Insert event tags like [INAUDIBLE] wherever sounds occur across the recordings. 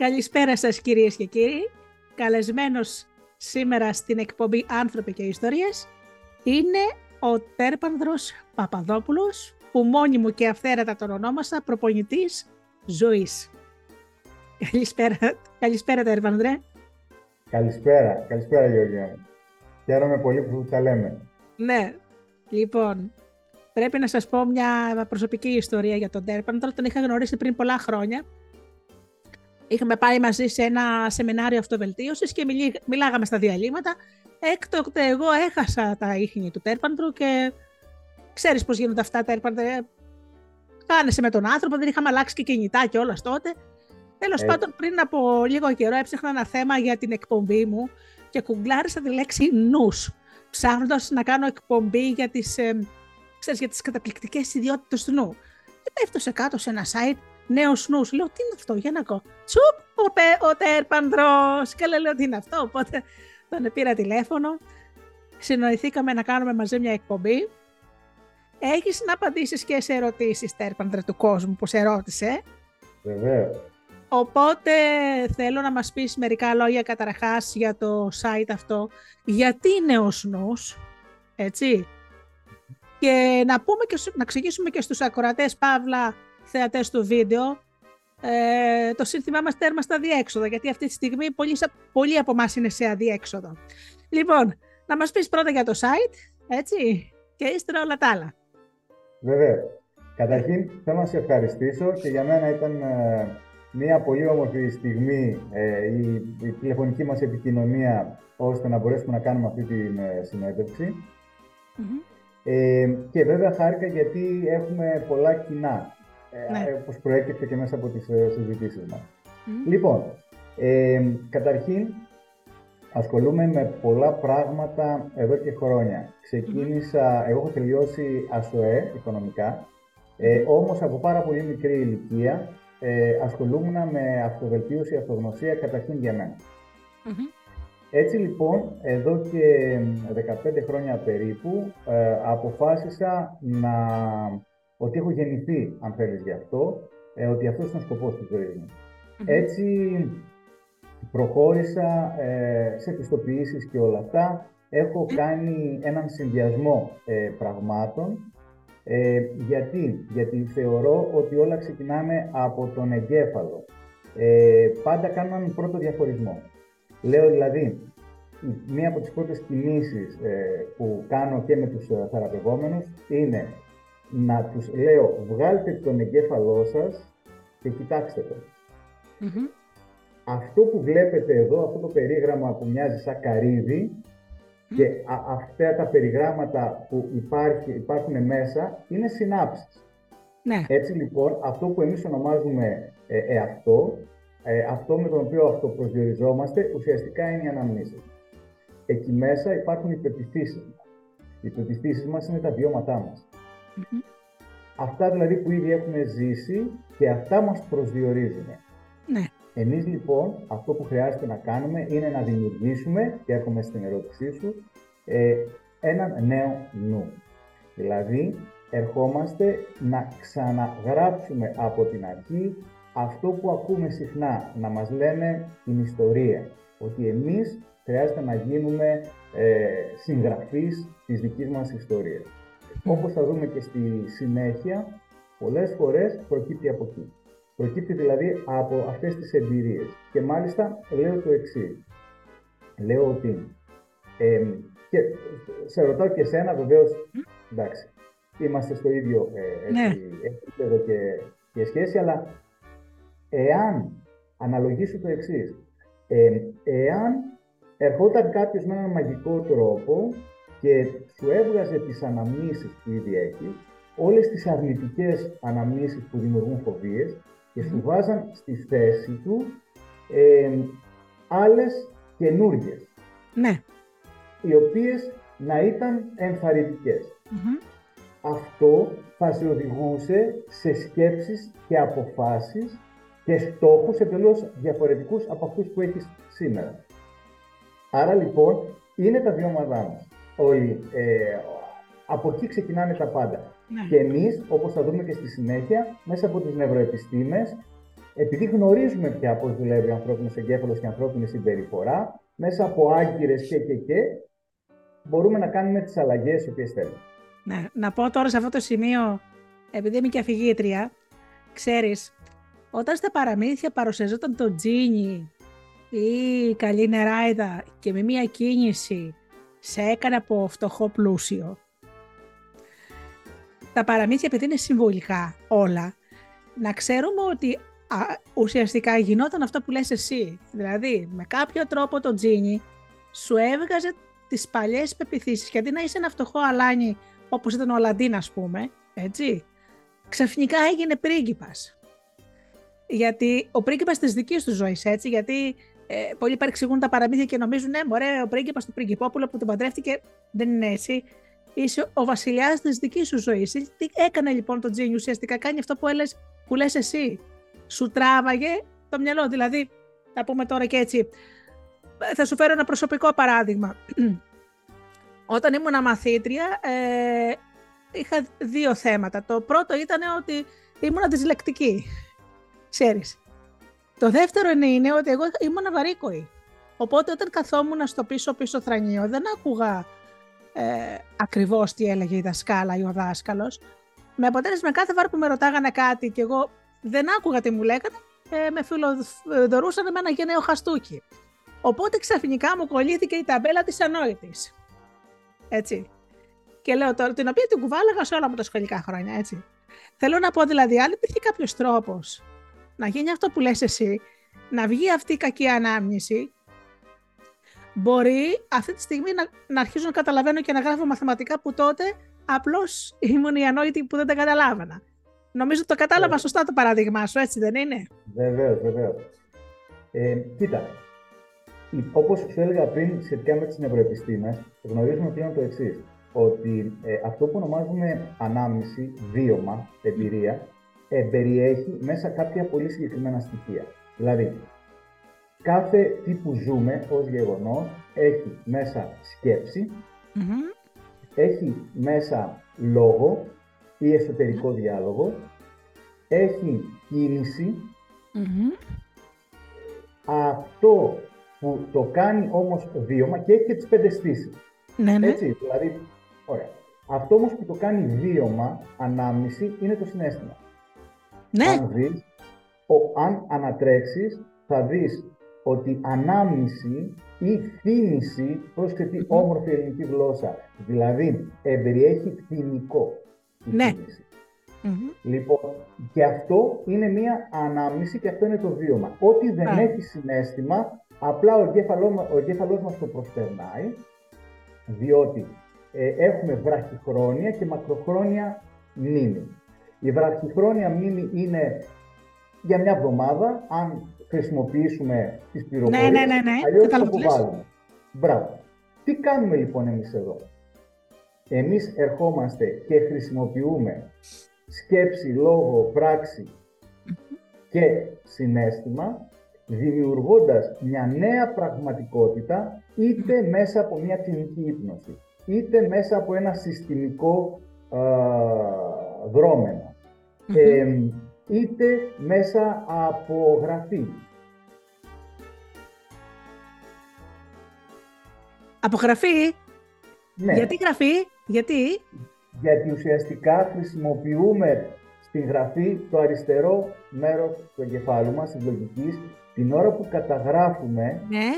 Καλησπέρα σας κυρίες και κύριοι. Καλεσμένος σήμερα στην εκπομπή «Άνθρωποι και Ιστορίες» είναι ο Τέρπανδρος Παπαδόπουλος, που μόνη μου και αυθαίρετα τον ονόμασα προπονητής ζωής. Καλησπέρα, καλησπέρα Τέρπανδρε. Καλησπέρα, καλησπέρα Γεωργία. Χαίρομαι πολύ που τα λέμε. Ναι, λοιπόν, πρέπει να σας πω μια προσωπική ιστορία για τον Τέρπανδρο. Τον είχα γνωρίσει πριν πολλά χρόνια είχαμε πάει μαζί σε ένα σεμινάριο αυτοβελτίωσης και μιλάγαμε στα διαλύματα. Έκτοτε εγώ έχασα τα ίχνη του τέρπαντρου και ξέρεις πώς γίνονται αυτά τα τέρπαντρα. Κάνεσαι με τον άνθρωπο, δεν είχαμε αλλάξει και κινητά και όλας τότε. Τέλος ε. πάντων, πριν από λίγο καιρό έψαχνα ένα θέμα για την εκπομπή μου και κουγκλάρισα τη λέξη νους, ψάχνοντας να κάνω εκπομπή για τις, ε, ξέρεις, για τις καταπληκτικές ιδιότητες του νου. Και έφτασε κάτω σε ένα site νέο νου. Λέω, τι είναι αυτό, για να κο. Τσουπ, ο, πε, ο τέρπανδρο. Και λέω, τι είναι αυτό. Οπότε τον πήρα τηλέφωνο. Συνοηθήκαμε να κάνουμε μαζί μια εκπομπή. Έχεις να απαντήσεις και σε ερωτήσεις, τέρπανδρε του κόσμου, που σε ρώτησε. Βεβαίως. Οπότε θέλω να μας πεις μερικά λόγια καταρχάς για το site αυτό. Γιατί νέος νους, έτσι. Και να, πούμε και, να εξηγήσουμε και στους ακροατές, Παύλα, θεατές του βίντεο, ε, το σύνθημά μας τέρμα στα διέξοδα, γιατί αυτή τη στιγμή πολλοί, πολλοί από εμάς είναι σε αδιέξοδο. Λοιπόν, να μας πεις πρώτα για το site, έτσι, και ύστερα όλα τα άλλα. Βέβαια. Καταρχήν, θέλω να σε ευχαριστήσω και για μένα ήταν ε, μια πολύ όμορφη στιγμή ε, η, η, τηλεφωνική μας επικοινωνία ώστε να μπορέσουμε να κάνουμε αυτή τη ε, συνεντευξη Ε, και βέβαια χάρηκα γιατί έχουμε πολλά κοινά ναι. Ε, όπως προέκυψε και μέσα από τις ε, συζητήσεις μας. Λοιπόν, ε, καταρχήν ασχολούμαι με πολλά πράγματα εδώ και χρόνια. Ξεκίνησα, εγώ έχω τελειώσει ΑΣΟΕ οικονομικά, ε, όμως από πάρα πολύ μικρή ηλικία ε, ασχολούμουν με αυτοβελτίωση, αυτογνωσία καταρχήν για μένα. Έτσι λοιπόν, εδώ και 15 χρόνια περίπου, ε, αποφάσισα να ότι έχω γεννηθεί, αν θέλεις γι' αυτό, ε, ότι αυτός είναι ο σκοπός της ζωής μου. Έτσι προχώρησα ε, σε πιστοποιήσεις και όλα αυτά. Έχω κάνει έναν συνδυασμό ε, πραγμάτων. Ε, γιατί; γιατί θεωρώ ότι όλα ξεκινάνε από τον εγκέφαλο. Ε, πάντα κάνω έναν πρώτο διαχωρισμό. Λέω δηλαδή, μία από τις πρώτες κινήσεις που κάνω και με τους θεραπευόμενους είναι να τους λέω βγάλτε τον εγκέφαλό σας και κοιτάξτε το. Αυτό που βλέπετε εδώ, αυτό το περίγραμμα που μοιάζει σαν καρυδι και αυτά τα περιγράμματα που υπάρχει, υπάρχουν μέσα είναι συνάψεις. Ναι. Έτσι λοιπόν, αυτό που εμείς ονομάζουμε ε, εαυτό, ε, αυτό με τον οποίο αυτοπροσδιοριζόμαστε, ουσιαστικά είναι οι αναμνήσεις. Εκεί μέσα υπάρχουν οι πεπιθήσεις μας. Οι πεπιθήσεις μας είναι τα βιώματά μας. Αυτά δηλαδή που ήδη έχουμε ζήσει και αυτά μας προσδιορίζουν. Ναι. Εμείς λοιπόν αυτό που χρειάζεται να κάνουμε είναι να δημιουργήσουμε, και έρχομαι στην ερώτησή σου, ε, έναν νέο νου. Δηλαδή ερχόμαστε να ξαναγράψουμε από την αρχή αυτό που ακούμε συχνά, να μας λένε την ιστορία. Ότι εμείς χρειάζεται να γίνουμε ε, συγγραφείς της δικής μας ιστορίας. Όπως θα δούμε και στη συνέχεια, πολλές φορές προκύπτει από εκεί. Προκύπτει δηλαδή από αυτές τις εμπειρίες. Και μάλιστα λέω το εξής. Λέω ότι, ε, και σε ρωτάω και εσένα βεβαίως, εντάξει, είμαστε στο ίδιο ε, ναι. επίπεδο και, και σχέση, αλλά εάν αναλογήσω το εξής, ε, εάν ερχόταν κάποιος με έναν μαγικό τρόπο και σου έβγαζε τις αναμνήσεις που ήδη έχεις, όλες τις αρνητικές αναμνήσεις που δημιουργούν φοβίες και σου βάζαν στη θέση του ε, άλλες καινούργιες. Ναι. Οι οποίες να ήταν ενθαρρυντικές. Αυτό θα σε οδηγούσε σε σκέψεις και αποφάσεις και στόχους εντελώς διαφορετικούς από αυτούς που έχεις σήμερα. Άρα λοιπόν είναι τα βιώματά μας όλοι. Ε, από εκεί ξεκινάνε τα πάντα. Ναι. Και εμείς, όπως θα δούμε και στη συνέχεια, μέσα από τις νευροεπιστήμες, επειδή γνωρίζουμε πια πώς δουλεύει ο ανθρώπινος εγκέφαλος και η ανθρώπινη συμπεριφορά, μέσα από άγκυρες και και και, μπορούμε να κάνουμε τις αλλαγές οι οποίες θέλουμε. Ναι, να πω τώρα σε αυτό το σημείο, επειδή είμαι και αφηγήτρια, ξέρεις, όταν στα παραμύθια παρουσιαζόταν το τζίνι ή η καλή νεράιδα και με μία κίνηση σε έκανε από φτωχό πλούσιο, τα παραμύθια επειδή είναι συμβολικά όλα, να ξέρουμε ότι ουσιαστικά γινόταν αυτό που λες εσύ. Δηλαδή, με κάποιο τρόπο το τζίνι σου έβγαζε τις παλιές πεπιθήσεις. Γιατί να είσαι ένα φτωχό αλάνι όπως ήταν ο Αλαντίν ας πούμε, έτσι, ξαφνικά έγινε πρίγκιπας. Γιατί ο πρίγκιπας της δικής του ζωής, έτσι, γιατί ε, πολλοί παρεξηγούν τα παραμύθια και νομίζουν, ναι, μωρέ, ο πρίγκιπας του πριγκιπόπουλο που τον παντρεύτηκε δεν είναι έτσι. Είσαι ο βασιλιάς της δικής σου ζωής. Τι έκανε λοιπόν το Τζίνι ουσιαστικά, κάνει αυτό που, έλες, που λες εσύ. Σου τράβαγε το μυαλό, δηλαδή, θα πούμε τώρα και έτσι, θα σου φέρω ένα προσωπικό παράδειγμα. [CLEARS THROAT] Όταν ήμουν μαθήτρια, ε, είχα δύο θέματα. Το πρώτο ήταν ότι ήμουν δυσλεκτική. Ξέρεις. Το δεύτερο είναι ότι εγώ ήμουν βαρύκοη. Οπότε όταν καθόμουν στο πίσω-πίσω θρανείο δεν άκουγα ε, ακριβώς τι έλεγε η δασκάλα ή ο δάσκαλος. Με αποτέλεσμα κάθε φορά που με ρωτάγανε κάτι και εγώ δεν άκουγα τι μου λέγανε, ε, με φιλοδορούσαν με ένα γενναίο χαστούκι. Οπότε ξαφνικά μου κολλήθηκε η ταμπέλα της ανόητης. Έτσι. Και λέω τώρα, την οποία την κουβάλαγα σε όλα μου τα σχολικά χρόνια, έτσι. Θέλω να πω δηλαδή, αν υπήρχε κάποιος τρόπος να γίνει αυτό που λες εσύ, να βγει αυτή η κακή ανάμνηση, μπορεί αυτή τη στιγμή να, να αρχίζω να καταλαβαίνω και να γράφω μαθηματικά που τότε απλώς ήμουν η ανόητη που δεν τα καταλάβανα. Νομίζω το κατάλαβα σωστά το παράδειγμά σου, έτσι δεν είναι; Βεβαίως, βεβαίως. Ε, κοίτα, Όπως σου έλεγα πριν, σχετικά με τις νευροεπιστήμες, γνωρίζουμε πλέον το εξής. Ότι ε, αυτό που ονομάζουμε ανάμνηση, βίωμα, εμπειρία, ε, περιέχει μέσα κάποια πολύ συγκεκριμένα στοιχεία. Δηλαδή, κάθε τι που ζούμε ως γεγονός έχει μέσα έχει μέσα λόγο ή εσωτερικό διάλογο, έχει Αυτό που το κάνει όμως βίωμα και έχει και τις πέντε στήσεις. Ναι, ναι. Έτσι, δηλαδή, ωραία. Αυτό όμως που το κάνει βίωμα, ανάμνηση, είναι το συνέστημα. Ναι. Αν δεις, ο, αν ανατρέξεις, θα δεις ότι ανάμνηση ή θύμηση, πρόσεχε τι όμορφη ελληνική γλώσσα, δηλαδή εμπεριέχει θυμικό. Ναι. Λοιπόν, και αυτό είναι μία ανάμνηση και αυτό είναι το βίωμα. Ό,τι δεν έχει συνέστημα, Απλά ο εγκέφαλός, ο εγκέφαλός μας το προσπερνάει, διότι ε, έχουμε βραχυχρόνια και μακροχρόνια μνήμη. Η βραχυχρόνια μνήμη είναι για μια εβδομάδα, αν χρησιμοποιήσουμε τις πληροφορίες, ναι, ναι, ναι, ναι. αλλιώς το αποβάλλουμε. Μπράβο. Τι κάνουμε λοιπόν εμείς εδώ; Εμείς ερχόμαστε και χρησιμοποιούμε σκέψη, λόγο, πράξη και συνέστημα δημιουργώντας μια νέα πραγματικότητα είτε μέσα από μια κλινική ύπνωση, είτε μέσα από ένα συστημικό δρομενο είτε μέσα από γραφή. Από γραφή; Ναι. Γιατί γραφή; Γιατί; Γιατί ουσιαστικά χρησιμοποιούμε στην γραφή το αριστερό μέρος του εγκεφάλου μας, της λογικής, την ώρα που καταγράφουμε, ναι.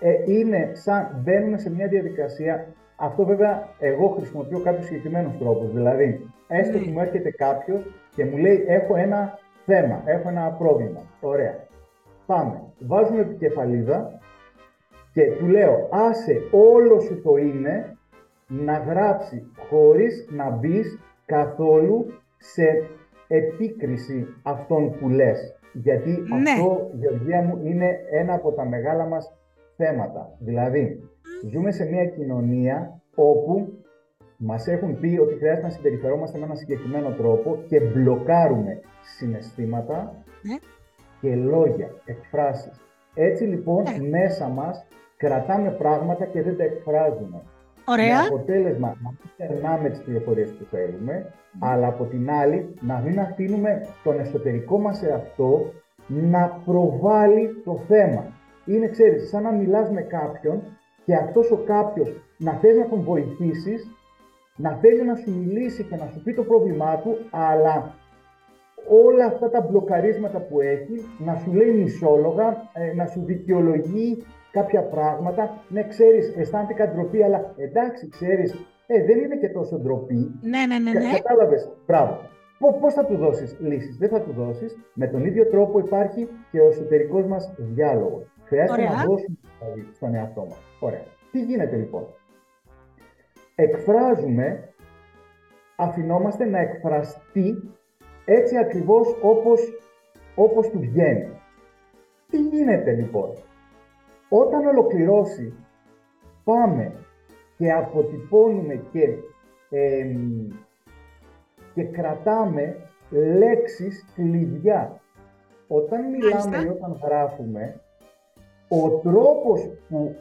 ε, είναι σαν μπαίνουμε σε μια διαδικασία. Αυτό βέβαια εγώ χρησιμοποιώ κάποιους συγκεκριμένους τρόπους. Δηλαδή, έστω ναι. που μου έρχεται κάποιος και μου λέει: Έχω ένα θέμα, έχω ένα πρόβλημα. Ωραία. Πάμε. Βάζουμε επικεφαλίδα και του λέω: Άσε όλο σου το είναι να γράψει χωρίς να μπεις καθόλου σε επίκριση αυτών που λες. Γιατί ναι. αυτό, Γεωργία μου, είναι ένα από τα μεγάλα μας θέματα. Δηλαδή, ζούμε σε μια κοινωνία όπου μας έχουν πει ότι χρειάζεται να συμπεριφερόμαστε με ένα συγκεκριμένο τρόπο και μπλοκάρουμε συναισθήματα ναι. και λόγια, εκφράσεις. Έτσι λοιπόν, ναι. μέσα μας κρατάμε πράγματα και δεν τα εκφράζουμε. Ωραία. Με αποτέλεσμα να μην περνάμε τις πληροφορίες που θέλουμε, αλλά από την άλλη να μην αφήνουμε τον εσωτερικό μας εαυτό να προβάλλει το θέμα. Είναι, ξέρεις, σαν να μιλάς με κάποιον και αυτός ο κάποιος να θες να τον βοηθήσεις, να θέλει να σου μιλήσει και να σου πει το πρόβλημά του, αλλά όλα αυτά τα μπλοκαρίσματα που έχει, να σου λέει μισόλογα, ε, να σου δικαιολογεί κάποια πράγματα. Ναι, ξέρεις, αισθάνεται ντροπή, αλλά εντάξει, ξέρεις, ε, δεν είναι και τόσο ντροπή. Ναι, ναι, ναι. ναι. Κατάλαβες, μπράβο. Πώς θα του δώσεις λύσεις, Δεν θα του δώσεις. Με τον ίδιο τρόπο υπάρχει και ο εσωτερικός μας διάλογος. Χρειάζεται να δώσουμε δηλαδή στον εαυτό μας. Ωραία. Τι γίνεται λοιπόν; Εκφράζουμε, αφινόμαστε να εκφραστεί έτσι ακριβώς όπως, όπως του βγαίνει. Τι γίνεται λοιπόν; Όταν ολοκληρώσει, πάμε και αποτυπώνουμε και, και κρατάμε λέξεις κλειδιά. Όταν μιλάμε ή όταν γράφουμε, ο τρόπος που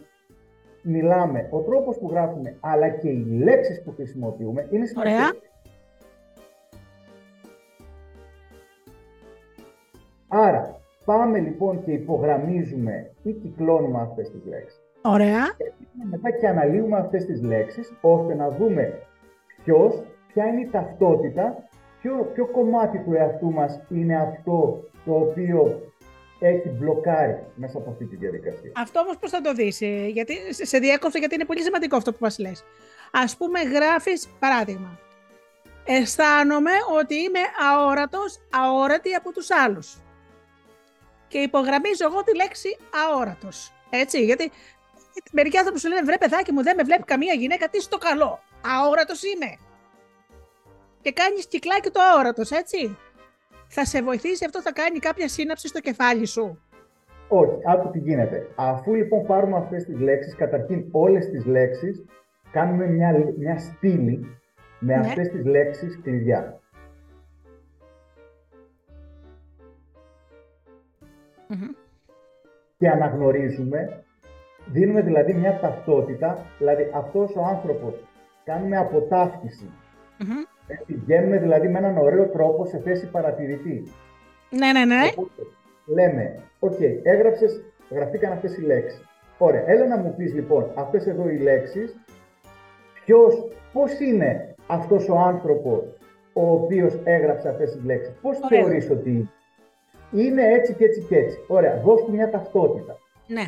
μιλάμε, ο τρόπος που γράφουμε, αλλά και οι λέξεις που χρησιμοποιούμε είναι σημαντικές. Άρα, πάμε λοιπόν και υπογραμμίζουμε ή κυκλώνουμε αυτές τις λέξεις. Ωραία. Και μετά και αναλύουμε αυτές τις λέξεις, ώστε να δούμε ποιος, ποια είναι η ταυτότητα, ποιο, ποιο κομμάτι του εαυτού μας είναι αυτό το οποίο έχει μπλοκάρει μέσα από αυτή τη διαδικασία. Αυτό όμως πώς θα το δεις, ε, γιατί σε διέκοψε γιατί είναι πολύ σημαντικό αυτό που μας λες. Ας πούμε γράφεις παράδειγμα. Αισθάνομαι ότι είμαι αόρατος, αόρατη από τους άλλους και υπογραμμίζω εγώ τη λέξη αόρατος. Έτσι, γιατί μερικοί άνθρωποι σου λένε βρε παιδάκι μου, δεν με βλέπει καμία γυναίκα, τι στο καλό. Αόρατος είμαι. Και κάνεις κυκλάκι το αόρατος, έτσι. Θα σε βοηθήσει αυτό, θα κάνει κάποια σύναψη στο κεφάλι σου. Όχι, άκου τι γίνεται. Αφού λοιπόν πάρουμε αυτές τις λέξεις, καταρχήν όλες τις λέξεις, κάνουμε μια, μια στήλη με ναι. αυτές τις λέξεις κλειδιά. Και αναγνωρίζουμε, δίνουμε δηλαδή μια ταυτότητα, δηλαδή αυτός ο άνθρωπος κάνουμε αποταύτιση. Βγαίνουμε δηλαδή με έναν ωραίο τρόπο σε θέση παρατηρητή. Ναι, ναι, ναι. λέμε, OK, okay, έγραψες, γραφτήκαν αυτές οι λέξεις. Ωραία, έλα να μου πεις λοιπόν αυτές εδώ οι λέξεις, ποιος, πώς είναι αυτός ο άνθρωπος ο οποίος έγραψε αυτές τις λέξεις. Πώς θεωρείς ότι είναι έτσι και έτσι και έτσι. Ωραία, δώσ' του μια ταυτότητα. Ναι.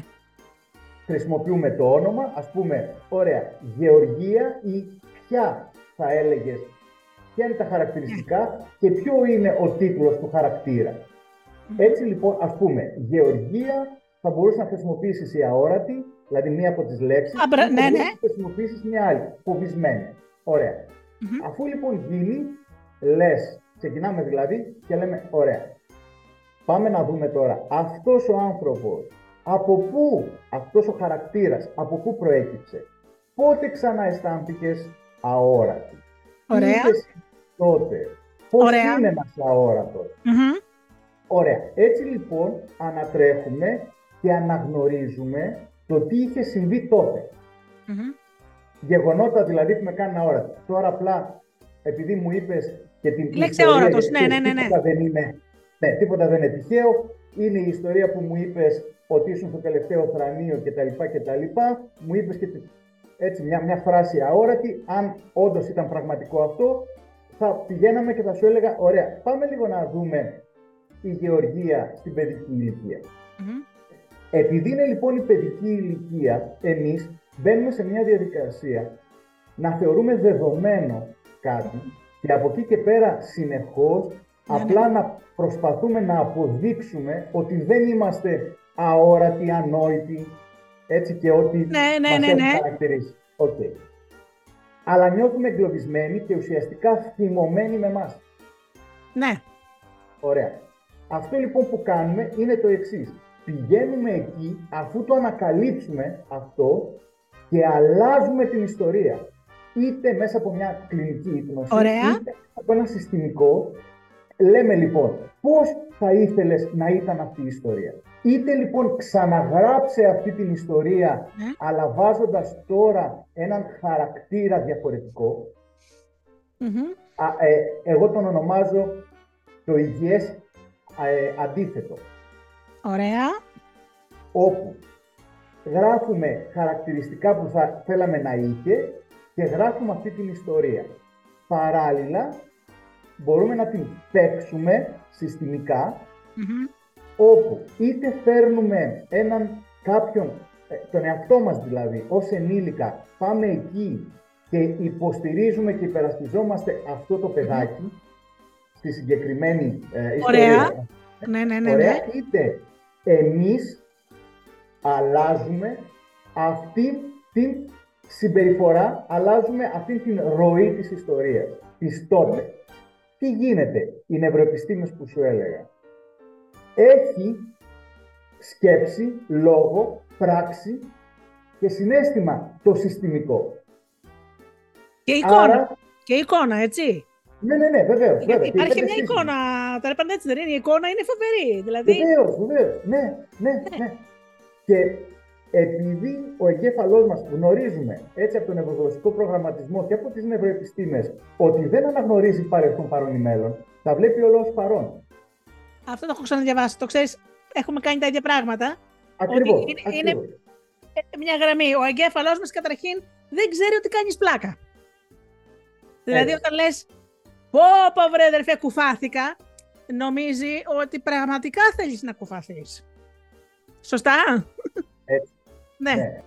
Χρησιμοποιούμε το όνομα, ας πούμε, ωραία, Γεωργία ή ποια θα έλεγες, ποια είναι τα χαρακτηριστικά ναι. και ποιο είναι ο τίτλος του χαρακτήρα. Έτσι λοιπόν, ας πούμε, Γεωργία θα μπορούσε να χρησιμοποιήσεις η αόρατη, δηλαδή μία από τις λέξεις, Α, ναι, ναι. να χρησιμοποιήσεις μια άλλη, φοβισμένη. Αφού λοιπόν γίνει, λες, ξεκινάμε δηλαδή και λέμε, ωραία, Πάμε να δούμε τώρα αυτός ο άνθρωπος, από πού αυτός ο χαρακτήρας, από πού προέκυψε, πότε ξανααισθάνθηκες αόρατη. Ωραία. Τι τότε, πώς Ωραία. είναι ένας αόρατος. Ωραία. Έτσι λοιπόν ανατρέχουμε και αναγνωρίζουμε το τι είχε συμβεί τότε. Γεγονότα δηλαδή που με κάνουν αόρατη. Τώρα απλά επειδή μου είπες και την Λέξη αόρατος, ναι, ναι, ναι, ναι. δεν είναι ναι, τίποτα δεν είναι τυχαίο. Είναι η ιστορία που μου είπες ότι ήσουν στο τελευταίο θρανείο κτλ. κτλ. Μου είπες και έτσι μια, μια φράση αόρατη. Αν όντως ήταν πραγματικό αυτό, θα πηγαίναμε και θα σου έλεγα: Ωραία, πάμε λίγο να δούμε η γεωργία στην παιδική Επειδή είναι λοιπόν η παιδική ηλικία, εμείς μπαίνουμε σε μια διαδικασία να θεωρούμε δεδομένο κάτι και από εκεί και πέρα συνεχώς ναι, απλά ναι. να προσπαθούμε να αποδείξουμε ότι δεν είμαστε αόρατοι, ανόητοι, έτσι και ότι ναι, ναι, ναι, ναι. χαρακτηρίσει. Okay. Αλλά νιώθουμε εγκλωβισμένοι και ουσιαστικά θυμωμένοι με εμάς. Ναι. Ωραία. Αυτό λοιπόν που κάνουμε είναι το εξής. Πηγαίνουμε εκεί αφού το ανακαλύψουμε αυτό και αλλάζουμε την ιστορία. Είτε μέσα από μια κλινική ύπνωση, είτε από ένα συστημικό Λέμε λοιπόν, πώς θα ήθελες να ήταν αυτή η ιστορία. Είτε λοιπόν ξαναγράψε αυτή την ιστορία, Ναι. αλλά βάζοντας τώρα έναν χαρακτήρα διαφορετικό. Μμμ. Α, ε, εγώ τον ονομάζω το υγιές ε, αντίθετο, Ωραία. όπου γράφουμε χαρακτηριστικά που θα θέλαμε να είχε και γράφουμε αυτή την ιστορία. Παράλληλα, μπορούμε να την παίξουμε συστημικά, Μμμ. Όπου είτε φέρνουμε έναν κάποιον, ε, τον εαυτό μας δηλαδή, ως ενήλικα, πάμε εκεί και υποστηρίζουμε και υπερασπιζόμαστε αυτό το παιδάκι στη συγκεκριμένη ε, ιστορία. Ωραία. Ναι, ναι, ναι. Ωραία. ναι. Είτε εμείς αλλάζουμε αυτή την συμπεριφορά, αλλάζουμε αυτή την ροή της ιστορίας, της τότε. Τι γίνεται, οι νευροεπιστήμες που σου έλεγα. Έχει σκέψη, λόγο, πράξη και συνέστημα το συστημικό. Και εικόνα. Άρα, Και εικόνα, έτσι. ναι, ναι, ναι, βεβαίως. Γιατί βέβαια. Και υπάρχει η μια πέντε εικόνα. Τα είπαν έτσι δεν είναι. Η εικόνα είναι φοβερή. Δηλαδή. Βεβαίως, βεβαίως. Ναι, ναι, ναι. Και επειδή ο εγκέφαλός μας γνωρίζουμε έτσι από τον νευρογλωσσικό προγραμματισμό και από τις νευροεπιστήμες ότι δεν αναγνωρίζει παρελθόν, παρόν ή μέλλον, τα βλέπει όλο ω παρόν. Αυτό το έχω ξαναδιαβάσει. Το ξέρεις. Έχουμε κάνει τα ίδια πράγματα. Ακριβώς. είναι- είναι- Ε, Μια γραμμή. Ο εγκέφαλός μας καταρχήν δεν ξέρει ότι κάνεις πλάκα. Δηλαδή, Έτσι. όταν λες, Πω, πω, βρε αδερφέ, κουφάθηκα, νομίζει ότι πραγματικά θέλεις να κουφαθείς. Σωστά; Έτσι. ναι. Ναι.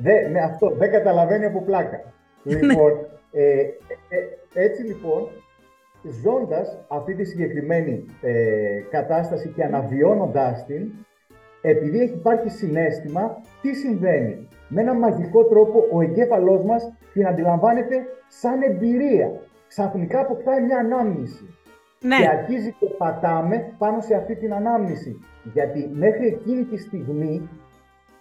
Δε, ναι, αυτό δεν καταλαβαίνει από πλάκα. Λοιπόν, ε, ε, ε, έτσι λοιπόν, ζώντας αυτή τη συγκεκριμένη ε, κατάσταση και αναβιώνοντάς την, επειδή έχει υπάρχει συνέστημα, τι συμβαίνει; Με ένα μαγικό τρόπο ο εγκέφαλός μας την αντιλαμβάνεται σαν εμπειρία. Ξαφνικά αποκτάει μια ανάμνηση ναι. και αρχίζει και πατάμε πάνω σε αυτή την ανάμνηση. Γιατί μέχρι εκείνη τη στιγμή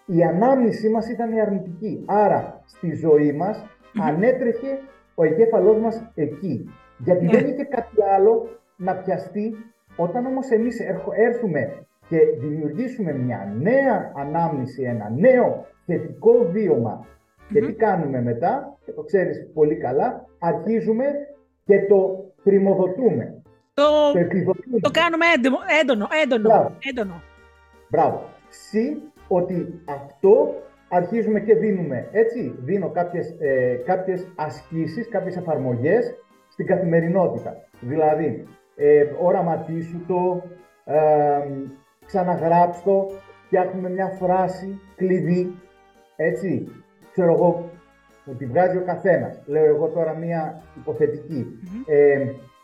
η ανάμνησή μας ήταν η αρνητική. Άρα στη ζωή μας ανέτρεχε ο εγκέφαλός μας εκεί. Γιατί Ναι. δεν είχε κάτι άλλο να πιαστεί. Όταν όμως εμείς έρχο- έρθουμε και δημιουργήσουμε μια νέα ανάμνηση, ένα νέο θετικό βίωμα και τι κάνουμε μετά, και το ξέρεις πολύ καλά, αρχίζουμε και το πρημοδοτούμε. Το, Το επιδοτούμε. το κάνουμε έντονο, έντονο, έντονο, Μπράβο. έντονο. Μπράβο. Συ ότι αυτό αρχίζουμε και δίνουμε, έτσι, δίνω κάποιες, ε, κάποιες ασκήσεις, κάποιες εφαρμογές στην καθημερινότητα. Δηλαδή, ε, οραματίσου το, ε, ξαναγράψ' το, φτιάχνουμε μια φράση κλειδί, έτσι, ξέρω εγώ, που τη βγάζει ο καθένας. Λέω εγώ τώρα μια υποθετική. Μμμ. Ε,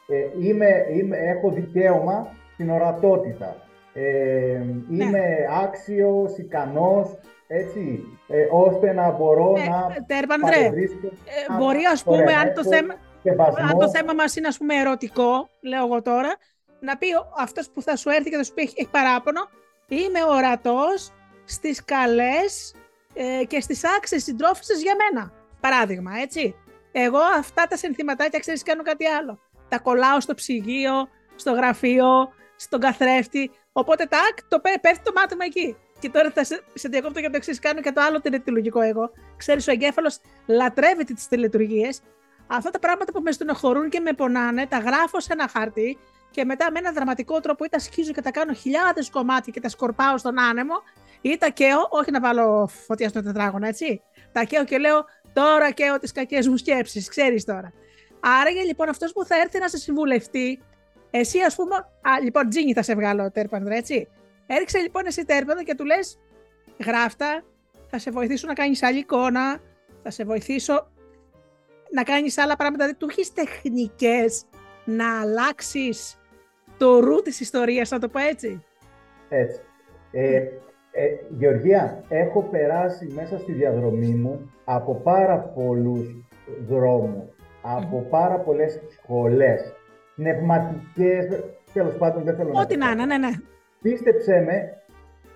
ε, είμαι, είμαι, έχω δικαίωμα στην ορατότητα. Ε, είμαι άξιος, ικανός, έτσι, ε, ώστε να μπορώ Ε, να Τέρπαντρε, παρευρίσκω ε, να μπορεί ας πούμε, τον αν το, έχω θέμα, σεβασμό. αν το θέμα μας είναι ας πούμε ερωτικό, λέω εγώ τώρα, να πει ο- αυτός που θα σου έρθει και θα σου πει έχει, έχει παράπονο, είμαι ορατός στις καλές ε, και στις άξιες συντρόφισσες για μένα. Παράδειγμα, έτσι. Εγώ αυτά τα συνθηματάκια ξέρεις κάνω κάτι άλλο. Τα κολλάω στο ψυγείο, στο γραφείο, στον καθρέφτη. Οπότε τάκ, το πέ- πέφτει το μάθημα εκεί. Και τώρα θα σε, σε διακόπτω για το εξής. Κάνω και το άλλο τελετουργικό εγώ. Ξέρεις, ο εγκέφαλος λατρεύεται τις τελετουργίε. Αυτά τα πράγματα που με στενοχωρούν και με πονάνε, τα γράφω σε ένα χαρτί και μετά με ένα δραματικό τρόπο ή τα σκίζω και τα κάνω χιλιάδες κομμάτια και τα σκορπάω στον άνεμο, ή τα καίω, όχι να βάλω φωτιά στο τετράγωνο, έτσι. Τα καίω και λέω τώρα καίω τις κακές μου σκέψεις, ξέρεις τώρα. Άραγε λοιπόν αυτός που θα έρθει να σε συμβουλευτεί, εσύ ας πούμε. Α, λοιπόν, Τζίνι θα σε βγάλω τέρπανδρα, έτσι. Έριξε λοιπόν εσύ τέρπανδρα και του λες: Γράφτα, θα σε βοηθήσω να κάνεις άλλη εικόνα, θα σε βοηθήσω να κάνεις άλλα πράγματα. Δηλαδή, του έχεις τεχνικές να αλλάξεις το ρου της ιστορίας, να το πω έτσι. Έτσι. Ε, ε, Γεωργία, έχω περάσει μέσα στη διαδρομή μου από πάρα πολλούς δρόμους, από πάρα πολλές σχολές, πνευματικές, τέλος πάντων δεν θέλω να Ό,τι το να πω. είναι, ναι, ναι. Πίστεψέ με,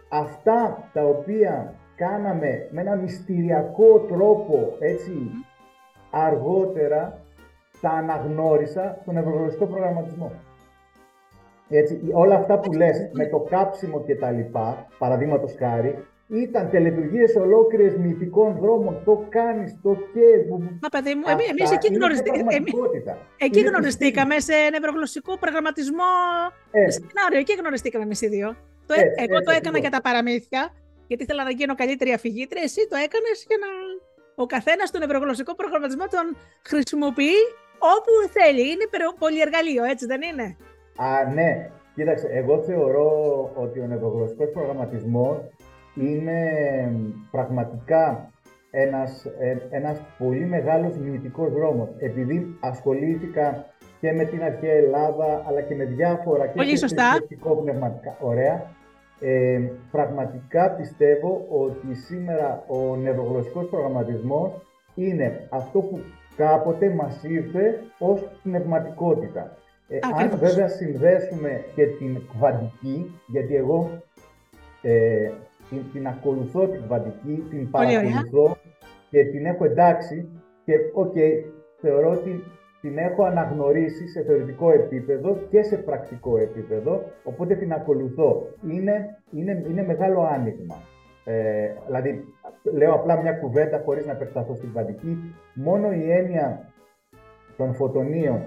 αυτά τα οποία κάναμε με ένα μυστηριακό τρόπο, έτσι, αργότερα τα αναγνώρισα στον ευρωγνωστικό προγραμματισμό. Έτσι, όλα αυτά που λες με το κάψιμο και τα λοιπά, παραδείγματος χάρη, ήταν τελετουργίες ολόκληρες μυθικών δρόμων, το κάνεις, το και... Μα παιδί μου, εμείς, εμείς εκεί, γνωριστήκαμε, εκεί γνωριστήκαμε σε νευρογλωσσικό προγραμματισμό ε. σεμινάριο, εκεί γνωριστήκαμε εμείς οι δύο. Το, ε, εγώ το έκανα λοιπόν. για τα παραμύθια, γιατί ήθελα να γίνω καλύτερη αφηγήτρια, εσύ το έκανες για να... Ο καθένας τον ευρωγλωσσικό προγραμματισμό τον χρησιμοποιεί όπου θέλει. Είναι πολυεργαλείο, έτσι δεν είναι; Α, ναι. Κοίταξε, εγώ θεωρώ ότι ο νευρογλωσσικός προγραμματισμός είναι πραγματικά ένας, ε, ένας πολύ μεγάλος μυθικός δρόμος. Επειδή ασχολήθηκα και με την αρχαία Ελλάδα, αλλά και με διάφορα και πολύ σωστά. πνευματικά. Ωραία. Ε, πραγματικά πιστεύω ότι σήμερα ο νευρογλωσσικός προγραμματισμός είναι αυτό που κάποτε μας ήρθε ως πνευματικότητα. Ε, αν βέβαια συνδέσουμε και την κβαντική, γιατί εγώ ε, την, την ακολουθώ την κβαντική, την παρακολουθώ και την έχω εντάξει και οκ, θεωρώ ότι την έχω αναγνωρίσει σε θεωρητικό επίπεδο και σε πρακτικό επίπεδο, οπότε την ακολουθώ. Είναι, είναι, είναι μεγάλο άνοιγμα. Ε, δηλαδή, λέω απλά μια κουβέντα χωρίς να επεκταθώ στην κβαντική. Μόνο η έννοια των φωτονίων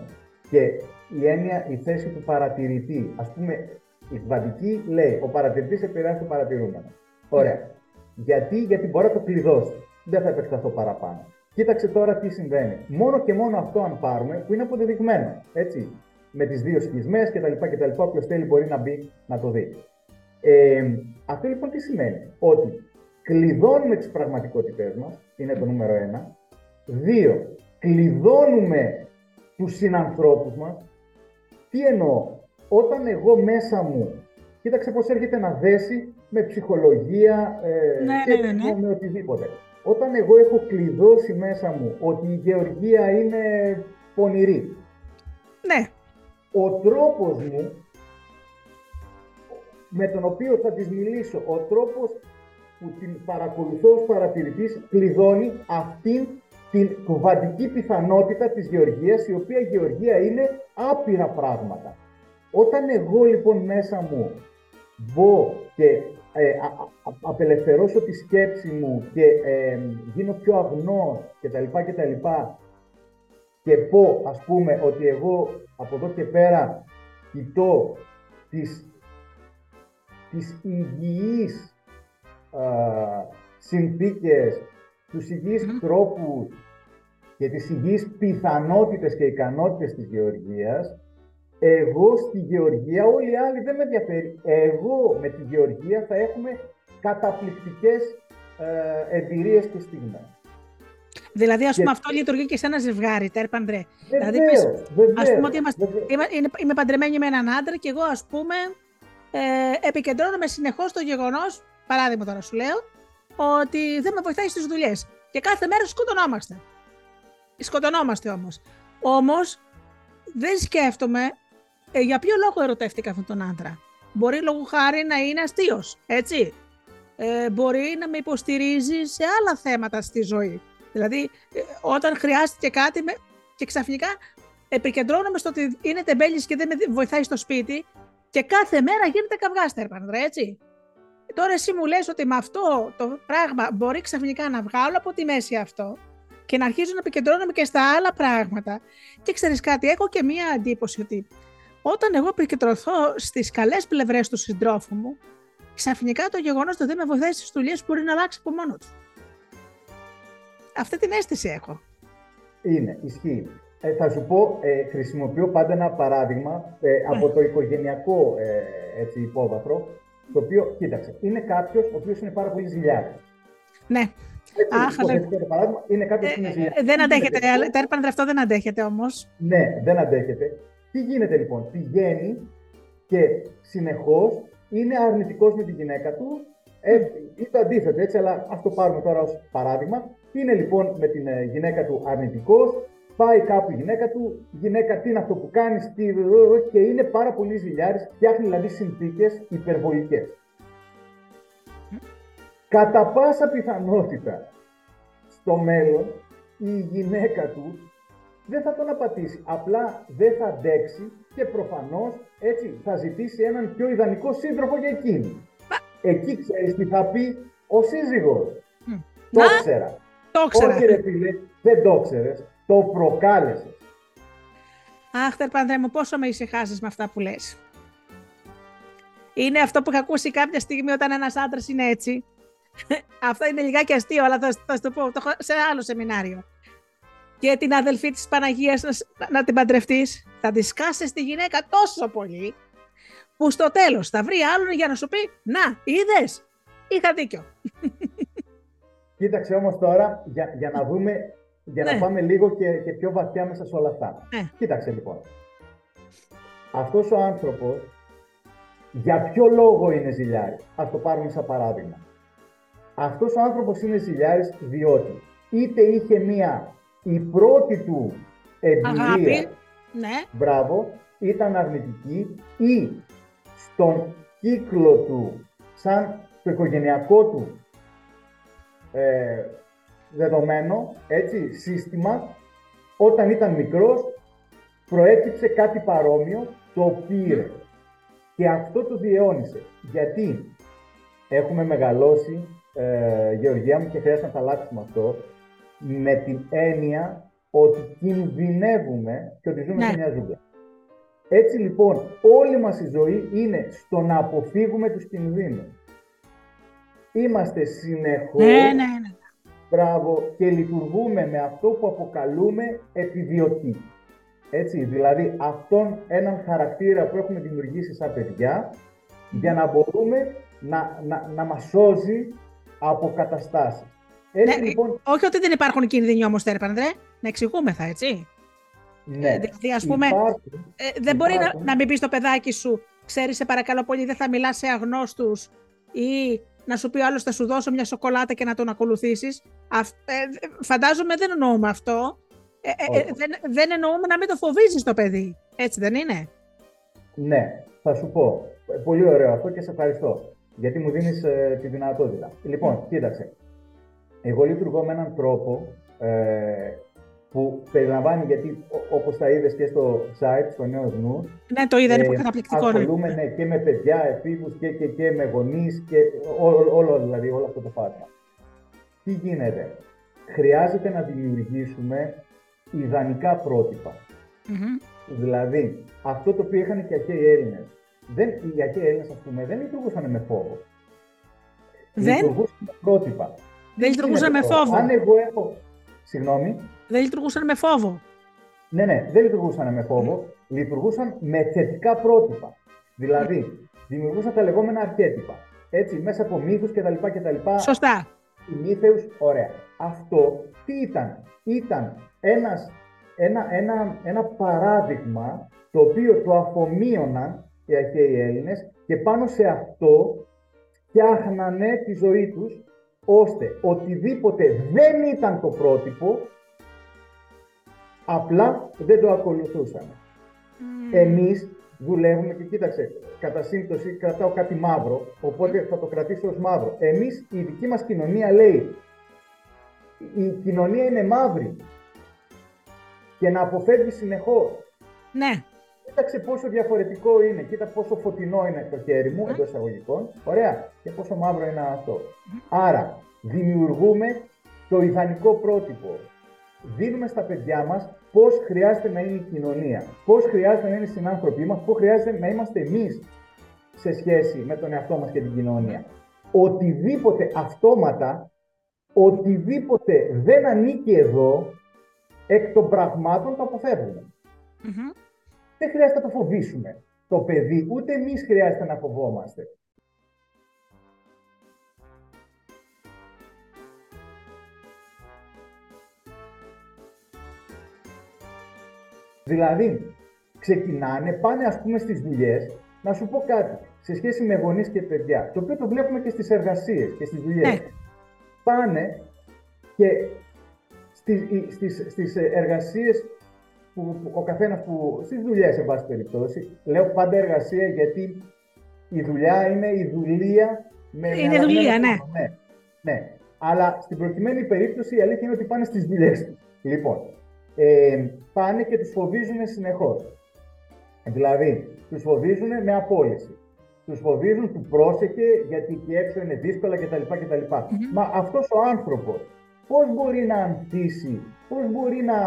και η έννοια, η θέση του παρατηρητή. Ας πούμε, η κβαντική λέει, ο παρατηρητής επηρεάζει το παρατηρούμενο. Ωραία. Γιατί, γιατί μπορεί να το κλειδώσει. Δεν θα επεκταθώ παραπάνω. Κοίταξε τώρα τι συμβαίνει. Μόνο και μόνο αυτό αν πάρουμε, που είναι αποδεδειγμένο, έτσι, με τις δύο σχισμές κτλ. κτλ. Όποιος θέλει μπορεί να μπει να το δει. Ε, αυτό λοιπόν τι σημαίνει; Ότι κλειδώνουμε τις πραγματικότητές μας, είναι το νούμερο ένα. Δύο, κλειδώνουμε τους συνανθρώπους μας. Τι εννοώ; Όταν εγώ μέσα μου, κοίταξε πώς έρχεται να δέσει με ψυχολογία ε, ναι, και ναι, ναι, ναι. με οτιδήποτε. Όταν εγώ έχω κλειδώσει μέσα μου ότι η γεωργία είναι πονηρή, ναι. ο τρόπος μου με τον οποίο θα της μιλήσω, ο τρόπος που την παρακολουθώ ως παρατηρητής κλειδώνει αυτήν την κουβαντική πιθανότητα της γεωργίας, η οποία η γεωργία είναι άπειρα πράγματα. Όταν εγώ λοιπόν μέσα μου μπω και ε, απελευθερώσω τη σκέψη μου και ε, γίνω πιο αγνός κτλ. κτλ και πω ας πούμε ότι εγώ από εδώ και πέρα κοιτώ τις, τις υγιείς α, συνθήκες, τους υγιείς mm. τρόπους και τις υγιείς πιθανότητες και ικανότητες της γεωργίας, εγώ στη Γεωργία, όλοι οι άλλοι δεν με ενδιαφέρει. Εγώ με τη Γεωργία θα έχουμε καταπληκτικές ε, εμπειρίες και στιγμές. Δηλαδή, ας πούμε, αυτό λειτουργεί και σε ένα ζευγάρι, τέρ παντρέ. Δηλαδή, πες, ας πούμε ότι είμαστε, είμαι, είμαι παντρεμένη με έναν άντρα και εγώ, ας πούμε, ε, επικεντρώνομαι συνεχώς στο γεγονός, παράδειγμα τώρα σου λέω, ότι δεν με βοηθάει στις δουλειές. Και κάθε μέρα σκοτωνόμαστε. Σκοτωνόμαστε όμως. Όμως, δεν σκέφτομαι ε, για ποιο λόγο ερωτεύτηκα αυτόν τον άντρα; Μπορεί λόγω χάρη να είναι αστείος, έτσι; Ε, μπορεί να με υποστηρίζει σε άλλα θέματα στη ζωή. Δηλαδή, ε, όταν χρειάστηκε κάτι με... και ξαφνικά επικεντρώνομαι στο ότι είναι τεμπέλης και δεν με βοηθάει στο σπίτι και κάθε μέρα γίνεται καυγάστερ, πανδρέ, έτσι; Τώρα εσύ μου λες ότι με αυτό το πράγμα μπορεί ξαφνικά να βγάλω από τη μέση αυτό και να αρχίζω να επικεντρώνομαι και στα άλλα πράγματα. Και ξέρεις κάτι, έχω και μία εντύπωση ότι όταν εγώ επικεντρωθώ στις καλές πλευρές του συντρόφου μου, ξαφνικά το γεγονός ότι δεν με βοηθάει στις δουλειές μπορεί να αλλάξει από μόνος του. Αυτή την αίσθηση έχω. Είναι, ισχύει. Ε, θα σου πω, ε, χρησιμοποιώ πάντα ένα παράδειγμα ε, από το οικογενειακό ε, έτσι, υπόβαθρο, το οποίο, κοίταξε, είναι κάποιος ο οποίος είναι πάρα πολύ ζηλιάρης. Ναι. Αχ, αλλά... το παράδειγμα, είναι κάποιος που είναι ζηλιάρης. Ε, δεν αντέχετε, τέρπαντρε αυτό δεν αντέχετε όμως. Ναι, δεν αντέχετε. Τι γίνεται λοιπόν, πηγαίνει και συνεχώς είναι αρνητικός με τη γυναίκα του ε, ή το αντίθετο, έτσι, αλλά ας το πάρουμε τώρα ως παράδειγμα. Είναι λοιπόν με την ε, γυναίκα του αρνητικός, πάει κάπου η γυναίκα του, η γυναίκα τι είναι αυτό που κάνεις, τι, και είναι πάρα πολύ ζηλιάρης, φτιάχνει δηλαδή συνθήκες υπερβολικές. Κατά πάσα πιθανότητα, στο μέλλον, η γυναίκα του δεν θα τον απατήσει. Απλά δεν θα αντέξει και προφανώς έτσι θα ζητήσει έναν πιο ιδανικό σύντροφο για εκείνη. Εκεί ξέρεις τι θα πει ο σύζυγος. Το ήξερα. Το ήξερα. Όχι ρε φίλε, δεν το ξέρεις. Το προκάλεσες. Αχ, Τερπανδρέ μου, πόσο με ησυχάζεις με αυτά που λες. Είναι αυτό που είχα ακούσει κάποια στιγμή όταν ένας άντρας είναι έτσι. [LAUGHS] αυτό είναι λιγάκι αστείο, αλλά θα, θα σου το πω το έχω σε άλλο σεμινάριο. Και την αδελφή της Παναγίας να, να την παντρευτείς, θα τη σκάσεις τη γυναίκα τόσο πολύ, που στο τέλος θα βρει άλλον για να σου πει «Να, είδες, είχα δίκιο». [LAUGHS] Κοίταξε όμως τώρα, για, για να δούμε, για να Ναι. πάμε λίγο και, και πιο βαθιά μέσα σε όλα αυτά. Ναι. Κοίταξε λοιπόν. Αυτός ο άνθρωπος, για ποιο λόγο είναι ζηλιάρης; Ας το πάρουμε σαν παράδειγμα. Αυτός ο άνθρωπος είναι ζηλιάρης διότι είτε είχε μία η πρώτη του εμπειρία, Αγάπη. Ναι, μπράβο, ήταν αρνητική ή στον κύκλο του, σαν το οικογενειακό του ε, δεδομένο, έτσι, σύστημα, όταν ήταν μικρός, προέκυψε κάτι παρόμοιο, το πήρε. Και αυτό το διαιώνισε. Γιατί; Έχουμε μεγαλώσει, ε, Γεωργία μου, και χρειάζεται να τα αλλάξουμε αυτό, με την έννοια ότι κινδυνεύουμε και ότι ζούμε Ναι. σε μια ζούγκλα. Έτσι λοιπόν, όλη μας η ζωή είναι στο να αποφύγουμε τους κινδύνους. Είμαστε συνεχώς, ναι, ναι, ναι. μπράβο, και λειτουργούμε με αυτό που αποκαλούμε επιδιωτή. Έτσι, δηλαδή αυτόν έναν χαρακτήρα που έχουμε δημιουργήσει σαν παιδιά, για να μπορούμε να, να, να μας σώζει από καταστάσεις. Έτσι Ναι, λοιπόν, Όχι ότι δεν υπάρχουν κίνδυνοι όμως, Τερπανδρέ, να εξηγούμεθα, έτσι. ναι, δηλαδή, ας πούμε, υπάρχουν, Ε, δεν μπορεί να, Υπάρχουν. να μην πεις στο παιδάκι σου, ξέρει, σε παρακαλώ πολύ, δεν θα μιλάς σε αγνώστους ή να σου πει ο άλλος θα σου δώσω μια σοκολάτα και να τον ακολουθήσεις. Ε, φαντάζομαι δεν εννοούμε αυτό. Ε, ε, ε, Όχι. δεν, δεν εννοούμε να μην το φοβίζεις το παιδί. Έτσι δεν είναι; Ναι, θα σου πω. Ε, Πολύ ωραίο αυτό και σε ευχαριστώ. Γιατί μου δίνεις ε, τη δυνατότητα. Λοιπόν, κοίταξε. Εγώ λειτουργώ με έναν τρόπο ε, που περιλαμβάνει, γιατί ό- όπως τα είδες και στο site, στο Νέος Νους, Ναι, το είδα, είναι Ε, πολύ καταπληκτικό. ναι. ασχολούμαι ναι, και με παιδιά, εφήβους και, και, και με γονείς και όλο, όλο, δηλαδή, όλο αυτό το φάσμα. Τι γίνεται; Χρειάζεται να δημιουργήσουμε ιδανικά πρότυπα. Μμμ. Δηλαδή, αυτό το οποίο είχαν και οι αρχαίοι Έλληνες. Δεν, οι αρχαίοι Έλληνες, ας πούμε, δεν λειτουργούσαν με φόβο. Δεν, Λειτουργούσαν με πρότυπα. Δεν λειτουργούσαν με Είναι αυτό. φόβο. Αν εγώ έχω... Συγγνώμη. Δεν λειτουργούσαν με φόβο. Ναι, ναι, δεν λειτουργούσαν με φόβο. Λειτουργούσαν με θετικά πρότυπα. Δηλαδή, δημιουργούσαν τα λεγόμενα αρχέτυπα. Έτσι, μέσα από μύθους κτλ. κτλ. Σωστά. Μύθεους, ωραία. Αυτό τι ήταν; Ήταν ένας, ένα, ένα, ένα παράδειγμα το οποίο το αφομοίωναν οι αρχαίοι Έλληνες και πάνω σε αυτό φτιάχνανε τη ζωή τους ώστε οτιδήποτε δεν ήταν το πρότυπο απλά δεν το ακολουθούσαν. Εμείς δουλεύουμε και κοίταξε, κατά σύμπτωση κρατάω κάτι μαύρο, οπότε θα το κρατήσω ως μαύρο. Εμείς, η δική μας κοινωνία λέει, η κοινωνία είναι μαύρη και να αποφεύγει συνεχώς. Ναι. Κοίταξε πόσο διαφορετικό είναι, κοίτα πόσο φωτεινό είναι το χέρι μου, εντός εισαγωγικών. Ωραία. Και πόσο μαύρο είναι αυτό. Άρα, δημιουργούμε το ιδανικό πρότυπο. Δίνουμε στα παιδιά μας πώς χρειάζεται να είναι η κοινωνία, πώς χρειάζεται να είναι οι συνάνθρωποι μας, πώς χρειάζεται να είμαστε εμείς σε σχέση με τον εαυτό μας και την κοινωνία. Οτιδήποτε αυτόματα, οτιδήποτε δεν ανήκει εδώ, εκ των πραγμάτων το αποφεύγουμε. Μμμ. Δεν χρειάζεται να το φοβήσουμε το παιδί, ούτε εμείς χρειάζεται να φοβόμαστε. Δηλαδή, ξεκινάνε, πάνε ας πούμε στις δουλειές, να σου πω κάτι, σε σχέση με γονείς και παιδιά, το οποίο το βλέπουμε και στις εργασίες και στις δουλειές. Ναι. Πάνε και στις, στις, στις εργασίες που, που ο καθένας που, στις δουλειές, σε πάση περιπτώσει, λέω πάντα εργασία γιατί η δουλειά είναι η δουλεία με Είναι με δουλεία, αναγνώριση. ναι. ναι. Ναι. Αλλά στην προκειμένη περίπτωση η αλήθεια είναι ότι πάνε στις δουλειές τους. Λοιπόν, ε, πάνε και τους φοβίζουν συνεχώς. Δηλαδή, τους φοβίζουν με απόλυση. Τους φοβίζουν του πρόσεχε γιατί εκεί έξω είναι δύσκολα κτλ. κτλ. Μα αυτός ο άνθρωπος πώς μπορεί να ανθίσει, πώς μπορεί να,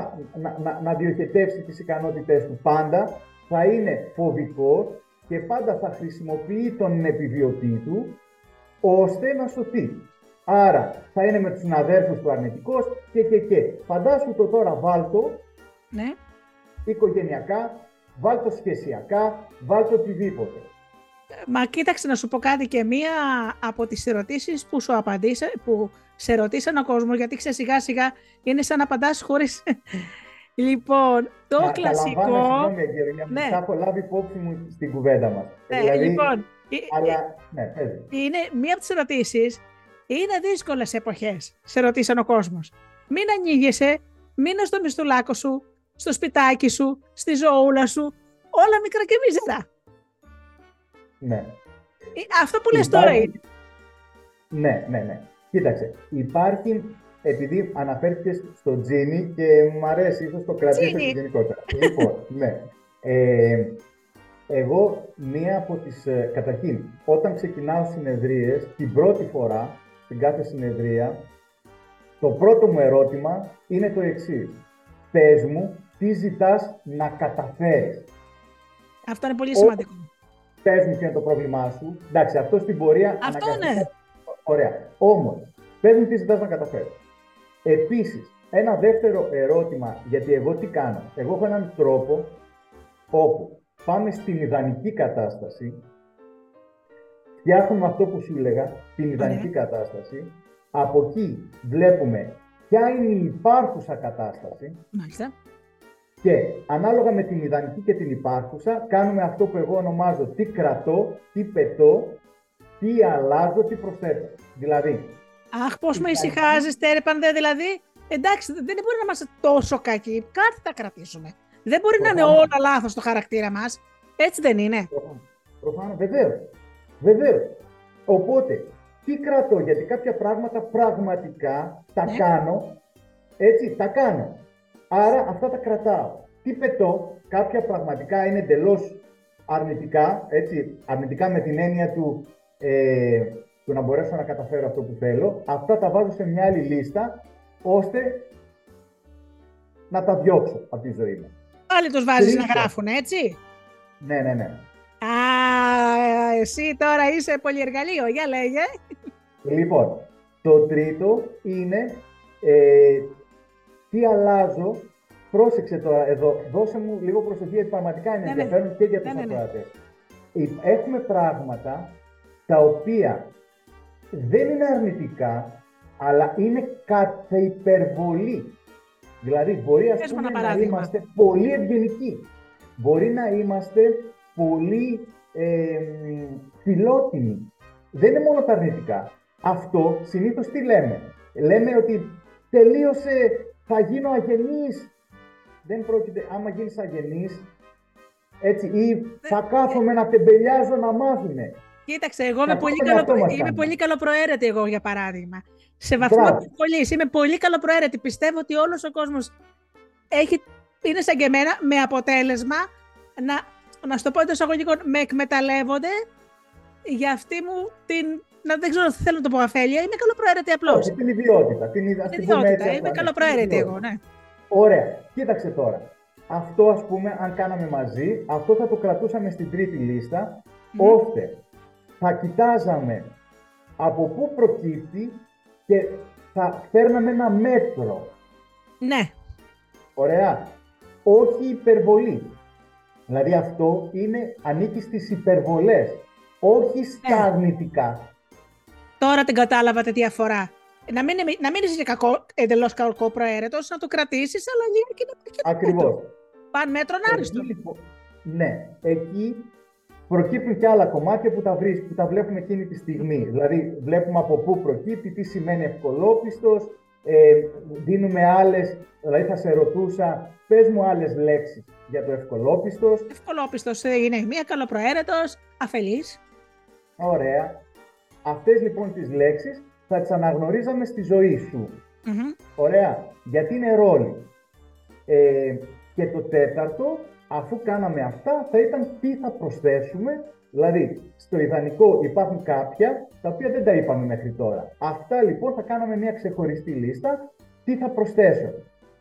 να, να, να διοχετεύσει τις ικανότητές του; Πάντα, θα είναι φοβικός και πάντα θα χρησιμοποιεί τον επιβιωτή του ώστε να σωθεί. Άρα θα είναι με τους συναδέρφους του αρνητικός και και και. Φαντάσου το τώρα βάλτο ναι. οικογενειακά, βάλτο σχεσιακά, βάλτο οτιδήποτε. Μα κοίταξε να σου πω κάτι και μία από τις ερωτήσεις που σου απαντήσα, που σε ρωτήσαν ο κόσμος, γιατί ξέρεις σιγά σιγά είναι σαν να απαντάς χωρίς... [LAUGHS] λοιπόν, το να, κλασικό... Συγγνώμη, ναι. θα έχω λάβει υπόψη μου στην κουβέντα μας. Ναι, δηλαδή, λοιπόν, αλλά, ναι, είναι μία από τις ερωτήσεις είναι δύσκολες εποχές, σε ρωτήσαν ο κόσμος. Μην ανοίγεσαι, μείνε στο μισθουλάκο σου, στο σπιτάκι σου, στη ζωούλα σου, όλα μικρά και μίζερα. Ναι. Ε, αυτό που λες τώρα είναι. Ναι, ναι, ναι. Κοίταξε, υπάρχει, επειδή αναφέρθηκες στο τζίνι και μου αρέσει, ίσως το κρατήσω γενικότερα. [LAUGHS] λοιπόν, ναι. Ε, εγώ, μία από τις, ε, καταρχήν, όταν ξεκινάω συνεδρίες, την πρώτη φορά, στην κάθε συνεδρία, το πρώτο μου ερώτημα είναι το εξής. Πες μου, τι ζητάς να καταφέρεις; Αυτό είναι πολύ σημαντικό. Πες μου ποιο είναι το πρόβλημά σου. Εντάξει, αυτό στην πορεία... Αυτό ναι. Ωραία. Όμως, πες μου τις ζητάς να καταφέρεις. Επίσης, ένα δεύτερο ερώτημα, γιατί εγώ τι κάνω. Εγώ έχω έναν τρόπο όπου πάμε στην ιδανική κατάσταση φτιάχνουμε αυτό που σου έλεγα, την ιδανική κατάσταση. Από εκεί βλέπουμε ποια είναι η υπάρχουσα κατάσταση. Μάλιστα. Και ανάλογα με την ιδανική και την υπάρχουσα, κάνουμε αυτό που εγώ ονομάζω τι κρατώ, τι πετώ, τι αλλάζω, τι προσθέτω. Δηλαδή. Αχ, πώς με ησυχάζεις, Τέρεπανδε, δηλαδή. Εντάξει, δεν μπορεί να είμαστε τόσο κακοί. Κάτι θα κρατήσουμε. Δεν μπορεί να είναι όλα λάθος το χαρακτήρα μας. Έτσι δεν είναι. Προφανώς, βεβαίως. Βεβαίως. Οπότε, τι κρατώ, γιατί κάποια πράγματα πραγματικά τα ναι. κάνω, έτσι, τα κάνω. Άρα αυτά τα κρατάω. Τι πετώ, κάποια πραγματικά είναι εντελώς αρνητικά, έτσι, αρνητικά με την έννοια του, ε, του να μπορέσω να καταφέρω αυτό που θέλω. Αυτά τα βάζω σε μια άλλη λίστα, ώστε να τα διώξω από τη ζωή μου. Πάλι τους βάζεις να γράφουν, έτσι; Ναι, ναι, ναι. Α, εσύ τώρα είσαι πολυεργαλείο, για λέγε. Λοιπόν, το τρίτο είναι ε, τι αλλάζω. Πρόσεξε τώρα εδώ, δώσε μου λίγο προσοχή γιατί πραγματικά είναι ναι, ναι. ενδιαφέρον και για τους ναι, ναι, ναι. Έχουμε πράγματα τα οποία δεν είναι αρνητικά, αλλά είναι κατά υπερβολή. Δηλαδή, μπορεί ας πούμε, να είμαστε πολύ ευγενικοί. Μπορεί να είμαστε πολύ ε, φιλότιμοι. Δεν είναι μόνο τα αρνητικά. Αυτό συνήθως τι λέμε; Λέμε ότι τελείωσε, θα γίνω αγενής. Δεν πρόκειται, άμα γίνεις αγενής, έτσι, ή θα κάθομαι να τεμπελιάζω να μάθουνε. Κοίταξε, εγώ είμαι πολύ, καλο... είμαι πολύ καλοπροαίρετη εγώ, για παράδειγμα. Σε βαθμό πολύ, είμαι πολύ καλοπροαίρετη. Πιστεύω ότι όλος ο κόσμος έχει... είναι σαν και εμένα, με αποτέλεσμα να να σου το πω εντός εισαγωγικών, με εκμεταλλεύονται για αυτή μου την. Να, δεν ξέρω, θέλω να το πω αφέλεια, είμαι καλοπροαίρετη απλώς. Όχι, την ιδιότητα. Την, ιδιότητα. Είμαι καλοπροαίρετη εγώ, ναι. Ωραία. Κοίταξε τώρα. Αυτό, ας πούμε, αν κάναμε μαζί, αυτό θα το κρατούσαμε στην τρίτη λίστα, ώστε θα κοιτάζαμε από πού προκύπτει και θα φέρναμε ένα μέτρο. Ναι. Ωραία. Όχι υπερβολή. Δηλαδή αυτό είναι, ανήκει στις υπερβολές, όχι στα ναι. αρνητικά. Τώρα την κατάλαβα τη διαφορά. Να μην, να μην είσαι κακό, εντελώς κακό προαίρετος, να το κρατήσεις, αλλά λίγο και να πει Ακριβώς. Παν μέτρον άριστο. Λοιπόν, ναι, εκεί προκύπτουν και άλλα κομμάτια που τα, βρεις, που τα βλέπουμε εκείνη τη στιγμή. Δηλαδή, βλέπουμε από πού προκύπτει, τι σημαίνει ευκολόπιστος, ε, δίνουμε άλλες, δηλαδή θα σε ρωτούσα, πες μου άλλες λέξεις για το ευκολόπιστος. Ευκολόπιστος ε, είναι μία καλοπροαίρετος, αφελής. Ωραία. Αυτές λοιπόν τις λέξεις θα τις αναγνωρίζαμε στη ζωή σου. Ωραία. Γιατί είναι ρόλοι. Ε, και το τέταρτο, αφού κάναμε αυτά, θα ήταν τι θα προσθέσουμε. Δηλαδή, στο ιδανικό υπάρχουν κάποια τα οποία δεν τα είπαμε μέχρι τώρα. Αυτά λοιπόν θα κάναμε μια ξεχωριστή λίστα. Τι θα προσθέσω.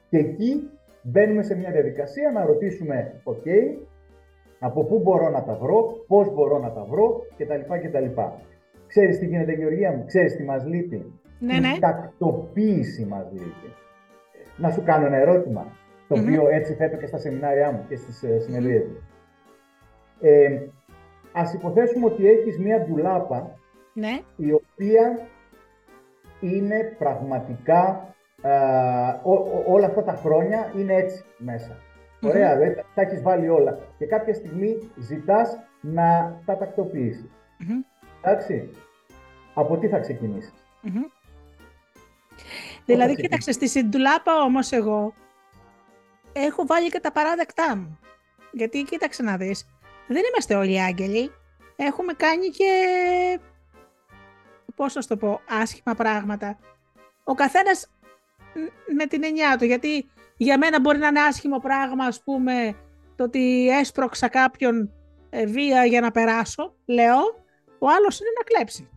Και εκεί μπαίνουμε σε μια διαδικασία να ρωτήσουμε, OK, από πού μπορώ να τα βρω, πώς μπορώ να τα βρω κτλ. κτλ. Ξέρεις τι γίνεται Γεωργία μου, ξέρεις τι μας λείπει; Ναι, ναι. Η τακτοποίηση μας λείπει. Να σου κάνω ένα ερώτημα, το οποίο έτσι θέτω και στα σεμινάρια μου και στις ε, συνεδρίες μου. Ε, ας υποθέσουμε ότι έχεις μία ντουλάπα ναι. η οποία είναι πραγματικά όλα αυτά τα χρόνια είναι έτσι μέσα. Ωραία, δεν τα έχεις βάλει όλα. Και κάποια στιγμή ζητάς να τα τακτοποιήσεις. Εντάξει, από τι θα ξεκινήσεις; Δηλαδή, κοίταξε, στη συντουλάπα όμως εγώ έχω βάλει και τα παράδεκτά μου. Γιατί κοίταξε να δεις, δεν είμαστε όλοι άγγελοι. Έχουμε κάνει και, πώς θα το πω, άσχημα πράγματα. Ο καθένας με την εννιά του, γιατί για μένα μπορεί να είναι άσχημο πράγμα, ας πούμε, το ότι έσπρωξα κάποιον ε, βία για να περάσω, λέω, ο άλλος είναι να κλέψει.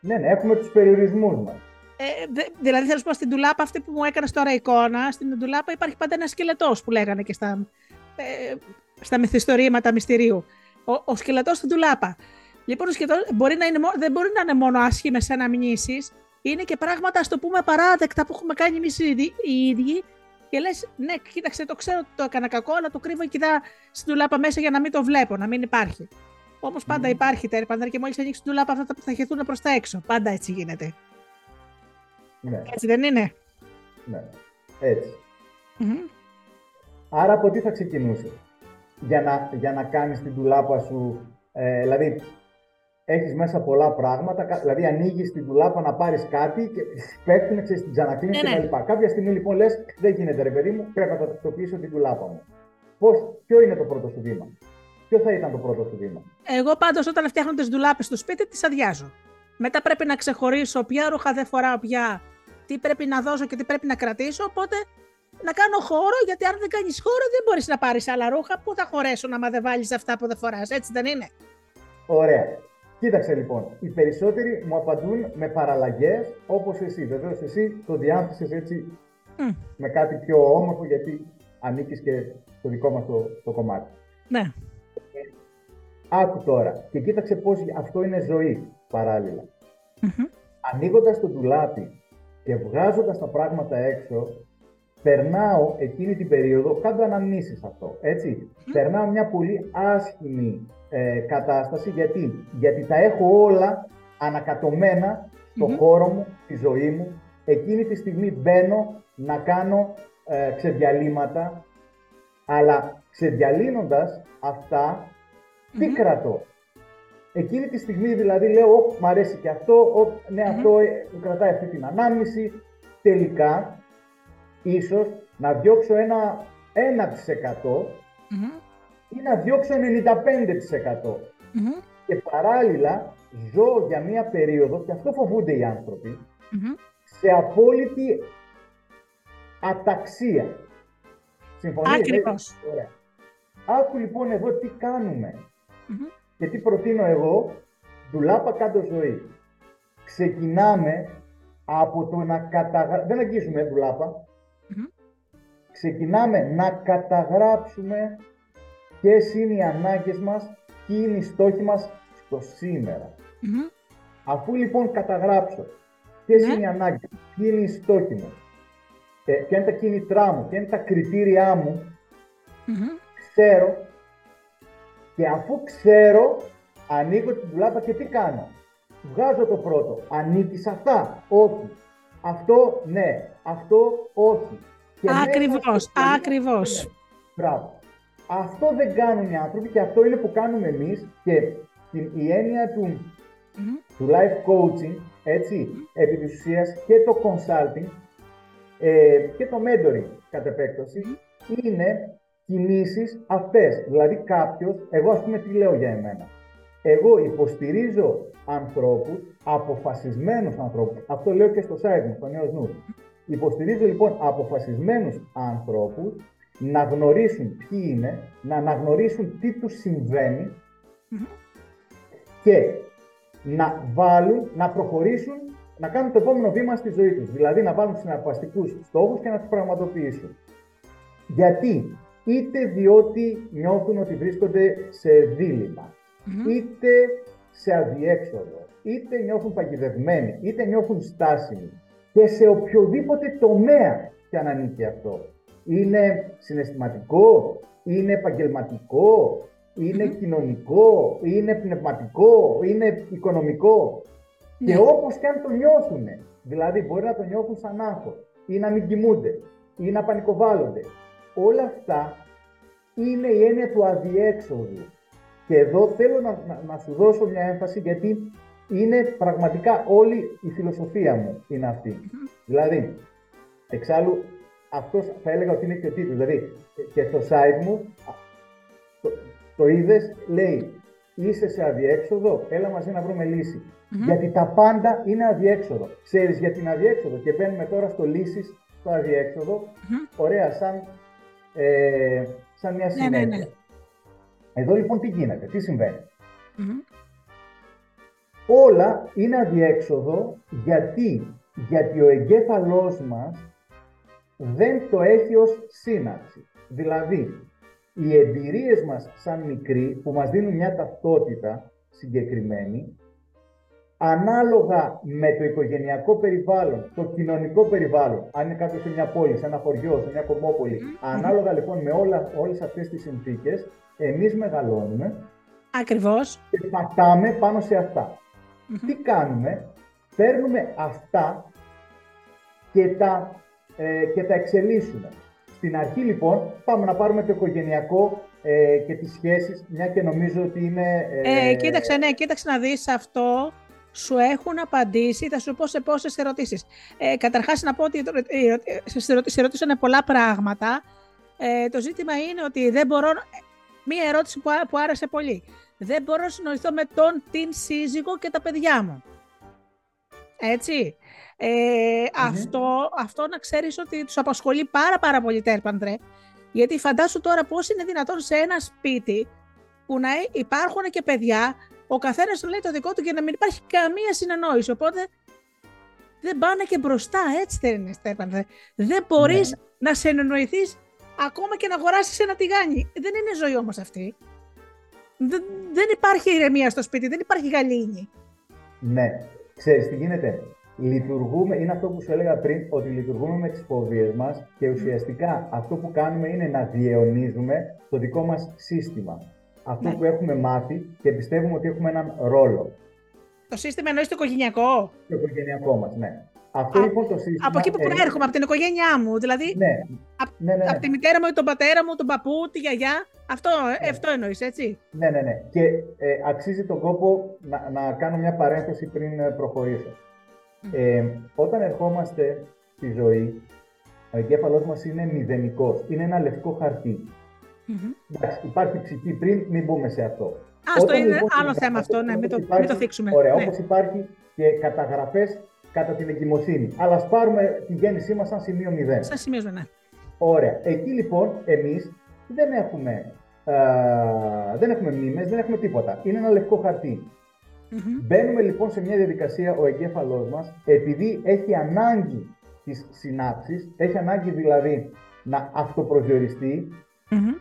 Ναι, ναι, έχουμε τους περιορισμούς μας. Ε, δηλαδή, θέλω να σου πω στην τουλάπα αυτή που μου έκανες τώρα εικόνα, στην τουλάπα υπάρχει πάντα ένας σκελετός που λέγανε και στα, ε, στα μυθιστορήματα μυστηρίου. Ο, ο σκελετός στην τουλάπα. Λοιπόν, ο σκελετός μπορεί να είναι, δεν μπορεί να είναι μόνο άσχημες αναμνήσει, είναι και πράγματα, ας το πούμε, παράδεκτα που έχουμε κάνει εμείς οι ίδιοι. Και λες, ναι, κοίταξε, το ξέρω ότι το έκανα κακό, αλλά το κρύβω και στην τουλάπα μέσα για να μην το βλέπω, να μην υπάρχει. Όμω πάντα υπάρχει τέρπαντα και μόλις ανοίξει την τουλάπα αυτά που θα χεθούν προς τα έξω. Πάντα έτσι γίνεται. Ναι. Έτσι δεν είναι; Ναι, έτσι. Άρα από τι θα ξεκινούσε; Για να, για να κάνεις την τουλάπα σου, ε, δηλαδή έχεις μέσα πολλά πράγματα, δηλαδή ανοίγεις την τουλάπα να πάρεις κάτι και πέφτουν, ξέρεις, την ξανακλίνεις ναι, ναι. Κάποια στιγμή λοιπόν λες, δεν γίνεται ρε παιδί μου, πρέπει να τακτοποιήσω την τουλάπα μου. Πώς, ποιο είναι το πρώτο σου βήμα; Ποιο θα ήταν το πρώτο σου βήμα; Εγώ πάντως όταν φτιάχνω τις ντουλάπες στο σπίτι τις αδειάζω. Μετά πρέπει να ξεχωρίσω ποια ρούχα δεν φοράω πια, τι πρέπει να δώσω και τι πρέπει να κρατήσω. Οπότε να κάνω χώρο, γιατί αν δεν κάνεις χώρο δεν μπορείς να πάρεις άλλα ρούχα. Πού θα χωρέσουν άμα δεν βάλεις αυτά που δεν φοράς, έτσι δεν είναι; Ωραία. Κοίταξε λοιπόν, οι περισσότεροι μου απαντούν με παραλλαγές όπως εσύ. Βεβαίως εσύ το διάθεσε έτσι με κάτι πιο όμορφο, γιατί ανήκεις και στο δικό μας το, το κομμάτι. Ναι. Άκου τώρα και κοίταξε πώς αυτό είναι ζωή παράλληλα. Mm-hmm. Ανοίγοντας το ντουλάπι και βγάζοντας τα πράγματα έξω, περνάω εκείνη την περίοδο, κάτω αναμνήσεις αυτό, έτσι. Περνάω μια πολύ άσχημη ε, κατάσταση, γιατί, γιατί τα έχω όλα ανακατωμένα στο χώρο μου, στη ζωή μου. Εκείνη τη στιγμή μπαίνω να κάνω ε, ξεδιαλύματα, αλλά ξεδιαλύνοντας αυτά, τι κρατώ; Εκείνη τη στιγμή δηλαδή λέω, Ω, μ' αρέσει και αυτό, ο, ναι, αυτό ε, μου κρατάει αυτή την ανάμνηση. Τελικά, ίσως να διώξω ένα 1% ή να διώξω 95%. Και παράλληλα ζω για μία περίοδο, και αυτό φοβούνται οι άνθρωποι, σε απόλυτη αταξία. Συμφωνείτε. Ακριβώς. Άκου λοιπόν εδώ τι κάνουμε. Και τι προτείνω εγώ, ντουλάπα κάτω ζωή. Ξεκινάμε από το να καταγράψουμε, δεν αγγίζουμε ξεκινάμε να καταγράψουμε ποιες είναι οι ανάγκες μας, ποιοι είναι οι στόχοι μας στο σημερα Αφού λοιπόν καταγράψω ποιες ναι. είναι οι ανάγκες, ποιοι είναι οι στόχοι μου, ε, ποια είναι τα κίνητρά μου, ποια είναι τα κριτήριά μου, ξέρω και αφού ξέρω, ανοίγω την τουλάπα και τι κάνω. Βγάζω το πρώτο. Ανήκεις σε αυτά; Όχι. Αυτό ναι. Αυτό όχι. ακριβώς, ακριβώς. Ναι. Μπράβο. Αυτό δεν κάνουν οι άνθρωποι και αυτό είναι που κάνουμε εμείς και η έννοια του, του life coaching, έτσι, επί της ουσίας, και το consulting ε, και το mentoring κατ' επέκταση, είναι κινήσεις αυτές. Δηλαδή κάποιος, εγώ ας πούμε τι λέω για εμένα. Εγώ υποστηρίζω ανθρώπους, αποφασισμένους ανθρώπους. Αυτό λέω και στο site μου, στο Νέος Νους. Υποστηρίζω λοιπόν αποφασισμένους ανθρώπους να γνωρίσουν ποιοι είναι, να αναγνωρίσουν τι τους συμβαινει και να βάλουν, να προχωρήσουν, να κάνουν το επόμενο βήμα στη ζωή τους. Δηλαδή να βάλουν συναρπαστικούς στόχους και να τους πραγματοποιήσουν. Γιατί; Είτε διότι νιώθουν ότι βρίσκονται σε διλημα είτε σε αδιέξοδο, είτε νιώθουν παγιδευμένοι, είτε νιώθουν στάσιμοι και σε οποιοδήποτε τομέα και αν ανήκει αυτό. Είναι συναισθηματικό, είναι επαγγελματικό, είναι κοινωνικό, είναι πνευματικό, είναι οικονομικό. Και ναι. όπως και αν το νιώθουν, δηλαδή μπορεί να το νιώθουν σαν άγχος ή να μην κοιμούνται ή να πανικοβάλλονται. Όλα αυτά είναι η έννοια του αδιέξοδου. Και εδώ θέλω να, να, σου δώσω μια έμφαση γιατί είναι πραγματικά όλη η φιλοσοφία μου είναι Δηλαδή, εξάλλου αυτός θα έλεγα ότι είναι και ο τίτλος. Δηλαδή, και στο site μου, το, το είδες, λέει, είσαι σε αδιέξοδο, έλα μαζί να βρούμε Γιατί τα πάντα είναι αδιέξοδο. Ξέρεις για την αδιέξοδο και μπαίνουμε τώρα στο λύσεις στο αδιεξοδο Ωραία, σαν, ε, σαν μια συνέχεια. Ναι, ναι, ναι. Εδώ λοιπόν τι γίνεται, τι συμβαινει Όλα είναι αδιέξοδο γιατί, γιατί ο εγκέφαλός μας δεν το έχει ως σύναξη. Δηλαδή, οι εμπειρίες μας σαν μικροί που μας δίνουν μια ταυτότητα συγκεκριμένη, ανάλογα με το οικογενειακό περιβάλλον, το κοινωνικό περιβάλλον, αν είναι κάποιος σε μια πόλη, σε ένα χωριό, σε μια κομμόπολη, ανάλογα λοιπόν με όλα, όλες αυτές τις συνθήκες, εμείς μεγαλώνουμε Ακριβώς. και πατάμε πάνω σε αυτα Τι κάνουμε, παίρνουμε αυτά και τα ε, και τα εξελίσσουμε. Στην αρχή λοιπόν πάμε να πάρουμε το οικογενειακό ε, και τις σχέσεις, μια και νομίζω ότι είναι... Ε, ε, κοίταξε, ναι, κοίταξε να δεις αυτό σου έχουν απαντήσει, θα σου πω σε πόσες ερωτήσεις. Ε, καταρχάς να πω ότι σε ρωτήσανε πολλά πράγματα. Ε, το ζήτημα είναι ότι δεν μπορώ, μία ερώτηση που, που άρεσε πολύ. Δεν μπορώ να συνοηθώ με τον την σύζυγο και τα παιδιά μου. Έτσι. Ε, αυτό, αυτό να ξέρεις ότι τους απασχολεί πάρα πάρα πολύ τέρπαντρε. Γιατί φαντάσου τώρα πώς είναι δυνατόν σε ένα σπίτι που να υπάρχουν και παιδιά, ο καθένας λέει το δικό του και να μην υπάρχει καμία συνεννόηση. Οπότε δεν πάνε και μπροστά, έτσι δεν είναι τέρπαντρε. Δεν μπορείς ναι. να συνεννοηθείς ακόμα και να αγοράσεις ένα τηγάνι. Δεν είναι ζωή όμως αυτή. Δεν, δεν υπάρχει ηρεμία στο σπίτι, δεν υπάρχει γαλήνη. Ναι. Ξέρεις τι γίνεται λειτουργούμε, είναι αυτό που σου έλεγα πριν, ότι λειτουργούμε με τις φοβίες μας και ουσιαστικά αυτό που κάνουμε είναι να διαιωνίζουμε το δικό μας σύστημα. Αυτό ναι. που έχουμε μάθει και πιστεύουμε ότι έχουμε έναν ρόλο. Το σύστημα εννοείς το οικογενειακό; Το οικογενειακό μας, ναι. Αυτό λοιπόν το σύστημα... Από εκεί που προέρχομαι, από την οικογένειά μου. Δηλαδή, ναι. ναι, ναι, από τη μητέρα μου, τον πατέρα μου, τον παππού, τη γιαγιά. Αυτό, ναι. αυτό εννοείς, έτσι; Ναι, ναι, ναι. Και ε, αξίζει τον κόπο να, να κάνω μια παρένθεση πριν ε, προχωρήσω. Ε, όταν ερχόμαστε στη ζωή, ο εγκέφαλός μας είναι μηδενικός. Είναι ένα λευκό χαρτί. Εντάξει, υπάρχει ψυχή πριν, μην μπούμε σε αυτό. Α, το είναι λοιπόν, άλλο θέμα αυτό, ναι, μην το, υπάρχει, μην το θίξουμε. Ωραία, ναι. όπως υπάρχει και καταγραφές κατά την εγκυμοσύνη. Αλλά ας πάρουμε τη γέννησή μας σαν σημείο μηδέν. Σαν σημείο, ναι. Ωραία. Εκεί λοιπόν εμείς δεν έχουμε, α, δεν έχουμε μνήμες, δεν έχουμε τίποτα. Είναι ένα λευκό χαρτί. Mm-hmm. Μπαίνουμε λοιπόν σε μια διαδικασία ο εγκέφαλός μας επειδή έχει ανάγκη της συνάψης, έχει ανάγκη δηλαδή να αυτοπροσδιοριστεί, mm-hmm.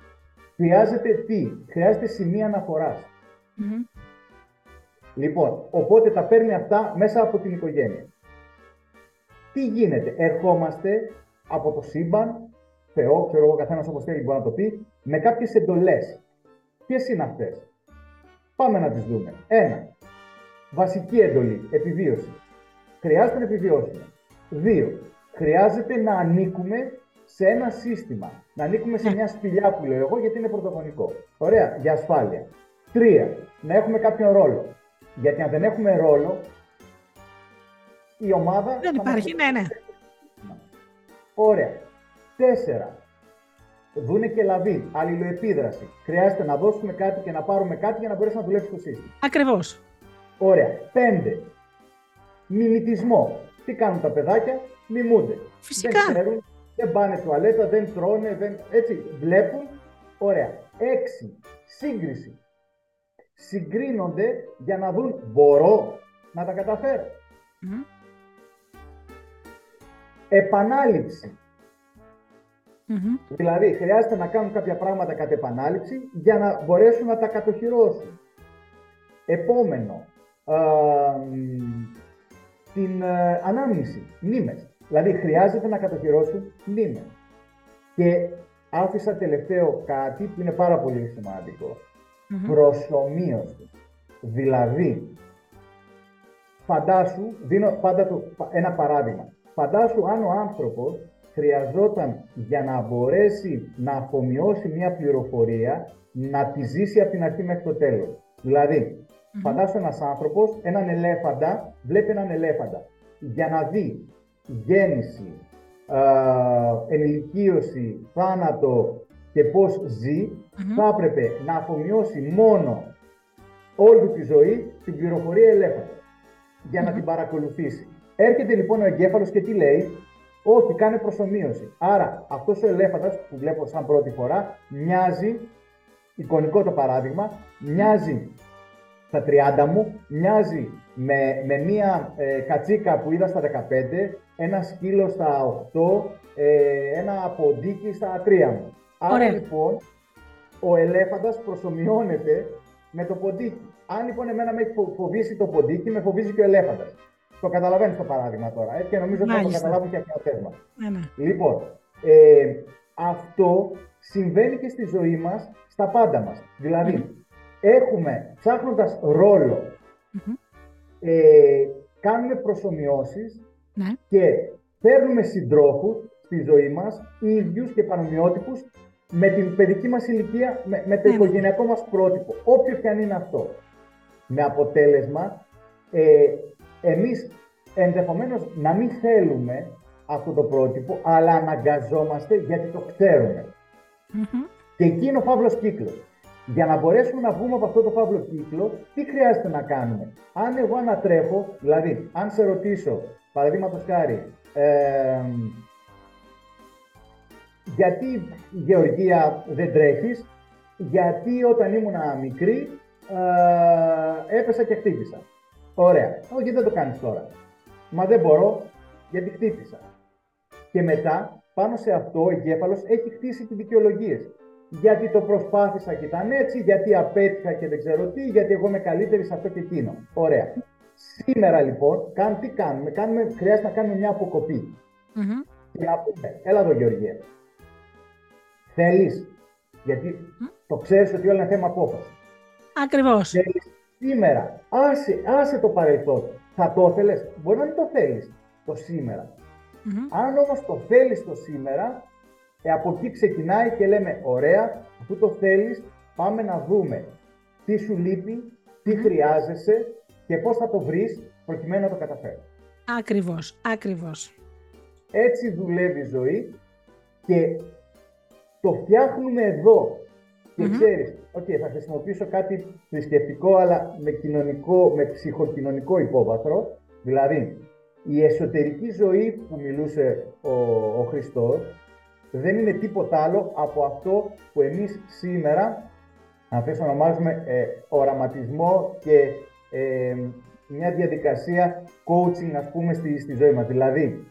Χρειάζεται τι, χρειάζεται σημεία αναφοράς. Mm-hmm. Λοιπόν, οπότε τα παίρνει αυτά μέσα από την οικογένεια. Τι γίνεται, ερχόμαστε από το σύμπαν, Θεό, ξέρω εγώ, καθένας όπως θέλει μπορεί να το πει, με κάποιες εντολές. Ποιες είναι αυτές, Πάμε να τις δούμε. Ένα, Βασική εντολή, επιβίωση. Χρειάζεται να επιβιώσουμε. Δύο, χρειάζεται να ανήκουμε σε ένα σύστημα. Να ανήκουμε σε μια σπηλιά που λέω εγώ γιατί είναι πρωτογονικό. Ωραία, για ασφάλεια. Τρία, να έχουμε κάποιον ρόλο. Γιατί αν δεν έχουμε ρόλο, η ομάδα. Δεν υπάρχει, ναι, ναι. Ωραία. Τέσσερα. δούνε και λαβή, αλληλοεπίδραση. Χρειάζεται να δώσουμε κάτι και να πάρουμε κάτι για να μπορέσει να δουλέψει το σύστημα. Ακριβώς. Ωραία. Πέντε. Μιμητισμό. Τι κάνουν τα παιδάκια, μιμούνται. Φυσικά. Δεν ξέρουν, δεν πάνε τουαλέτα, δεν τρώνε, δεν... έτσι βλέπουν. Ωραία. Έξι. Σύγκριση. Συγκρίνονται για να δουν μπορώ να τα καταφέρω. Επανάληψη. Δηλαδή, χρειάζεται να κάνουν κάποια πράγματα κατ' επανάληψη για να μπορέσουν να τα κατοχυρώσουν. Επόμενο, την ε, ανάμνηση, μνήμες. Δηλαδή, χρειάζεται να κατοχυρώσουν μνήμες. Και άφησα τελευταίο κάτι που είναι πάρα πολύ σημαντικό. Προσωμείωση. Δηλαδή, φαντάσου, δίνω πάντα το, ένα παράδειγμα. Φαντάσου αν ο άνθρωπος χρειαζόταν για να μπορέσει να αφομοιώσει μια πληροφορία να τη ζήσει από την αρχή μέχρι το τέλος. Δηλαδή, mm-hmm. φαντάσου ένας άνθρωπος, έναν ελέφαντα, βλέπει έναν ελέφαντα. Για να δει γέννηση, ε, ενηλικίωση, θάνατο και πώς ζει, θα έπρεπε να αφομοιώσει μόνο όλη τη ζωή την πληροφορία ελέφαντα για να την παρακολουθήσει. Έρχεται λοιπόν ο εγκέφαλος και τι λέει, όχι, κάνει προσωμείωση. Άρα αυτός ο ελέφαντα που βλέπω σαν πρώτη φορά μοιάζει, εικονικό το παράδειγμα, μοιάζει στα 30 μου, μοιάζει με, με μία ε, κατσίκα που είδα στα 15, ένα σκύλο στα 8, ε, ένα ποντίκι στα 3 μου. Άρα λοιπόν ο ελέφαντας προσωμιώνεται με το ποντίκι. Αν λοιπόν εμένα με έχει φοβήσει το ποντίκι, με φοβίζει και ο ελέφαντας. Το καταλαβαίνεις το παράδειγμα τώρα. Ε, και νομίζω ότι θα το καταλάβουν και αυτό το Ναι, ναι. Λοιπόν, ε, αυτό συμβαίνει και στη ζωή μας, στα πάντα μας. Δηλαδή, ναι. έχουμε, ψάχνοντας ε, κάνουμε προσωμιώσεις ναι. και παίρνουμε συντρόφους στη ζωή μας, ίδιους και πανομοιότυπους, με την παιδική μας ηλικία, με, με το ναι, οικογενειακό μας πρότυπο, όποιος και αν είναι αυτό. Με αποτέλεσμα, ε, εμείς ενδεχομένως να μην θέλουμε αυτό το πρότυπο, αλλά αναγκαζόμαστε γιατί το ξερουμε Και εκεί είναι ο φαύλος κύκλος. Για να μπορέσουμε να βγούμε από αυτό το φαύλο κύκλο, τι χρειάζεται να κάνουμε; Αν εγώ ανατρέχω, δηλαδή, αν σε ρωτήσω, παραδείγματος χάρη, ε, γιατί Γεωργία δεν τρέχεις, γιατί όταν ήμουν μικρή ε, έπεσα και χτύπησα. Ωραία. Όχι, δεν το κάνεις τώρα. Μα δεν μπορώ, γιατί χτύπησα. Και μετά, πάνω σε αυτό, ο εγκέφαλος έχει χτίσει τις δικαιολογίες. Γιατί το προσπάθησα και ήταν έτσι, γιατί απέτυχα και δεν ξέρω τι, γιατί εγώ είμαι καλύτερη σε αυτό και εκείνο. Ωραία. Σήμερα λοιπόν, κάν, τι κάνουμε, κάνουμε, χρειάζεται να κάνουμε μια αποκοπή. Mm-hmm. Και να πούμε, έλα εδώ Γεωργία. Θέλεις, γιατί το ξέρεις ότι όλα είναι θέμα απόφασης. Ακριβώς. Θέλεις σήμερα, άσε, άσε το παρελθόν. Θα το ήθελε, μπορεί να μην το θέλεις το σήμερα. Αν όμως το θέλεις το σήμερα, ε, από εκεί ξεκινάει και λέμε, ωραία, αφού το θέλεις, πάμε να δούμε τι σου λείπει, τι χρειάζεσαι και πώς θα το βρεις προκειμένου να το καταφέρεις. Ακριβώς, ακριβώς. Έτσι δουλεύει η ζωή και το φτιάχνουμε εδώ. Και mm ξέρεις, okay, θα χρησιμοποιήσω κάτι θρησκευτικό, αλλά με, κοινωνικό, με ψυχοκοινωνικό υπόβαθρο. Δηλαδή, η εσωτερική ζωή που μιλούσε ο, ο Χριστός δεν είναι τίποτα άλλο από αυτό που εμείς σήμερα, αν θες ονομάζουμε ε, οραματισμό και ε, μια διαδικασία coaching, ας πούμε, στη, στη ζωή μας. Δηλαδή,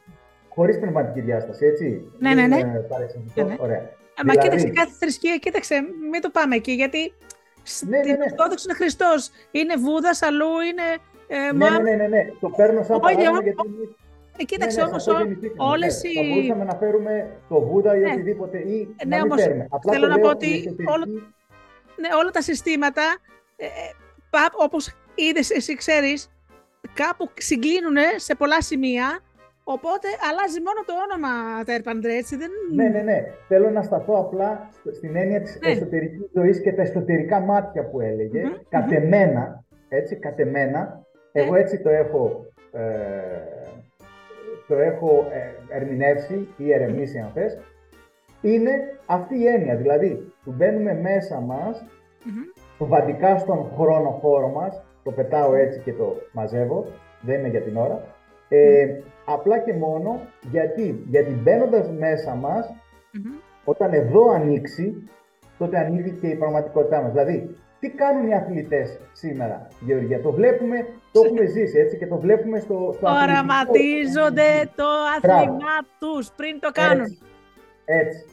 χωρίς πνευματική διάσταση, έτσι. Ναι, ναι, ναι. ναι, ναι. Ωραία. Μα δηλαδή... κοίταξε κάθε θρησκεία, κοίταξε, μην το πάμε εκεί, γιατί ναι, στην ναι, ναι. Ορθόδοξη είναι Χριστός, είναι Βούδας, αλλού είναι... Ε, ναι, ναι, ναι, ναι, το παίρνω σαν παράδειγμα γιατί... Ε, κοίταξε ναι, ναι, όμως, όλες οι... Θα μπορούσαμε να φέρουμε το Βούδα ή ναι. οτιδήποτε ή ναι, να μην όμως, φέρουμε. Απλά θέλω να πω ότι όλα, ναι, όλα τα συστήματα, ε, ε όπως είδες, εσύ ξέρεις, κάπου συγκλίνουν σε πολλά σημεία Οπότε αλλάζει μόνο το όνομα Τέρπαντρε, έτσι δεν... Ναι, ναι, ναι. Θέλω να σταθώ απλά στην έννοια της ναι. εσωτερικής ζωής και τα εσωτερικά μάτια που έλεγε. Mm-hmm. Κατεμένα, έτσι, κατεμένα, ναι. εγώ έτσι το έχω, ε, το έχω ε, ερμηνεύσει ή ερευνήσει αν θες, είναι αυτή η έννοια. Δηλαδή, του μπαίνουμε μέσα μας, mm-hmm. το βαντικά στον χρόνο χώρο μας, το πετάω έτσι και το μαζεύω, δεν είναι για την ώρα. Ε, Απλά και μόνο γιατί, γιατί μπαίνοντας μέσα μας, όταν εδώ ανοίξει, τότε ανοίγει και η πραγματικότητά μας. Δηλαδή, τι κάνουν οι αθλητές σήμερα, Γεωργία; Το βλέπουμε, το έχουμε ζήσει έτσι και το βλέπουμε στο, στο Οραματίζονται το άθλημά τους πριν το κάνουν. Έτσι. έτσι.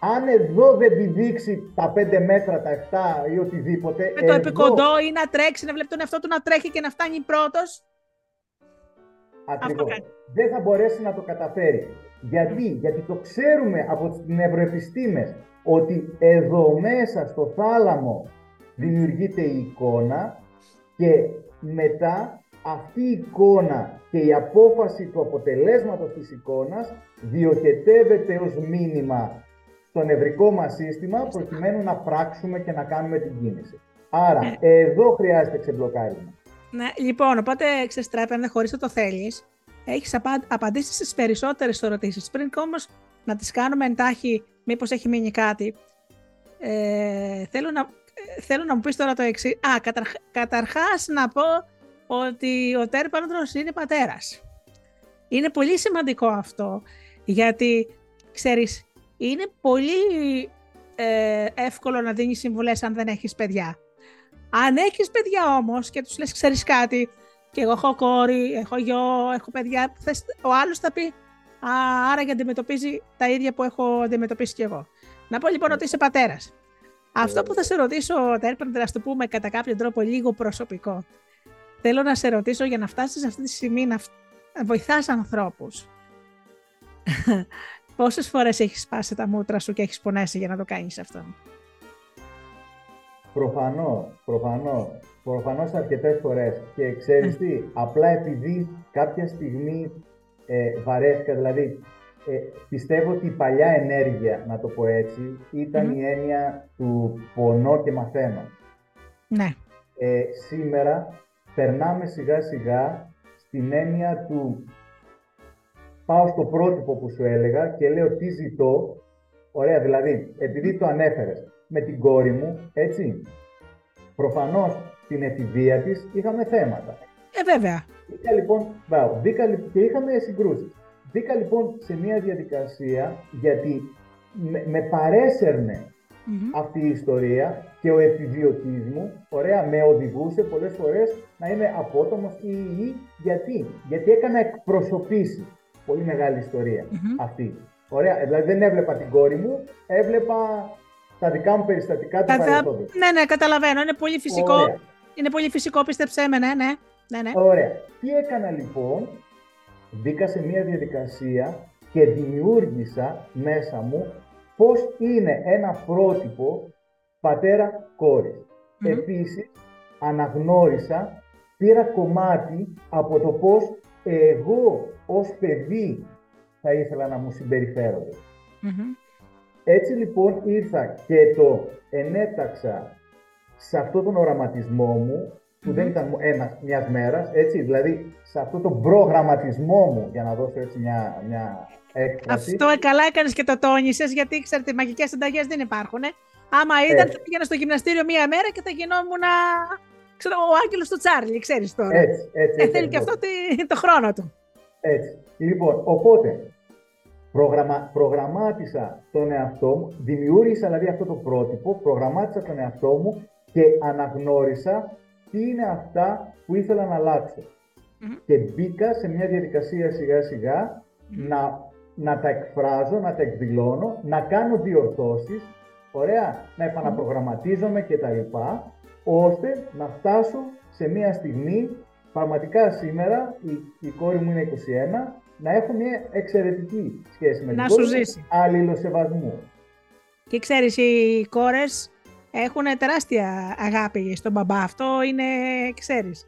Αν εδώ δεν τη δείξει τα 5 μέτρα, τα 7 ή οτιδήποτε. Με το επικοντό ή να τρέξει, να βλέπει τον εαυτό του να τρέχει και να φτάνει πρώτος. Ακριβώς. Δεν θα μπορέσει να το καταφέρει. Γιατί, γιατί το ξέρουμε από τις νευροεπιστήμες ότι εδώ μέσα στο θάλαμο δημιουργείται η εικόνα και μετά αυτή η εικόνα και η απόφαση του αποτελέσματος της εικόνας διοχετεύεται ως μήνυμα στο νευρικό μας σύστημα προκειμένου να πράξουμε και να κάνουμε την κίνηση. Άρα, ναι. εδώ χρειάζεται ξεμπλοκάρισμα. Ναι, λοιπόν, οπότε ξεστρέπαινε χωρίς το θέλεις. Έχεις απαντήσεις στις περισσότερες ερωτήσεις. Πριν όμως να τις κάνουμε εντάχει, μήπως έχει μείνει κάτι. Ε, θέλω, να, θέλω να μου πεις τώρα το εξής. Α, καταρχ, καταρχάς να πω ότι ο τέρπανδρος είναι πατέρας. Είναι πολύ σημαντικό αυτό, γιατί, ξέρεις, είναι πολύ ε, εύκολο να δίνεις συμβουλές αν δεν έχεις παιδιά. Αν έχεις παιδιά όμως και τους λες ξέρεις κάτι και εγώ έχω κόρη, έχω γιο, έχω παιδιά, ο άλλος θα πει Α, άρα και αντιμετωπίζει τα ίδια που έχω αντιμετωπίσει κι εγώ. Να πω λοιπόν ότι είσαι πατέρας. Αυτό που θα σε ρωτήσω, Τέρπερ, να το πούμε κατά κάποιο τρόπο λίγο προσωπικό. Θέλω να σε ρωτήσω για να φτάσεις σε αυτή τη στιγμή να βοηθάς ανθρώπους. [LAUGHS] Πόσες φορές έχεις σπάσει τα μούτρα σου και έχεις πονέσει για να το κάνεις αυτό; Προφανώς, προφανώς, προφανώς αρκετές φορές. Και ξέρεις τι, απλά επειδή κάποια στιγμή ε, βαρέθηκα, δηλαδή ε, πιστεύω ότι η παλιά ενέργεια, να το πω έτσι, η έννοια του πονώ και μαθαίνω. Ναι. Ε, σήμερα περνάμε σιγά σιγά στην έννοια του πάω στο πρότυπο που σου έλεγα και λέω τι ζητώ. Ωραία, δηλαδή, επειδή το ανέφερες, με την κόρη μου, έτσι. Προφανώς στην εφηβεία της είχαμε θέματα. Ε, βέβαια. Μπήκα λοιπόν, μπράβο, και είχαμε συγκρούσεις. Μπήκα λοιπόν σε μια διαδικασία γιατί με, με παρεσερνε αυτή η ιστορία και ο επιβιωτής μου, ωραία, με οδηγούσε πολλές φορές να είμαι απότομος ή, ή, γιατί. Γιατί έκανα εκπροσωπήσεις. Πολύ μεγάλη αυτή. Ωραία, δηλαδή δεν έβλεπα την κόρη μου, έβλεπα τα δικά μου περιστατικά του παρελθόντος. Ναι, ναι, καταλαβαίνω. Είναι πολύ φυσικό. Είναι πολύ φυσικό, πίστεψέ με, ναι, ναι. ναι, ναι. Ωραία. Τι έκανα λοιπόν, μπήκα σε μια διαδικασία και δημιούργησα μέσα μου πώς είναι ένα πρότυπο πατέρα-κόρη. Mm-hmm. Επίσης, αναγνώρισα, πήρα κομμάτι από το πώς εγώ ως παιδί θα ήθελα να μου συμπεριφέρονται. Έτσι λοιπόν ήρθα και το ενέταξα σε αυτόν τον οραματισμό μου, που δεν ήταν ένα μιας μέρας, έτσι, δηλαδή σε αυτόν τον προγραμματισμό μου, για να δώσω έτσι μια, μια έκφραση. Αυτό καλά έκανες και το τόνισες, γιατί ξέρετε, μαγικές συνταγές δεν υπάρχουν. Άμα ήταν, θα πήγαινα στο γυμναστήριο μία μέρα και θα γινόμουν ξέρω, ο άγγελος του Τσάρλι, ξέρεις τώρα. Έτσι, έτσι, ε, θέλει και αυτό το χρόνο του. Έτσι. Λοιπόν, οπότε, Προγραμμα, προγραμμάτισα τον εαυτό μου, δημιούργησα δηλαδή αυτό το πρότυπο, προγραμμάτισα τον εαυτό μου και αναγνώρισα τι είναι αυτά που ήθελα να αλλάξω. Και μπήκα σε μια διαδικασία σιγά να, να τα εκφράζω, να τα εκδηλώνω, να κάνω διορθώσεις, ωραία, να επαναπρογραμματίζομαι κτλ. ώστε να φτάσω σε μια στιγμή, πραγματικά σήμερα, η, η κόρη μου είναι 21, να έχω μια εξαιρετική σχέση με να την σου ζήσει. αλληλοσεβασμού. Και ξέρεις, οι κόρες έχουν τεράστια αγάπη στον μπαμπά. Αυτό είναι, ξέρεις.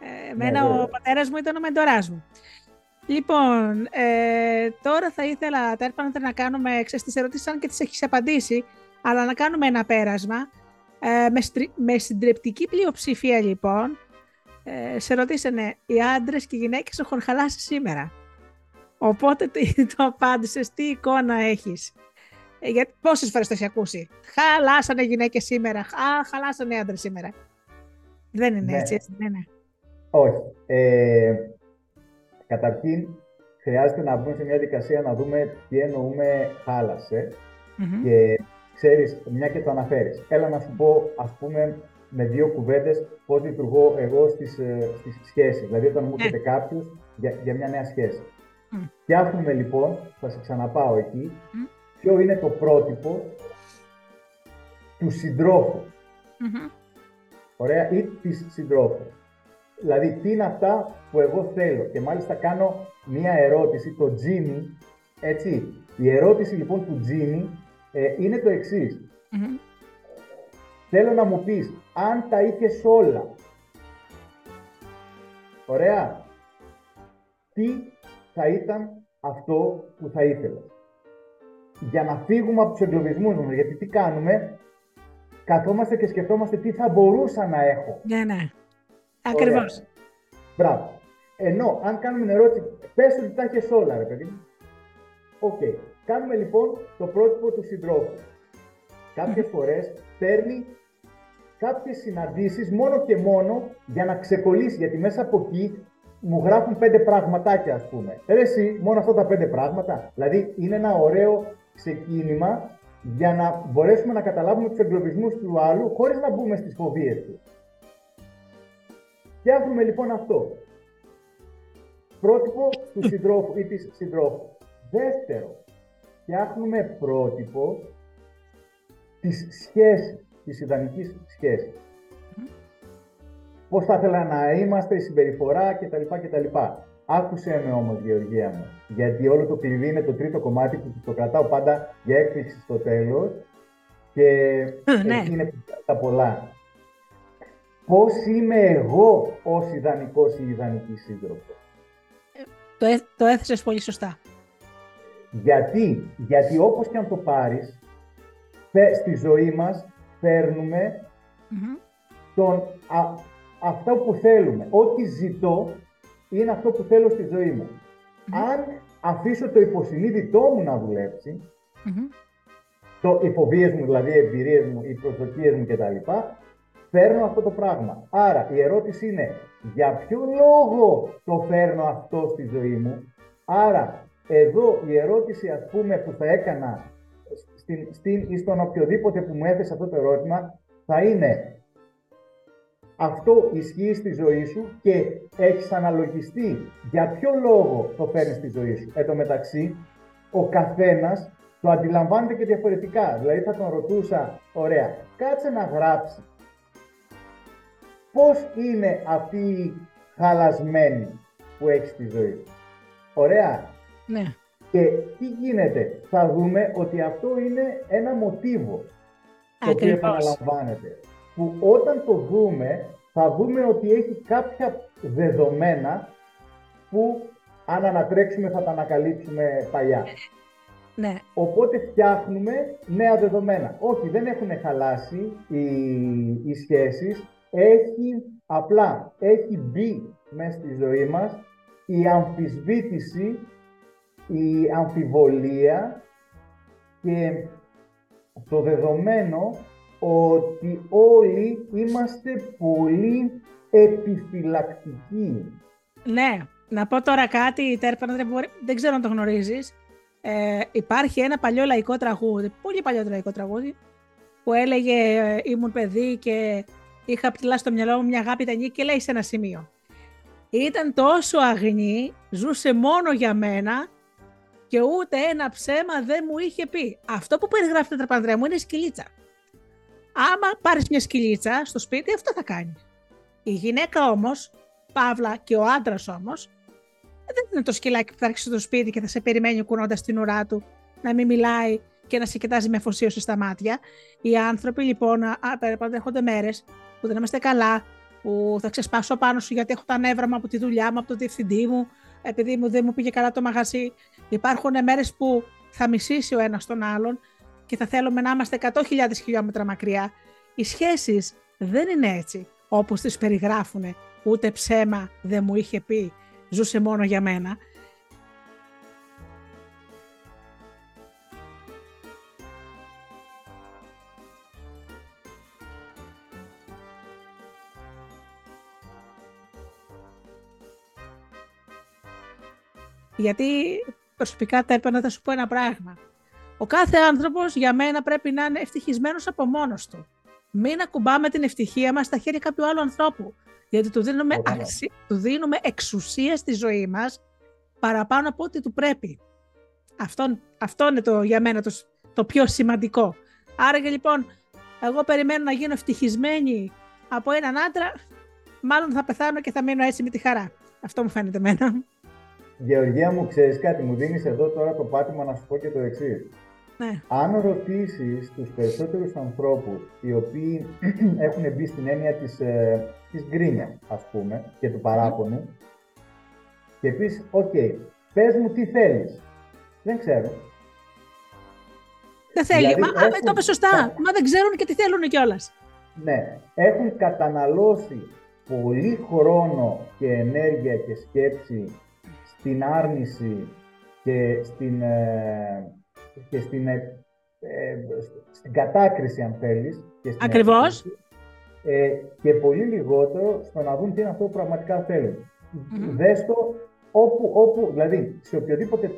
Ε, εμένα ναι, ο πατέρας μου ήταν ο μεντοράς μου. Λοιπόν, ε, τώρα θα ήθελα, Τέρπαντε, να κάνουμε, ξέρεις, τις ερωτήσεις, αν και τις έχεις απαντήσει, αλλά να κάνουμε ένα πέρασμα. Ε, με, με συντριπτική πλειοψηφία, λοιπόν, ε, σε ρωτήσανε οι άντρες και οι γυναίκες έχουν χαλάσει σήμερα. Οπότε το απάντησες, τι εικόνα έχεις; Ε, γιατί πόσες φορές το έχει ακούσει; Χαλάσανε γυναίκες σήμερα. Α, χαλάσανε άντρες σήμερα. Δεν είναι Ναι. έτσι, έτσι δεν είναι. Όχι. Ε, καταρχήν, χρειάζεται να μπούμε σε μια δικασία να δούμε τι εννοούμε χάλασε. Μμμ. Και ξέρεις, μια και το αναφέρεις. Έλα να σου πω, ας πούμε, με δύο κουβέντες πώς λειτουργώ εγώ στις, ε, στις σχέσεις. Δηλαδή, όταν μου Ναι. έρχεται κάποιος για, για μια νέα σχέση. Μμ. Φτιάχνουμε λοιπόν, θα σε ξαναπάω εκεί, Μμ. Ποιο είναι το πρότυπο του συντρόφου; Μμμ. Ωραία, ή της συντρόφου. Δηλαδή, τι είναι αυτά που εγώ θέλω; Και μάλιστα κάνω μία ερώτηση, το Τζίμι, έτσι. Η ερώτηση λοιπόν του Τζίμι ε, είναι το εξής. Μμμ. Θέλω να μου πεις, αν τα είχες όλα, ωραία, τι θα ήταν αυτό που θα ήθελες; Για να φύγουμε από τους εγκλωβισμούς μας, γιατί τι κάνουμε, καθόμαστε και σκεφτόμαστε τι θα μπορούσα να έχω. Ναι, ναι. Ακριβώς. Μπράβο. Ενώ αν κάνουμε την ερώτηση, πες ότι τα έχεις όλα, ρε παιδί μου. Οκ. Κάνουμε λοιπόν το πρότυπο του συντρόφου. Κάποιες φορές παίρνει κάποιες συναντήσεις μόνο και μόνο για να ξεκολλήσει, γιατί μέσα από εκεί μου γράφουν πέντε πραγματάκια, ας πούμε. Ρε εσύ, μόνο αυτά τα πέντε πράγματα. Δηλαδή, είναι ένα ωραίο ξεκίνημα για να μπορέσουμε να καταλάβουμε τους εγκλωβισμούς του άλλου, χωρίς να μπούμε στις φοβίες του. Φτιάχνουμε λοιπόν αυτό. Πρότυπο του συντρόφου ή της συντρόφου. Δεύτερο, φτιάχνουμε πρότυπο της σχέσης, της ιδανικής σχέσης. Πώς θα ήθελα να είμαστε, η συμπεριφορά κτλ. κτλ. Άκουσέ με όμως, Γεωργία μου, γιατί όλο το κλειδί είναι το τρίτο κομμάτι που το κρατάω πάντα για έκπληξη στο τέλος και Ναι. εκεί είναι που τα πολλά. Πώς είμαι εγώ ως ιδανικός ή ιδανική σύντροφος; Το, έ- το έθεσες πολύ σωστά. Γιατί, γιατί όπως και αν το πάρεις, φε- στη ζωή μας φέρνουμε Μμμ. τον, α, αυτό που θέλουμε. Ό,τι ζητώ είναι αυτό που θέλω στη ζωή μου. Αν αφήσω το υποσυνείδητό μου να δουλέψει, Μμμ. το, οι φοβίες μου, δηλαδή οι εμπειρίες μου, οι προσδοκίες μου κτλ. Φέρνω αυτό το πράγμα. Άρα η ερώτηση είναι, για ποιο λόγο το φέρνω αυτό στη ζωή μου; Άρα εδώ η ερώτηση ας πούμε που θα έκανα στην, στην, ή στον οποιοδήποτε που μου έθεσε αυτό το ερώτημα θα είναι αυτό ισχύει στη ζωή σου και έχεις αναλογιστεί για ποιο λόγο το φέρνεις στη ζωή σου. Εν τω μεταξύ, ο καθένας το αντιλαμβάνεται και διαφορετικά. Δηλαδή θα τον ρωτούσα, ωραία, κάτσε να γράψει. Πώς είναι αυτή η χαλασμένη που έχεις στη ζωή σου. Ωραία. Ναι. Και τι γίνεται. Θα δούμε ότι αυτό είναι ένα μοτίβο το οποίο Ακριβώς. επαναλαμβάνεται. Που όταν το δούμε, θα δούμε ότι έχει κάποια δεδομένα που αν ανατρέξουμε θα τα ανακαλύψουμε παλιά. Ναι. Οπότε φτιάχνουμε νέα δεδομένα. Όχι, δεν έχουν χαλάσει οι, οι σχέσεις. Έχει απλά, έχει μπει μέσα στη ζωή μας η αμφισβήτηση, η αμφιβολία και το δεδομένο ότι όλοι είμαστε πολύ επιφυλακτικοί. Ναι, να πω τώρα κάτι, Τέρπανα, δεν, μπορεί- δεν ξέρω αν το γνωρίζεις. Ε, υπάρχει ένα παλιό λαϊκό τραγούδι, πολύ παλιό λαϊκό τραγούδι, που έλεγε ε, ήμουν παιδί και είχα ψηλά στο μυαλό μου μια αγάπη ταινή και λέει σε ένα σημείο. Ήταν τόσο αγνή, ζούσε μόνο για μένα και ούτε ένα ψέμα δεν μου είχε πει. Αυτό που περιγράφει το τραπανδρέ μου είναι σκυλίτσα. Άμα πάρεις μια σκυλίτσα στο σπίτι, αυτό θα κάνει. Η γυναίκα όμως, παύλα και ο άντρας όμως, δεν είναι το σκυλάκι που θα έρχεσαι στο σπίτι και θα σε περιμένει κουνώντας την ουρά του, να μην μιλάει και να σε κοιτάζει με αφοσίωση στα μάτια. Οι άνθρωποι λοιπόν, α, α, έρχονται μέρες που δεν είμαστε καλά, που θα ξεσπάσω πάνω σου γιατί έχω τα νεύρα μου από τη δουλειά μου, από το διευθυντή μου, επειδή μου δεν μου πήγε καλά το μαγαζί. Υπάρχουν μέρες που θα μισήσει ο ένας τον άλλον και θα θέλουμε να είμαστε 100.000 χιλιόμετρα μακριά. Οι σχέσεις δεν είναι έτσι όπως τις περιγράφουν. Ούτε ψέμα δεν μου είχε πει, ζούσε μόνο για μένα. Γιατί προσωπικά τα έπαιρνα, θα σου πω ένα πράγμα. Ο κάθε άνθρωπος για μένα πρέπει να είναι ευτυχισμένος από μόνος του. Μην ακουμπάμε την ευτυχία μας στα χέρια κάποιου άλλου ανθρώπου. Γιατί του δίνουμε, αξι... του δίνουμε εξουσία στη ζωή μας παραπάνω από ό,τι του πρέπει. Αυτό, αυτό είναι το, για μένα το, το πιο σημαντικό. Άρα και λοιπόν, εγώ περιμένω να γίνω ευτυχισμένη από έναν άντρα, μάλλον θα πεθάνω και θα μείνω έτσι με τη χαρά. Αυτό μου φαίνεται εμένα. Γεωργία μου, ξέρεις κάτι, μου δίνεις εδώ τώρα το πάτημα να σου πω και το εξής. Ναι. Αν ρωτήσεις τους περισσότερους ανθρώπους οι οποίοι [CLEARS THROAT] έχουν μπει στην έννοια της, ε, της γκρίνια, ας πούμε, και του παράπονου, και πεις, οκ, πες μου τι θέλεις. Δεν ξέρω. Δεν θέλει. Δηλαδή, μα, έχουν... το είπες σωστά. Μα δεν ξέρουν και τι θέλουν κιόλας. Ναι. Έχουν καταναλώσει πολύ χρόνο και ενέργεια και σκέψη στην άρνηση και στην, ε, και στην, ε, ε, στην κατάκριση, αν θέλεις. Και Ακριβώς. ε, και πολύ λιγότερο στο να δουν τι είναι αυτό που πραγματικά θέλουν. Δες το όπου, όπου, δηλαδή σε οποιοδήποτε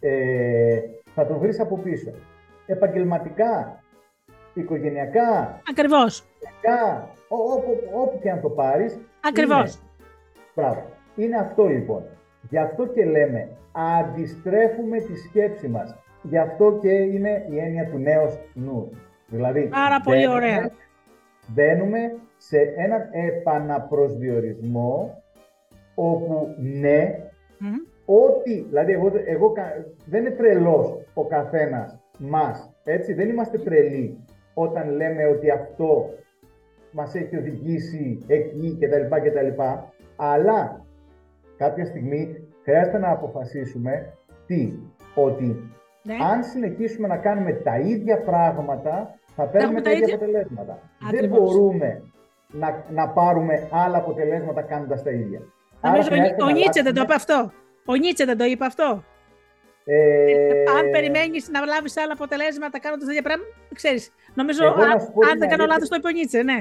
ε, θα το βρεις από πίσω. Επαγγελματικά, οικογενειακά, Ακριβώς. όπου, όπου και αν το πάρεις. Ακριβώς. Είναι, Είναι αυτό λοιπόν. Γι' αυτό και λέμε, αντιστρέφουμε τη σκέψη μας. Γι' αυτό και είναι η έννοια του νέου νου. Δηλαδή, Πάρα πολύ ωραία. Μπαίνουμε σε έναν επαναπροσδιορισμό όπου ναι, Ό,τι, δηλαδή εγώ, εγώ δεν είναι τρελός ο καθένας μας, έτσι, δεν είμαστε τρελοί όταν λέμε ότι αυτό μας έχει οδηγήσει εκεί κτλ. κτλ. Αλλά κάποια στιγμή χρειάζεται να αποφασίσουμε τι, ότι ναι. αν συνεχίσουμε να κάνουμε τα ίδια πράγματα θα παίρνουμε τα, ίδια αποτελέσματα. Δεν μπορούμε να, να πάρουμε άλλα αποτελέσματα κάνοντας τα ίδια. Νομίζω ο Νίτσε δεν το είπε αυτό. Ο Νίτσε δεν το είπε αυτό. Ε... Αν περιμένεις να λάβεις άλλα αποτελέσματα κάνοντας τέτοια πράγματα, ξέρεις. Νομίζω, αν, αν δεν κάνω λάθος, το είπε ο Νίτσε, ναι.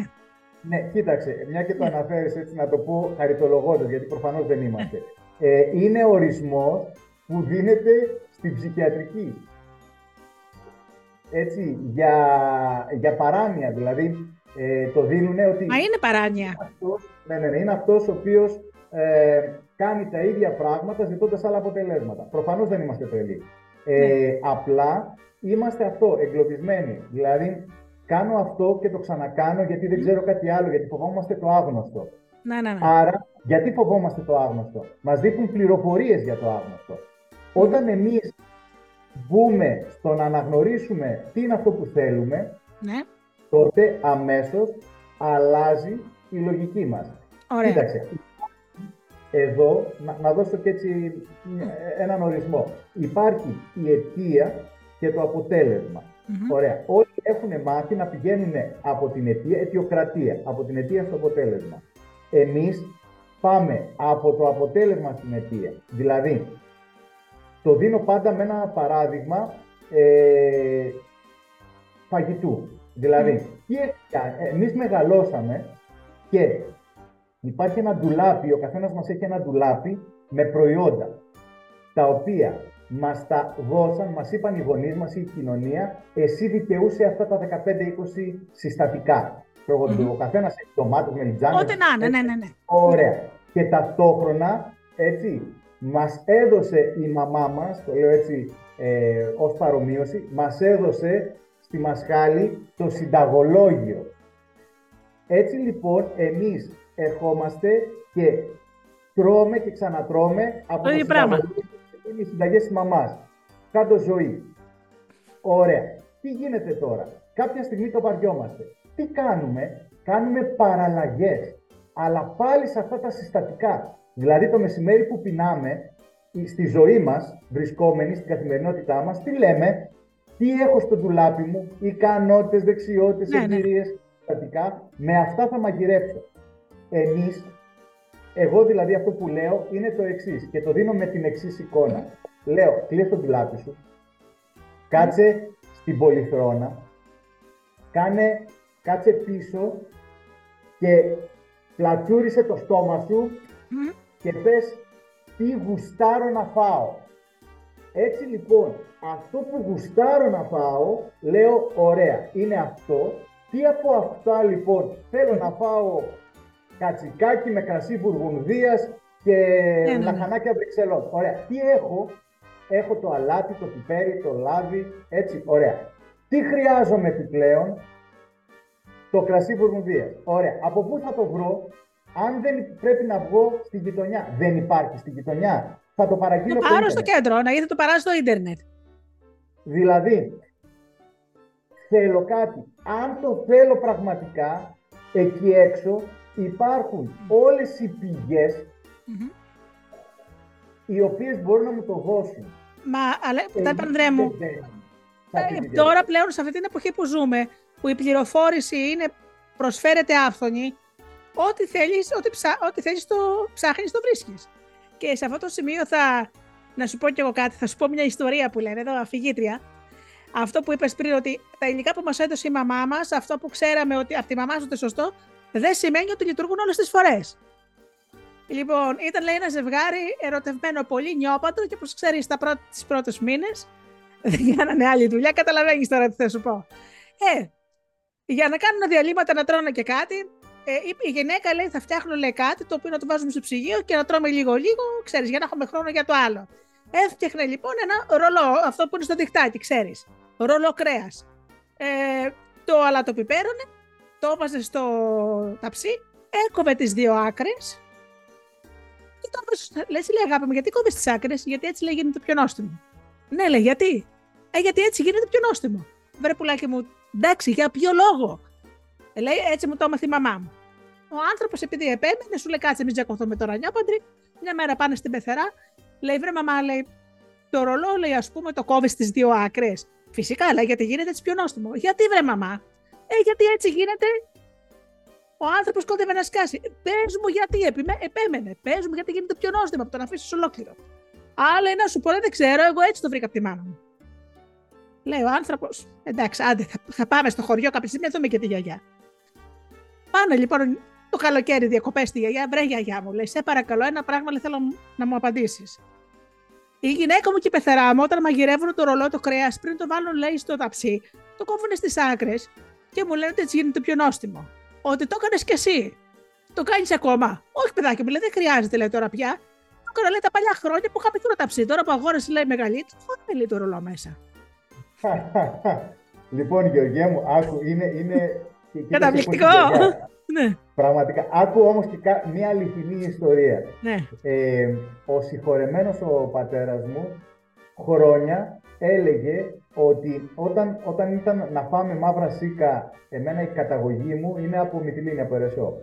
Ναι, κοίταξε, μια και το αναφέρεις έτσι να το πω χαριτολογώντας, γιατί προφανώς δεν είμαστε. Ε, είναι ορισμός που δίνεται στην ψυχιατρική. Έτσι, για, για παράνοια, δηλαδή ε, το δίνουν ότι... Μα είναι παράνοια. ναι, ναι, ναι, είναι αυτός ο οποίος ε, κάνει τα ίδια πράγματα ζητώντας άλλα αποτελέσματα. Προφανώς δεν είμαστε τρελοί. Ε, ναι. Απλά είμαστε αυτό, εγκλωβισμένοι. Δηλαδή, κάνω αυτό και το ξανακάνω γιατί δεν ξέρω κάτι άλλο, γιατί φοβόμαστε το άγνωστο. Να, να, ναι. Άρα, γιατί φοβόμαστε το άγνωστο; Μας δείχνουν πληροφορίες για το άγνωστο. Όταν εμείς μπούμε στο να αναγνωρίσουμε τι είναι αυτό που θέλουμε, ναι. τότε αμέσως αλλάζει η λογική μας. Ωραία. Κοίταξε, εδώ, να, να δώσω και έτσι έναν ορισμό. Υπάρχει η αιτία και το αποτελεσμα Ωραία. Όλοι έχουν μάθει να πηγαίνουν από την αιτία, αιτιοκρατία, από την αιτία στο αποτέλεσμα. Εμείς πάμε από το αποτέλεσμα στην αιτία. Δηλαδή, το δίνω πάντα με ένα παράδειγμα ε, φαγητού. Δηλαδή, mm. εμείς μεγαλώσαμε και Υπάρχει ένα ντουλάπι, ο καθένας μας έχει ένα ντουλάπι με προϊόντα, τα οποία μας τα δώσαν, μας είπαν οι γονείς μας ή η κοινωνία, εσύ δικαιούσε αυτά τα 15-20 συστατικά. Mm-hmm. Ο καθένας έχει ντομάτες με λιτζάνες. Ό,τι να ναι, ναι, ναι. Ωραία. Και ταυτόχρονα, έτσι, μας έδωσε η μαμά μας, το λέω έτσι ε, ως παρομοίωση, μας έδωσε στη Μασχάλη το συνταγολόγιο. Έτσι λοιπόν εμείς ερχόμαστε και τρώμε και ξανατρώμε από το ίδιο πράγμα. Είναι οι συνταγές της μαμάς. Κάτω ζωή. Ωραία. Τι γίνεται τώρα; Κάποια στιγμή το βαριόμαστε. Τι κάνουμε; Κάνουμε παραλλαγές. Αλλά πάλι σε αυτά τα συστατικά. Δηλαδή το μεσημέρι που πεινάμε, στη ζωή μας, βρισκόμενοι στην καθημερινότητά μας, τι λέμε, τι έχω στο ντουλάπι μου, ικανότητες, δεξιότητες, ναι, εμπειρίες, ναι. συστατικά, με αυτά θα μαγειρέψω. Εμείς, εγώ δηλαδή αυτό που λέω είναι το εξής και το δίνω με την εξής εικόνα. Λέω, κλείσε το πιλάτι σου, κάτσε στην πολυθρόνα, κάνε, κάτσε πίσω και πλατσούρισε το στόμα σου και πες τι γουστάρω να φάω. Έτσι λοιπόν, αυτό που γουστάρω να φάω, λέω ωραία, είναι αυτό. Τι από αυτά λοιπόν θέλω να φάω κατσικάκι με κρασί βουργουνδίας και ναι, ναι, ναι. λαχανάκια βρυξελών. Ωραία. Τι έχω, έχω το αλάτι, το πιπέρι, το λάδι, έτσι, ωραία. Τι χρειάζομαι επιπλέον, το κρασί βουργουνδίας. Ωραία. Από πού θα το βρω, αν δεν πρέπει να βγω στη γειτονιά. Δεν υπάρχει στη γειτονιά. Θα το παραγγείλω. Το πάρω στο κέντρο, να γιατί το παράσω στο ίντερνετ. Δηλαδή, θέλω κάτι. Αν το θέλω πραγματικά, εκεί έξω υπάρχουν όλες οι πηγες οι οποίες μπορούν να μου το δώσουν. Μα, αλλά, ε, μου, ε, τώρα πλέον σε αυτή την εποχή που ζούμε, που η πληροφόρηση είναι, προσφέρεται άφθονη, ό,τι θέλεις, ό,τι, ψά, ό,τι θέλεις το ψάχνεις, το βρίσκεις. Και σε αυτό το σημείο θα, να σου πω κι εγώ κάτι, θα σου πω μια ιστορία που λένε εδώ, αφηγήτρια. Αυτό που είπες πριν, ότι τα υλικά που μας έδωσε η μαμά μας, αυτό που ξέραμε ότι από τη μαμά σου το σωστό, δεν σημαίνει ότι λειτουργούν όλες τις φορές. Λοιπόν, ήταν λέει ένα ζευγάρι ερωτευμένο πολύ νιόπαντρο και όπως ξέρεις τα πρώτα, τις πρώτες μήνες [LAUGHS] δεν κάνανε άλλη δουλειά, καταλαβαίνεις τώρα τι θα σου πω. Ε, για να κάνουν διαλύματα να τρώνε και κάτι, ε, η γυναίκα λέει θα φτιάχνω λέει, κάτι το οποίο να το βάζουμε στο ψυγείο και να τρώμε λίγο-λίγο, ξέρεις, για να έχουμε χρόνο για το άλλο. Έφτιαχνε λοιπόν ένα ρολό, αυτό που είναι στο διχτάκι, ξέρεις, ρολό κρέας. Ε, το αλατοπιπέρωνε, το έβαζε στο ταψί, έκοβε τις δύο άκρες και το έβαζε, λες, λέει αγάπη μου, γιατί κόβεις τις άκρες, γιατί έτσι λέει γίνεται πιο νόστιμο. Ναι, λέει, γιατί; Ε, γιατί έτσι γίνεται πιο νόστιμο. Βρε πουλάκι μου, εντάξει, για ποιο λόγο; Ε, λέει, έτσι μου το έμαθε η μαμά μου. Ο άνθρωπος, επειδή επέμενε, σου λέει κάτσε, μην τζακωθούμε τώρα νιάπαντρι. Μια μέρα πάνε στην πεθερά, λέει, βρε μαμά, λέει, το ρολό, λέει, ας πούμε, το κόβεις στι δύο άκρες. Φυσικά, λέει, γιατί γίνεται έτσι πιο νόστιμο. Γιατί βρε μαμά, Ε, γιατί έτσι γίνεται; Ο άνθρωπος κόντευε να σκάσει. Πες μου γιατί επιμέ, επέμενε. Πες μου γιατί γίνεται πιο νόστιμο από το να αφήσεις ολόκληρο. Άλλο ένα σου πω, δεν ξέρω, εγώ έτσι το βρήκα από τη μάνα μου. Λέει ο άνθρωπος, εντάξει, άντε, θα, θα πάμε στο χωριό κάποια στιγμή να δούμε και τη γιαγιά. Πάνε λοιπόν το καλοκαίρι διακοπές στη γιαγιά. Βρε γιαγιά μου, λέει, σε παρακαλώ, ένα πράγμα λέει, θέλω να μου απαντήσεις. Η γυναίκα μου και η πεθερά μου, όταν μαγειρεύουν το ρολό το κρέας, πριν το βάλουν, λέει, στο ταψί, το κόβουν στις άκρες και μου λένε ότι έτσι γίνεται πιο νόστιμο. Ότι το έκανες κι εσύ. Το κάνεις ακόμα. Όχι, παιδάκι μου, λέει, δεν χρειάζεται, λέει τώρα πια. Το έκανα, λέει, τα παλιά χρόνια που είχα μικρό ταψί. Τώρα που αγόρασε, λέει, μεγαλύτερο, δεν λέει το ρολό μέσα. [LAUGHS] λοιπόν, Γεωργία μου, άκου, είναι, είναι [LAUGHS] Καταπληκτικό. [LAUGHS] Ναι. Πραγματικά. Άκου όμως και μια αληθινή ιστορία. Ναι. Ε, ο συγχωρεμένος ο πατέρας μου χρόνια έλεγε ότι όταν, όταν ήταν να φάμε μαύρα σίκα, εμένα η καταγωγή μου είναι από Μυτιλίνη, από Ερεσό.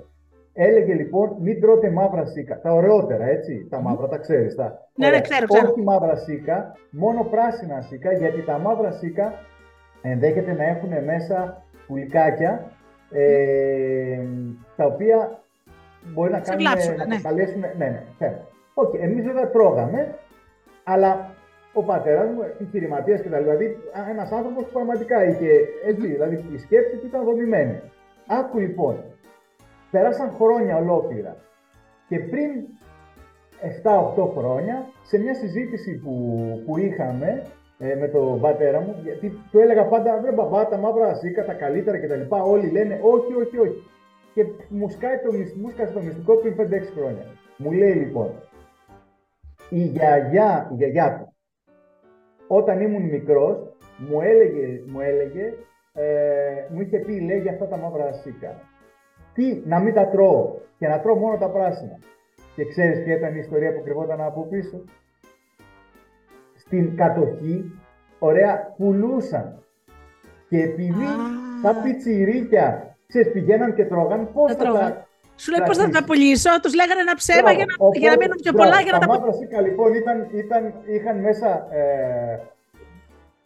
Έλεγε λοιπόν, μην τρώτε μαύρα σίκα. Τα ωραιότερα, έτσι. Τα μαύρα, τα ξέρεις. Τα... Ναι, ναι, ξέρω, ξέρω. Όχι μαύρα σίκα, μόνο πράσινα σίκα, γιατί τα μαύρα σίκα ενδέχεται να έχουν μέσα πουλικάκια ε, τα οποία μπορεί να κάνουν, να ναι. προκαλέσουν. Ναι, ναι, ναι. Όχι, εμείς βέβαια τρώγαμε, αλλά ο πατέρας μου, επιχειρηματίας και τα λοιπά, δηλαδή ένας άνθρωπος που πραγματικά είχε έτσι, δηλαδή η σκέψη του ήταν δομημένη. Άκου λοιπόν, πέρασαν χρόνια ολόκληρα και πριν 7-8 χρόνια, σε μια συζήτηση που, που είχαμε, ε, με τον πατέρα μου, γιατί του έλεγα πάντα βρε μπαμπά, τα μαύρα ασίκα, τα καλύτερα κτλ. Όλοι λένε όχι, όχι, όχι. Και μου σκάει το, μου σκάει το μυστικό πριν 5-6 χρόνια. Μου λέει λοιπόν, η γιαγιά, η γιαγιά του, όταν ήμουν μικρός, μου έλεγε, μου, έλεγε, ε, μου είχε πει, λέει, για αυτά τα μαύρα ασίκα. Τι, να μην τα τρώω και να τρώω μόνο τα πράσινα. Και ξέρεις ποια ήταν η ιστορία που κρυβόταν από πίσω; Στην κατοχή, ωραία, πουλούσαν. Και επειδή τα πιτσιρίκια, ξέρεις, πηγαίναν και τρώγαν, πώς θα, τα... Σου λέει πώς θα τα πουλήσω, τους λέγανε ένα ψέμα για να, για να μείνουν πιο πολλά για να τα πουλήσω. Τα μαύρα λοιπόν ήταν, ήταν, είχαν μέσα ε,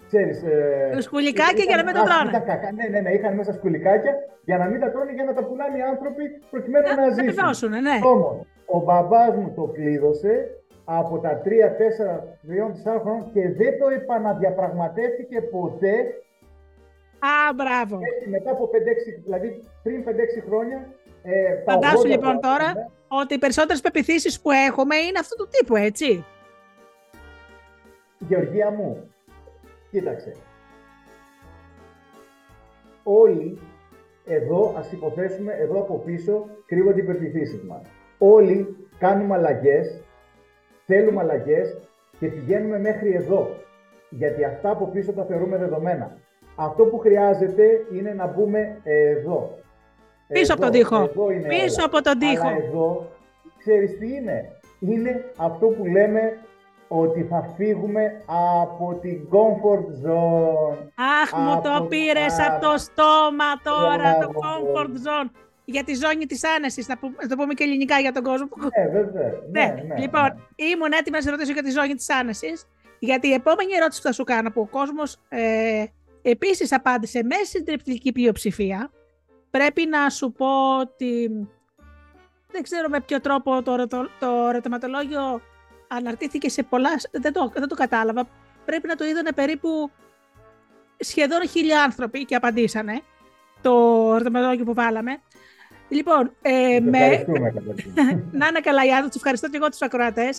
Ξέρεις, ε, σκουλικάκια για να μην τα τρώνε. Ναι, ναι, ναι, είχαν μέσα σκουλικάκια για να μην τα τρώνε για να τα πουλάνε οι άνθρωποι προκειμένου να, να ζήσουν. ναι. Όμως, ο μπαμπάς μου το κλείδωσε από τα 3, 4, 3, 4 χρόνια και δεν το επαναδιαπραγματεύτηκε ποτέ. Α, μπράβο. Έτσι, μετά από 5-6, δηλαδή πριν 5-6 χρόνια Ε, τα Φαντάσου 80 λοιπόν το τώρα έχουμε. ότι οι περισσότερες πεπιθήσεις που έχουμε είναι αυτού του τύπου, έτσι. Γεωργία μου, κοίταξε. Όλοι εδώ, ας υποθέσουμε, εδώ από πίσω κρύβονται οι πεπιθήσεις μας. Όλοι κάνουμε αλλαγές, θέλουμε αλλαγές και πηγαίνουμε μέχρι εδώ. Γιατί αυτά από πίσω τα θεωρούμε δεδομένα. Αυτό που χρειάζεται είναι να μπούμε εδώ. Πίσω από τον Εδώ, τοίχο. εδώ είναι Πίσω όλα. από τον τοίχο. Αλλά εδώ, ξέρεις τι είναι; Είναι αυτό που λέμε ότι θα φύγουμε από την comfort zone. Αχ, μου Από το το πήρες πάρ- από το στόμα τώρα, το Μπράβο. comfort zone. Για τη ζώνη της άνεσης, να, πούμε- να το πούμε και ελληνικά για τον κόσμο που Ναι, βέβαια. Ναι, Ναι, ναι, λοιπόν, ναι. ήμουν έτοιμη να σε ρωτήσω για τη ζώνη της άνεσης, γιατί η επόμενη ερώτηση που θα σου κάνω, που ο κόσμος ε, επίσης απάντησε μέσα στην τριπτική πλειοψηφία, πρέπει να σου πω ότι δεν ξέρω με ποιο τρόπο το, ερωτο- το ερωτηματολόγιο αναρτήθηκε σε πολλά, δεν το, δεν το κατάλαβα, πρέπει να το είδανε περίπου σχεδόν χίλια άνθρωποι και απαντήσανε το ερωτηματολόγιο που βάλαμε. Λοιπόν, ε, με, Ευχαριστούμε καταρχήν. [LAUGHS] να είναι καλά, Ιάννα. Τους ευχαριστώ και εγώ τους ακροατές.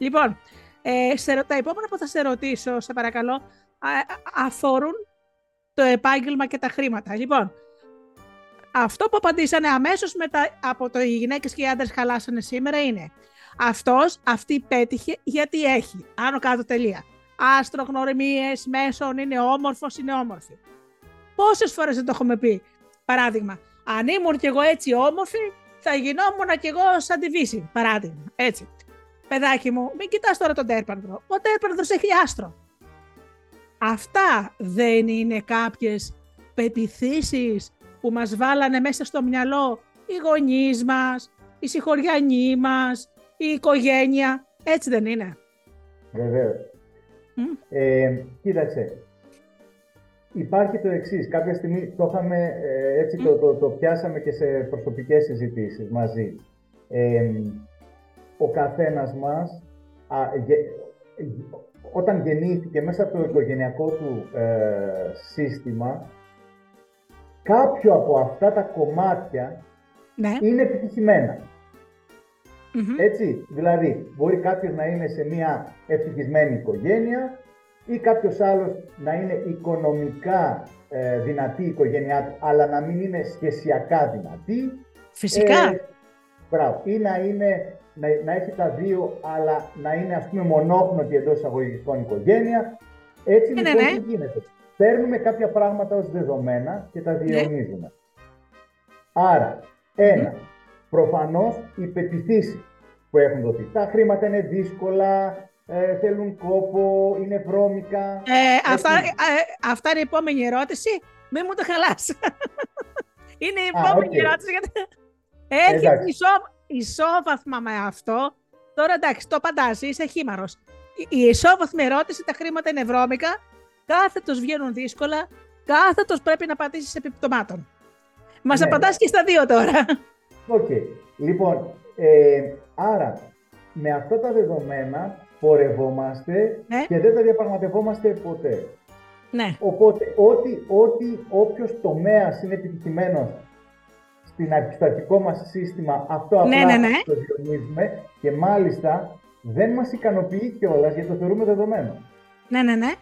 Λοιπόν, ε, σε, ρω- τα επόμενα που θα σε ρωτήσω, σε παρακαλώ, α- α- αφορούν το επάγγελμα και τα χρήματα. Λοιπόν, αυτό που απαντήσανε αμέσως μετά από το οι γυναίκες και οι άντρες χαλάσανε σήμερα είναι αυτός, αυτή πέτυχε γιατί έχει. Άνω κάτω τελεία. Άστρο, γνωριμίες, μέσον, είναι όμορφος, είναι όμορφη. Πόσες φορές δεν το έχουμε πει. Παράδειγμα, αν ήμουν κι εγώ έτσι όμορφη, θα γινόμουν κι εγώ σαν τη Βύση. Παράδειγμα, έτσι. Παιδάκι μου, μην κοιτάς τώρα τον τέρπανδρο. Ο τέρπανδρος έχει άστρο. Αυτά δεν είναι κάποιες πεπιθήσεις που μας βάλανε μέσα στο μυαλό οι γονείς μας, οι συγχωριανοί μας, η οικογένεια. Έτσι δεν είναι. Βεβαίως. Μμ. Ε, κοίταξε. Υπάρχει το εξής. Κάποια στιγμή το είχαμε, ε, έτσι το, το, το πιάσαμε και σε προσωπικές συζητήσεις μαζί. Ε, ο καθένας μας, α, γε- όταν γεννήθηκε μέσα από το οικογενειακό του ε, σύστημα, κάποιο από αυτά τα κομμάτια Ναι. είναι επιτυχημένα. Μμμ. Έτσι, δηλαδή, μπορεί κάποιος να είναι σε μια ευτυχισμένη οικογένεια ή κάποιος άλλος να είναι οικονομικά ε, δυνατή η οικογένειά του, αλλά να μην είναι σχεσιακά δυνατή. Φυσικά. Ε, μπράβο. Ή να, είναι, να, να έχει τα δύο, αλλά να είναι ας πούμε μονόπνοτη εντός εισαγωγικών οικογένεια. Έτσι Ναι, λοιπόν ναι, ναι. τι γίνεται; Παίρνουμε κάποια πράγματα ως δεδομένα και τα διαιωνίζουμε. Άρα, ένα, προφανώς οι πεπιθήσεις που έχουν δοθεί. Τα χρήματα είναι δύσκολα, ε, θέλουν κόπο, είναι βρώμικα. Ε, αυτά, έτσι. ε, αυτά είναι η επόμενη ερώτηση. Μην μου το χαλάς. είναι η Α, επόμενη οκ. ερώτηση. Γιατί... Έχει Εντάξει. Ισό, ισόβαθμα με αυτό. Τώρα εντάξει, το απαντάς, είσαι χείμαρρος. Η, η ισόβαθμη ερώτηση, τα χρήματα είναι βρώμικα, κάθετος βγαίνουν δύσκολα, κάθετος πρέπει να πατήσεις επί πτωμάτων. Μας Ναι. απαντάς και στα δύο τώρα. Οκ. Λοιπόν, ε, άρα με αυτά τα δεδομένα πορευόμαστε Ναι. και δεν τα διαπραγματευόμαστε ποτέ. ναι. Οπότε, ό,τι, ό,τι όποιος τομέας είναι επιτυχημένος στην αρχιστατικό μας σύστημα, αυτό Ναι, απλά ναι, ναι. το διονύζουμε και μάλιστα δεν μας ικανοποιεί κιόλας γιατί το θεωρούμε δεδομένο. Ναι, ναι, ναι.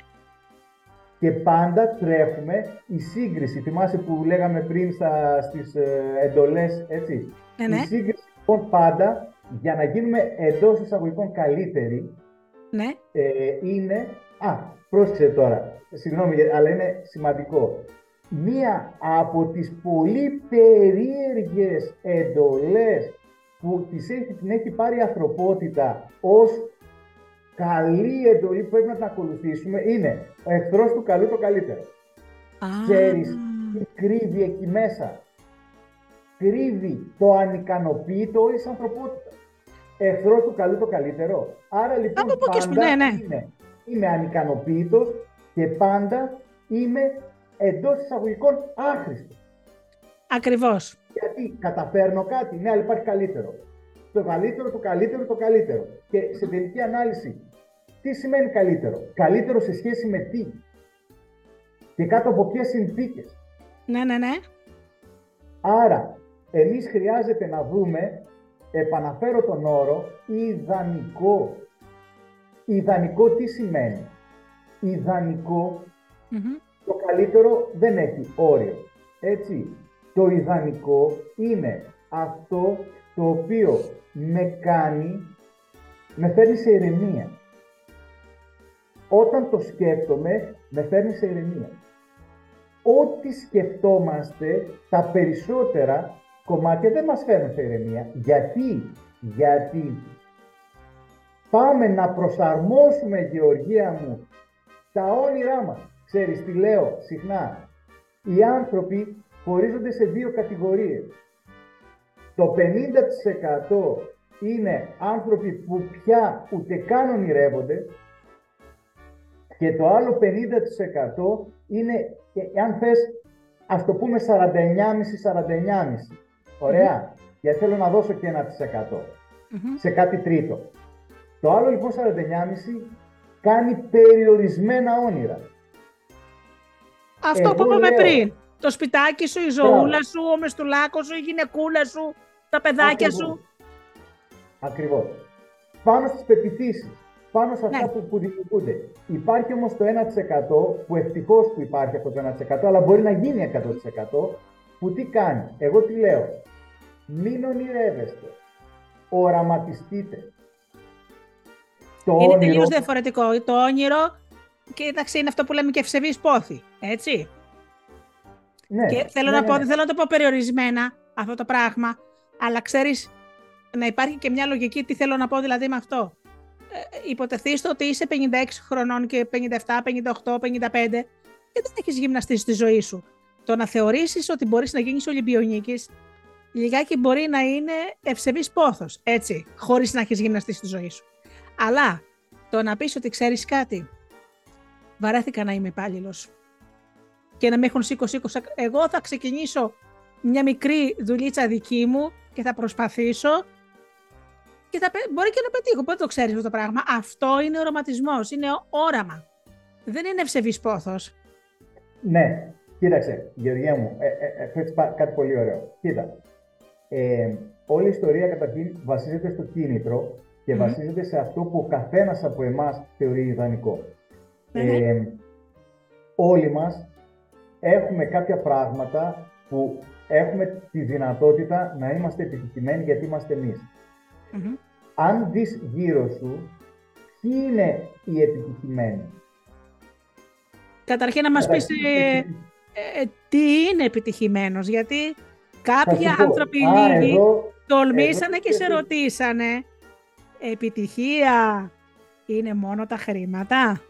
Και πάντα τρέχουμε η σύγκριση. Θυμάσαι που λέγαμε πριν στα, στις ε, εντολές, έτσι; Ναι, ναι. Η σύγκριση λοιπόν πάντα για να γίνουμε εντός εισαγωγικών καλύτεροι ναι. ε, είναι. Α, πρόσεξε τώρα. Συγγνώμη, αλλά είναι σημαντικό. Μία από τις πολύ περίεργες εντολές που τις έχει, την έχει πάρει η ανθρωπότητα ως καλή εντολή που πρέπει να την ακολουθήσουμε είναι ο εχθρός του καλού το καλύτερο. Α, Ξέρεις τι κρύβει εκεί μέσα; Κρύβει το ανικανοποίητο όλης της ανθρωπότητας. Εχθρός του καλού το καλύτερο. Άρα λοιπόν Από πού και σπου- πάντα ναι, ναι. Είμαι, είμαι ανικανοποίητος και πάντα είμαι εντός εισαγωγικών άχρηστο. Ακριβώς. Γιατί καταφέρνω κάτι, ναι, αλλά υπάρχει καλύτερο. Το καλύτερο, το καλύτερο, το καλύτερο. Και σε τελική ανάλυση, τι σημαίνει καλύτερο; Καλύτερο σε σχέση με τι; Και κάτω από ποιες συνθήκες; Ναι, ναι, ναι. Άρα, εμείς χρειάζεται να δούμε, επαναφέρω τον όρο, ιδανικό. Ιδανικό τι σημαίνει; Ιδανικό, το καλύτερο δεν έχει όριο. Έτσι, το ιδανικό είναι αυτό το οποίο με κάνει, με φέρνει σε ηρεμία. Όταν το σκέφτομαι, με φέρνει σε ηρεμία. Ό,τι σκεφτόμαστε, τα περισσότερα κομμάτια δεν μας φέρνουν σε ηρεμία. Γιατί, γιατί πάμε να προσαρμόσουμε, Γεωργία μου, τα όνειρά μας. Ξέρεις τι λέω συχνά. Οι άνθρωποι χωρίζονται σε δύο κατηγορίες. Το 50% είναι άνθρωποι που πια ούτε καν ονειρεύονται και το άλλο 50% είναι, αν θες, ας το πούμε 49,5-49,5. Ωραία. Mm-hmm. Γιατί θέλω να δώσω και ένα σε κάτι τρίτο. Το άλλο λοιπόν 49,5 κάνει περιορισμένα όνειρα. Αυτό που είπαμε πριν. Το σπιτάκι σου, η ζωούλα σου, ο μεστουλάκος σου, η γυναικούλα σου, τα παιδάκια σου. Ακριβώς. Πάνω στις πεπιθήσεις, πάνω σε αυτά ναι. που, που δημιουργούνται. Υπάρχει όμως το 1% που ευτυχώς που υπάρχει αυτό το 1% αλλά μπορεί να γίνει 100% που τι κάνει. Εγώ τι λέω. Μην ονειρεύεστε. Οραματιστείτε. Το είναι όνειρο... τελείως διαφορετικό. Το όνειρο, κοίταξε, είναι αυτό που λέμε και ευσεβής πόθη. Έτσι. Ναι, και θέλω, ναι, να ναι, πω, ναι. θέλω να το πω περιορισμένα αυτό το πράγμα, αλλά ξέρεις να υπάρχει και μια λογική τι θέλω να πω δηλαδή με αυτό. Ε, υποτεθείς ότι είσαι 56 χρονών και 57, 58, 55 και δεν έχεις γυμναστεί στη ζωή σου. Το να θεωρήσεις ότι μπορείς να γίνεις Ολυμπιονίκης λιγάκι μπορεί να είναι ευσεβής πόθος, έτσι, χωρίς να έχεις γυμναστεί στη ζωή σου. Αλλά το να πεις ότι ξέρεις κάτι, βαρέθηκα να είμαι υπάλληλος και να με έχουν σήκω-σήκω. Εγώ θα ξεκινήσω μια μικρή δουλίτσα δική μου και θα προσπαθήσω και θα, μπορεί και να πετύχω. Πότε το ξέρεις αυτό το πράγμα; Αυτό είναι οραματισμός, είναι όραμα. Δεν είναι ευσεβής πόθος. Ναι, κοίταξε, Γεωργία μου, ε, ε, ε, κάτι πολύ ωραίο. Κοίτα, ε, όλη η ιστορία καταρχήν βασίζεται στο κίνητρο και βασίζεται σε αυτό που ο καθένας από εμάς θεωρεί ιδανικό. Ναι, ναι. Ε, όλοι μας έχουμε κάποια πράγματα που έχουμε τη δυνατότητα να είμαστε επιτυχημένοι γιατί είμαστε εμείς. Αν δεις γύρω σου, ποιοι είναι οι επιτυχημένοι; Καταρχήν να μας πεις ε, ε, τι είναι επιτυχημένος, γιατί κάποιοι άνθρωποι λίγοι τολμήσανε και σε ρωτήσανε επιτυχία είναι μόνο τα χρήματα;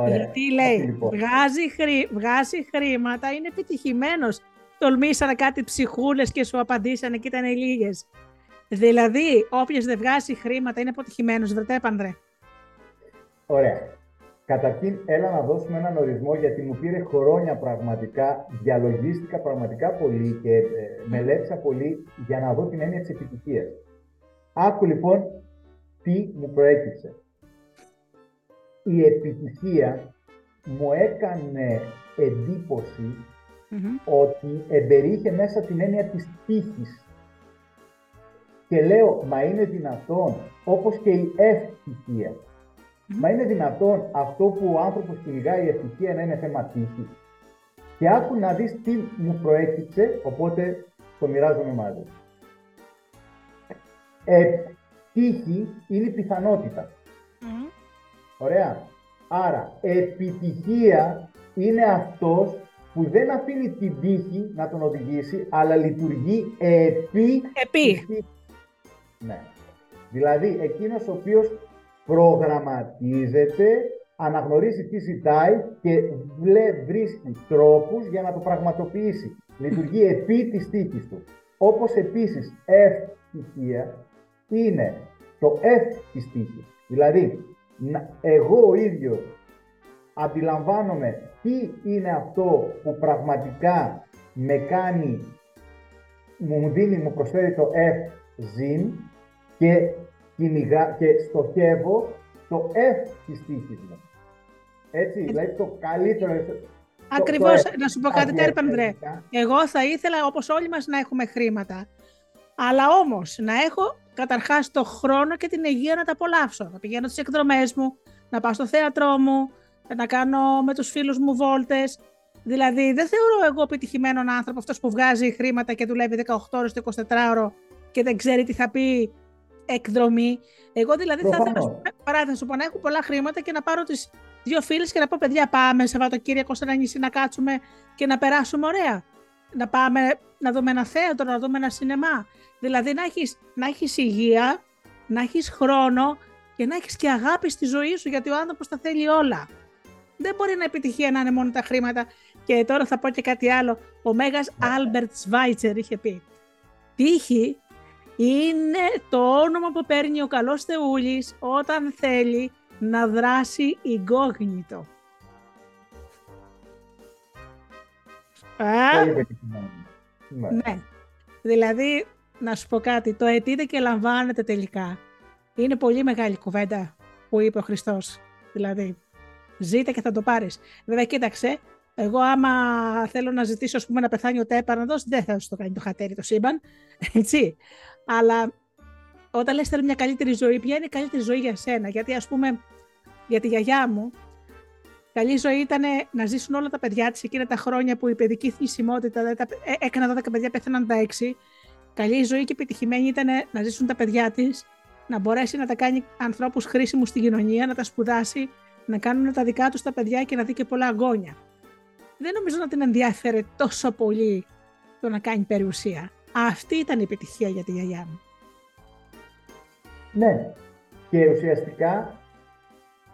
Ωραία. Γιατί λέει, λοιπόν. βγάζει, χρή, βγάζει χρήματα, είναι επιτυχημένος. Τολμήσανε κάτι ψυχούλες και σου απαντήσανε και ήταν λίγες. Δηλαδή, όποιος δεν βγάζει χρήματα είναι αποτυχημένος, βρετέπανδρε. Ωραία. Καταρχήν, έλα να δώσουμε έναν ορισμό, γιατί μου πήρε χρόνια πραγματικά, διαλογίστηκα πραγματικά πολύ και ε, μελέτησα πολύ για να δω την έννοια της επιτυχίας. Άκου λοιπόν τι μου προέκυψε. Η επιτυχία μου έκανε εντύπωση ότι εμπεριείχε μέσα την έννοια της τύχης. Και λέω, μα είναι δυνατόν, όπως και η ευτυχία, μα είναι δυνατόν αυτό που ο άνθρωπος κυνηγάει η ευτυχία να είναι θέμα τύχης. Και άκου να δεις τι μου προέκυψε, οπότε το μοιράζομαι μαζί. Ε, τύχη είναι η πιθανότητα. Ωραία. Άρα, επιτυχία είναι αυτός που δεν αφήνει την τύχη να τον οδηγήσει, αλλά λειτουργεί επί... Επί. Ναι. Δηλαδή, εκείνος ο οποίος προγραμματίζεται, αναγνωρίζει τι ζητάει και βλέ, βρίσκει τρόπους για να το πραγματοποιήσει. Λειτουργεί επί της τύχης του. Όπως επίσης, ευτυχία είναι το F της τύχης. Δηλαδή, να, εγώ ο ίδιος αντιλαμβάνομαι τι είναι αυτό που πραγματικά με κάνει, μου δίνει, μου προσφέρει το F ζήν και, κυνηγά, και στοχεύω το F της τύχης μου. Έτσι, δηλαδή το καλύτερο... Ακριβώς, να σου πω κάτι τέρπαν, Εγώ θα ήθελα, όπως όλοι μας, να έχουμε χρήματα. Αλλά όμως να έχω καταρχάς το χρόνο και την υγεία να τα απολαύσω. Να πηγαίνω στις εκδρομές μου, να πάω στο θέατρό μου, να κάνω με τους φίλους μου βόλτες. Δηλαδή, δεν θεωρώ εγώ επιτυχημένο άνθρωπο αυτός που βγάζει χρήματα και δουλεύει 18 ώρες το 24 ώρο και δεν ξέρει τι θα πει εκδρομή. Εγώ δηλαδή θα ήθελα, παράδειγμα, σου πω να έχω πολλά χρήματα και να πάρω τις δύο φίλες και να πω: Παιδιά, πάμε Σαββατοκύριακο σε ένα νησί να κάτσουμε και να περάσουμε ωραία. Να πάμε να δούμε ένα θέατρο, να δούμε ένα σινεμά. Δηλαδή να έχεις, να έχεις υγεία, να έχεις χρόνο και να έχεις και αγάπη στη ζωή σου γιατί ο άνθρωπος τα θέλει όλα. Δεν μπορεί η επιτυχία να είναι μόνο τα χρήματα. Και τώρα θα πω και κάτι άλλο. Ο Μέγας Άλμπερτ Σβάιτσερ είχε πει «Τύχη είναι το όνομα που παίρνει ο καλός Θεούλης όταν θέλει να δράσει incognito. Ναι. ναι. Δηλαδή, να σου πω κάτι, το αιτείτε και λαμβάνετε τελικά. Είναι πολύ μεγάλη κουβέντα που είπε ο Χριστός. Δηλαδή, ζείτε και θα το πάρεις. Βέβαια, κοίταξε, εγώ άμα θέλω να ζητήσω ας πούμε, να πεθάνει ο τέπαρναδος, δεν θα σου το κάνει το χατέρι το σύμπαν, έτσι. Αλλά όταν λες θέλω μια καλύτερη ζωή, ποια είναι η καλύτερη ζωή για σένα; Γιατί ας πούμε, για τη γιαγιά μου, καλή ζωή ήταν να ζήσουν όλα τα παιδιά της εκείνα τα χρόνια που η παιδική θνησιμότητα, δηλαδή ε, έκανα 12 παιδιά, πέθαναν τα 6. Καλή ζωή και επιτυχημένη ήταν να ζήσουν τα παιδιά της, να μπορέσει να τα κάνει ανθρώπους χρήσιμους στην κοινωνία, να τα σπουδάσει, να κάνουν τα δικά τους τα παιδιά και να δει και πολλά αγώνια. Δεν νομίζω να την ενδιαφέρε τόσο πολύ το να κάνει περιουσία. Αυτή ήταν η επιτυχία για τη γιαγιά μου. Ναι. Και ουσιαστικά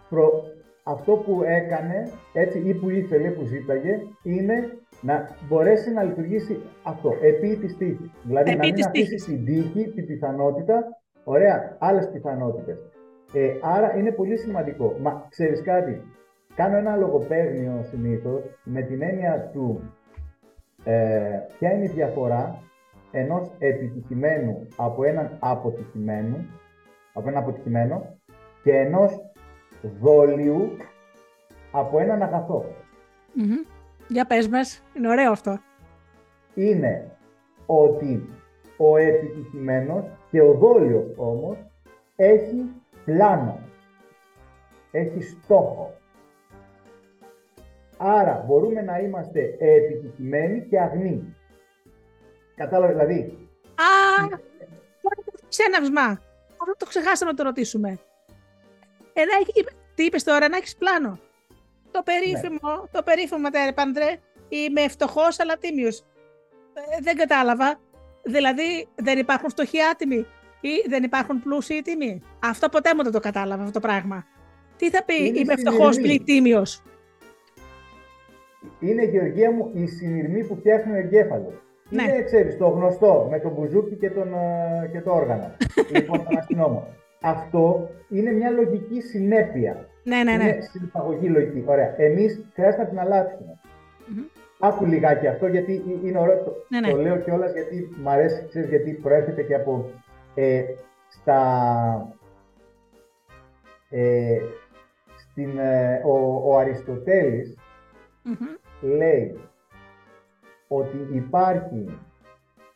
προ... αυτό που έκανε έτσι, ή που ήθελε, που ζήταγε, είναι να μπορέσει να λειτουργήσει αυτό, επί τη τύχη. Δηλαδή επί να μην αφήσει την τύχη, την πιθανότητα, ωραία, άλλες πιθανότητες. Ε, άρα είναι πολύ σημαντικό. Μα ξέρεις κάτι, κάνω ένα λογοπαίγνιο συνήθως με την έννοια του ε, ποια είναι η διαφορά ενός επιτυχημένου από έναν αποτυχημένο, από έναν αποτυχημένο και ενός δόλιου από έναν αγαθό. Για πες μας, είναι ωραίο αυτό. Είναι ότι ο επιτυχημένος και ο δόλιος όμως έχει πλάνο, έχει στόχο. Άρα μπορούμε να είμαστε επιτυχημένοι και αγνοί. Κατάλαβε δηλαδή. Α, ξέναυσμα. Αυτό το ξεχάσαμε να το ρωτήσουμε. Ε, τι είπες τώρα, να έχεις πλάνο. Το περίφημο, ναι. το περίφημο Παντρέ, είμαι φτωχός αλλά τίμιος. Ε, δεν κατάλαβα. Δηλαδή, δεν υπάρχουν φτωχοί άτιμοι ή δεν υπάρχουν πλούσιοι τίμοι. Αυτό ποτέ μου δεν το κατάλαβα αυτό το πράγμα. Τι θα πει, είναι είμαι φτωχός πλην τίμιος. Είναι, Γεωργία μου, η συνειρμή που φτιάχνει ο εγκέφαλος. Ναι. Είναι, ξέρεις, το γνωστό με τον μπουζούκι και, τον, ε, και το όργανο. [LAUGHS] λοιπόν, τον αστυνόμο. Αυτό είναι μια λογική συνέπεια. Ναι, ναι, ναι. Είναι συμπαγωγή λογική. Ωραία. Εμείς χρειάζεται να την αλλάξουμε. Mm-hmm. Άκου λιγάκι αυτό, γιατί είναι ωραίο. Ναι, ναι. Το λέω κιόλας γιατί μου αρέσει, ξέρεις, γιατί προέρχεται και από ε, στα. Ε, στην, ε, ο, ο αριστοτελης λέει ότι υπάρχει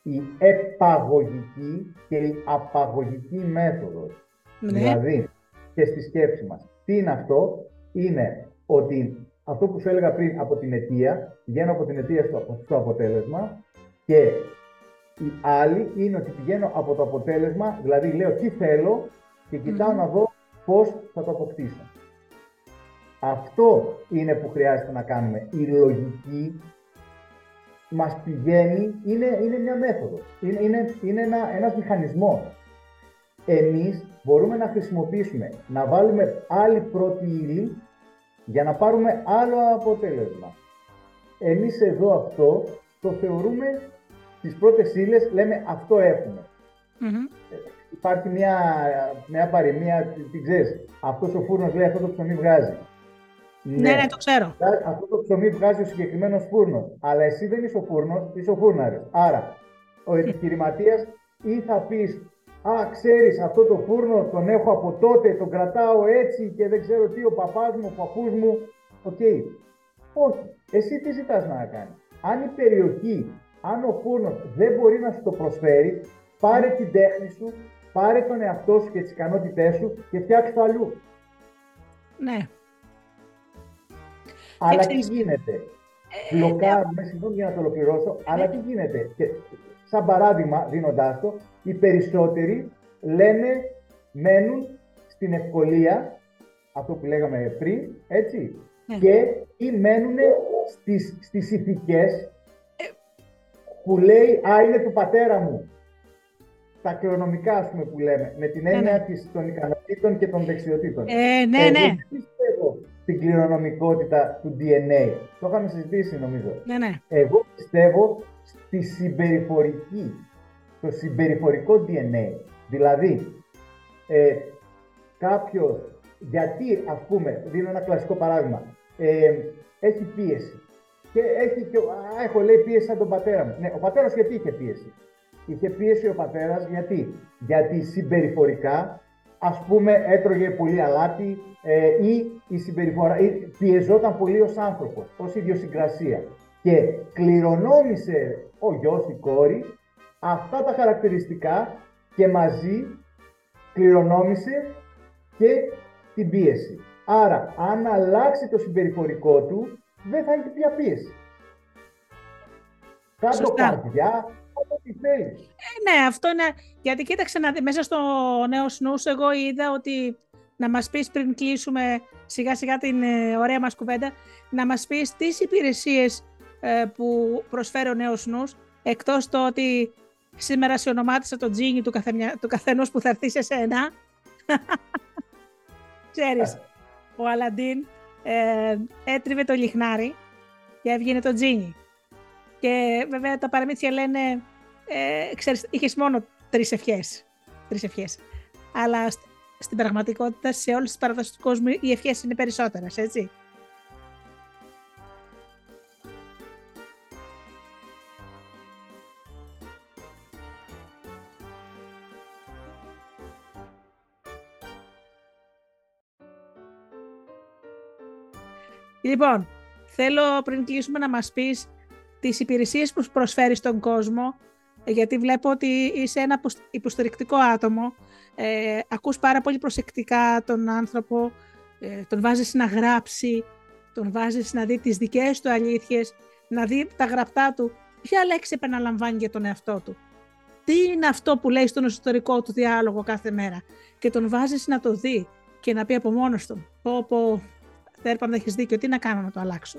η επαγωγική και η απαγωγική μέθοδος. Ναι. Δηλαδή, και στη σκέψη μας. Τι είναι αυτό, είναι ότι αυτό που σου έλεγα πριν από την αιτία, πηγαίνω από την αιτία στο, στο αποτέλεσμα και η άλλη είναι ότι πηγαίνω από το αποτέλεσμα, δηλαδή λέω τι θέλω και κοιταω να δω πώς θα το αποκτήσω. Αυτό είναι που χρειάζεται να κάνουμε. Η λογική μας πηγαίνει, είναι, είναι μια μέθοδος, είναι, είναι, είναι ένα, ένας μηχανισμός. Εμείς μπορούμε να χρησιμοποιήσουμε, να βάλουμε άλλη πρώτη ύλη για να πάρουμε άλλο αποτέλεσμα. Εμείς εδώ αυτό το θεωρούμε τις πρώτες ύλες, λέμε αυτό Υπάρχει μια, μια παροιμία, την ξέρεις, αυτός ο φούρνος λέει αυτό το ψωμί βγάζει. Ναι, ναι, το ξέρω. Αυτό το ψωμί βγάζει ο συγκεκριμένος φούρνος. Αλλά εσύ δεν είσαι ο φούρνος, είσαι ο φούρναρη. Άρα, ο επιχειρηματίας ή θα πεις Α, ξέρεις, αυτό το φούρνο τον έχω από τότε, τον κρατάω έτσι και δεν ξέρω τι, ο παπάς μου, ο παππούς μου. Οκ. Όχι. Εσύ τι ζητάς να κάνεις; Αν η περιοχή, αν ο φούρνος δεν μπορεί να σου το προσφέρει, πάρε την τέχνη σου, πάρε τον εαυτό σου και τις ικανότητές σου και φτιάξε το αλλού. Ναι. Αλλά τι γίνεται; Μπλοκάρουμε, συγγνώμη για να το ολοκληρώσω, αλλά τι γίνεται; Και, σαν παράδειγμα, δίνοντάς το, οι περισσότεροι λένε, μένουν στην ευκολία, αυτό που λέγαμε πριν, έτσι, ναι. και ή μένουν στις, στις ηθικές που λέει «Α, είναι του πατέρα μου». Τα κληρονομικά, ας πούμε, που λέμε, με την ναι, έννοια ναι, Της, των ικανοτήτων και των δεξιοτήτων. Ε, ναι, Εγώ ναι. πιστεύω στην κληρονομικότητα του DNA. Το είχαμε συζητήσει, νομίζω. Ναι, ναι. Εγώ πιστεύω στη συμπεριφορική, το συμπεριφορικό DNA. Δηλαδή, ε, κάποιος, γιατί ας πούμε, δίνω ένα κλασικό παράδειγμα, ε, έχει πίεση και έχει και, α, έχω λέει πίεση σαν τον πατέρα μου. Ναι, ο πατέρας γιατί είχε πίεση; Είχε πίεση ο πατέρας γιατί, γιατί συμπεριφορικά ας πούμε έτρωγε πολύ αλάτι ε, ή η συμπεριφορά, ή πιεζόταν πολύ ως άνθρωπος, ως ιδιοσυγκρασία και κληρονόμησε ο γιος, η κόρη, αυτά τα χαρακτηριστικά και μαζί κληρονόμησε και την πίεση. Άρα, αν αλλάξει το συμπεριφορικό του, δεν θα έχει πια πίεση. Κάτω καρδιά, ό,τι θέλει. Ε, ναι, αυτό είναι. Γιατί κοίταξε να δει, μέσα στο νέο σνούς, εγώ είδα ότι να μας πεις πριν κλείσουμε σιγά σιγά την ε, ωραία μας κουβέντα, να μας πεις τις υπηρεσίες ε, που προσφέρει ο νέος νους, εκτός το ότι σήμερα σε ονομάτισα το τζίνι του, καθεμιά, του καθενός που θα έρθει σε σένα. [LAUGHS] Ξέρεις, ο Αλαντίν ε, έτριβε το λιχνάρι και έβγαινε το τζίνι. Και βέβαια τα παραμύθια λένε, ε, ξέρεις, είχες μόνο τρεις ευχές. Τρεις ευχές. Αλλά στην πραγματικότητα σε όλες τις παραδόσεις του κόσμους οι ευχές είναι περισσότερες, έτσι. Λοιπόν, θέλω πριν κλείσουμε να μας πεις τις υπηρεσίες που προσφέρεις στον κόσμο, γιατί βλέπω ότι είσαι ένα υποστηρικτικό άτομο, ε, ακούς πάρα πολύ προσεκτικά τον άνθρωπο, ε, τον βάζεις να γράψει, τον βάζεις να δει τις δικές του αλήθειες, να δει τα γραπτά του, ποια λέξη επαναλαμβάνει για τον εαυτό του; Τι είναι αυτό που λέει στον εσωτερικό του διάλογο κάθε μέρα; Και τον βάζεις να το δει και να πει από μόνος του, πω πω Θέρπαν, έχεις δίκιο, τι να κάνω να το αλλάξω.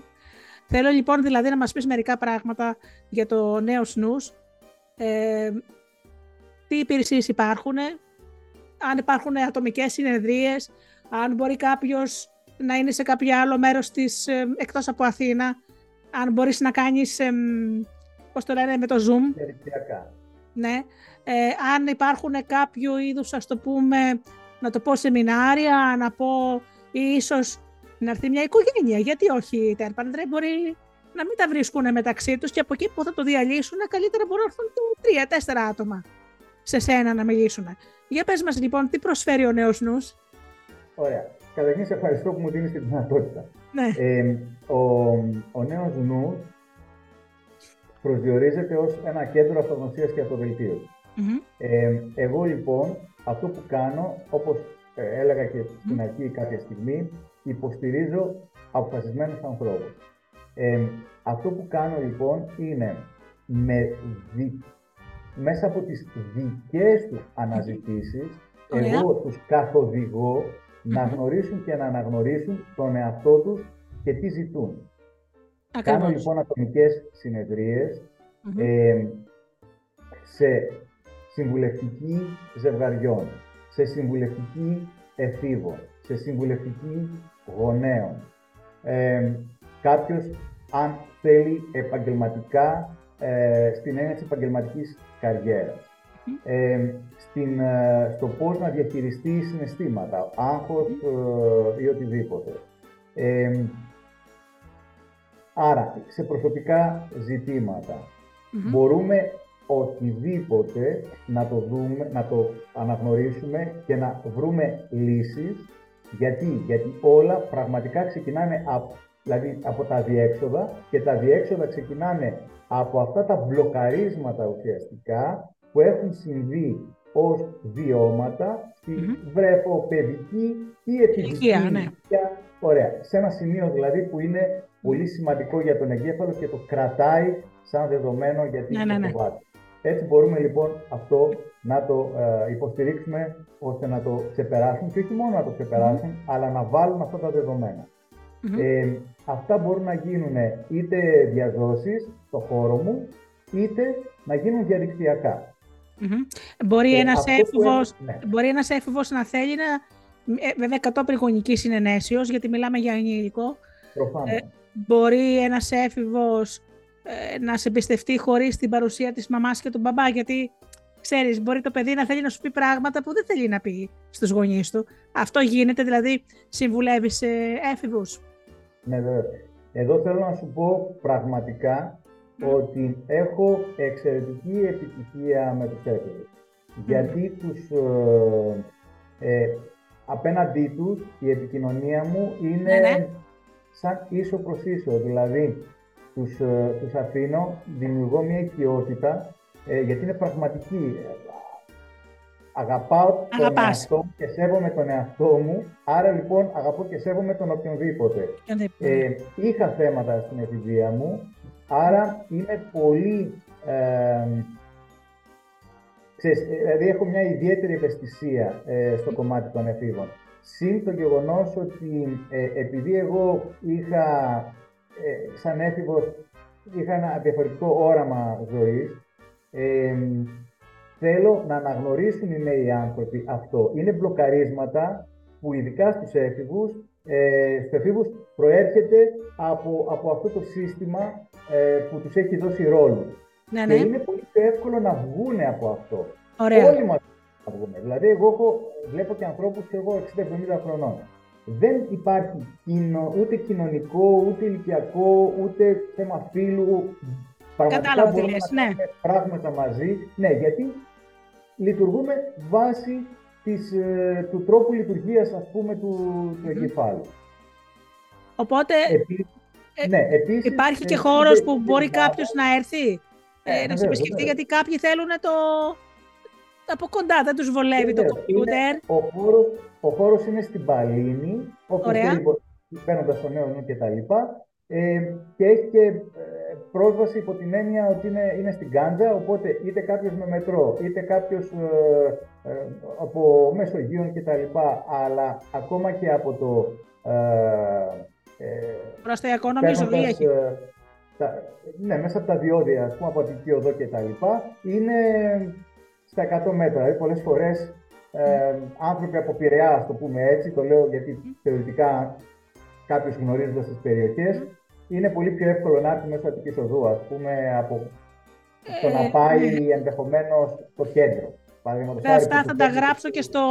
Θέλω λοιπόν δηλαδή να μας πεις μερικά πράγματα για το νέο σνούς, ε, τι υπηρεσίες υπάρχουν, αν υπάρχουν ατομικές συνεδρίες, αν μπορεί κάποιος να είναι σε κάποιο άλλο μέρος της, ε, εκτός από Αθήνα, αν μπορείς να κάνεις, ε, πώς το λένε, με το Zoom. Ναι. Ε, αν υπάρχουν κάποιο είδους, ας το πούμε, να το πω σεμινάρια, να πω ίσως να έρθει μια οικογένεια. Γιατί όχι, τα Ερπαντρέ μπορεί να μην τα βρίσκουν μεταξύ τους και από εκεί που θα το διαλύσουν, καλύτερα μπορούν να έρθουν τρία-τέσσερα άτομα σε σένα να μιλήσουν. Για πες μας λοιπόν, τι προσφέρει ο νέος νους; Ωραία. Καταρχήν σε ευχαριστώ που μου δίνεις τη δυνατότητα. Ναι. Ε, ο, ο νέος νους προσδιορίζεται ως ένα κέντρο αυτογνωσίας και αυτοβελτίωσης. Mm-hmm. Ε, εγώ λοιπόν αυτό που κάνω, όπως ε, έλεγα και στην αρχή κάποια στιγμή, υποστηρίζω αποφασισμένους ανθρώπους. Ε, αυτό που κάνω λοιπόν είναι με μέσα από τις δικές τους αναζητήσεις, εγώ τους καθοδηγώ να γνωρίσουν και να αναγνωρίσουν τον εαυτό τους και τι ζητούν. Κάνω λοιπόν ατομικές σε συμβουλευτική ζευγαριών, σε συμβουλευτική εφήβων, σε συμβουλευτική γονέων. Ε, κάποιος, αν θέλει επαγγελματικά, ε, στην έννοια της επαγγελματικής καριέρας. Ε, στην, ε, στο πώς να διαχειριστεί συναισθήματα, άγχος ε, ή οτιδήποτε. Ε, άρα, σε προσωπικά μπορούμε οτιδήποτε να το δούμε, να το αναγνωρίσουμε και να βρούμε λύσεις. Γιατί, γιατί όλα πραγματικά ξεκινάνε από, δηλαδή από τα διέξοδα και τα διέξοδα ξεκινάνε από αυτά τα μπλοκαρίσματα ουσιαστικά που έχουν συμβεί ως βιώματα στη mm-hmm. βρεφοπαιδική ή επιδική ναι. Ωραία. Σε ένα σημείο δηλαδή που είναι πολύ σημαντικό για τον εγκέφαλο και το κρατάει σαν δεδομένο για την ναι, ναι, ναι. Έτσι μπορούμε λοιπόν αυτό να το ε, υποστηρίξουμε ώστε να το ξεπεράσουν και όχι μόνο να το ξεπερασουν αλλά να βάλουν αυτά τα δεδομενα Ε, αυτά μπορούν να γίνουν είτε διαδόσεις στο χώρο μου, είτε να γίνουν διαδικτυακά. Μπορεί, ε, ένας έφηβος, ναι. μπορεί ένας έφηβος να θέλει να, ε, βέβαια κατόπιν γονική συνενέσεως, γιατί μιλάμε για ενήλικο, ε, μπορεί ένας έφηβος ε, να σε εμπιστευτεί χωρίς την παρουσία της μαμάς και του μπαμπά, γιατί ξέρεις, μπορεί το παιδί να θέλει να σου πει πράγματα που δεν θέλει να πει στους γονείς του. Αυτό γίνεται, δηλαδή συμβουλεύεις σε έφηβους. Ναι, βέβαια. Εδώ θέλω να σου πω πραγματικά ότι έχω εξαιρετική επιτυχία με τους έφηβους. Γιατί τους, ε, ε, απέναντί τους η επικοινωνία μου είναι ναι, ναι. σαν ίσο προς ίσο. Δηλαδή, τους, ε, τους αφήνω, δημιουργώ μια οικειότητα, ε, γιατί είναι πραγματική. Αγαπάω τον εαυτό μου και σέβομαι τον εαυτό μου, άρα λοιπόν αγαπώ και σέβομαι τον οποιονδήποτε. Ε, είχα θέματα στην εφηβεία μου, άρα είμαι πολύ... Ε, ξέρεις, δηλαδή έχω μια ιδιαίτερη ευαισθησία ε, στο κομμάτι των εφήβων. Συν το γεγονός ότι ε, επειδή εγώ είχα ε, σαν έφηβος είχα ένα διαφορετικό όραμα ζωής. Ε, θέλω να αναγνωρίσουν οι νέοι άνθρωποι αυτό. Είναι μπλοκαρίσματα που ειδικά στους έφηβους, ε, στους έφηβους προέρχεται από, από αυτό το σύστημα ε, που τους έχει δώσει ρόλο. Ναι, ναι. Και είναι πολύ πιο εύκολο να βγουν από αυτό. Ωραία. Όλοι μας να βγουν. Δηλαδή, εγώ έχω, βλέπω και ανθρώπους και εγώ 60-70 χρονών δεν υπάρχει ούτε κοινωνικό, ούτε ηλικιακό, ούτε θέμα φύλου. Κατάλαβα τι λες, ναι. πράγματα μαζί. Ναι, γιατί λειτουργούμε βάσει της, ε, του τρόπου λειτουργίας, ας πούμε, του, του εγκεφάλου. Οπότε, ε, ναι, επίσης, υπάρχει και χώρος που μπορεί κάποιος να έρθει, ε, να σε επισκεφτεί, γιατί κάποιοι θέλουν το, από κοντά, δεν τους βολεύει το κομπιούτερ. Ο χώρος, ο χώρος είναι στην Παλίνη, όπως μπαίνοντα στο νέο νου και τα λοιπά. Ε, και έχει και ε, πρόσβαση υπό την έννοια ότι είναι, είναι στην Κάντζα, οπότε είτε κάποιος με μετρό, είτε κάποιος ε, ε, από Μεσογείων και τα λοιπά, αλλά ακόμα και από το... Ε, Προαστιακό νομίζω έχει. ναι, μέσα από τα διόδια, ας πούμε, από την οδό και τα λοιπά, είναι στα 100 μέτρα. Δηλαδή, πολλές φορές ε, άνθρωποι από Πειραιά, ας το πούμε έτσι, το λέω γιατί θεωρητικά κάποιος γνωρίζοντας τις περιοχές, είναι πολύ πιο εύκολο να έρθει μέσω Αττική Οδού, ας πούμε, από το να ε, πάει ναι. ενδεχομένως στο κέντρο. Αυτά θα τα γράψω και στο,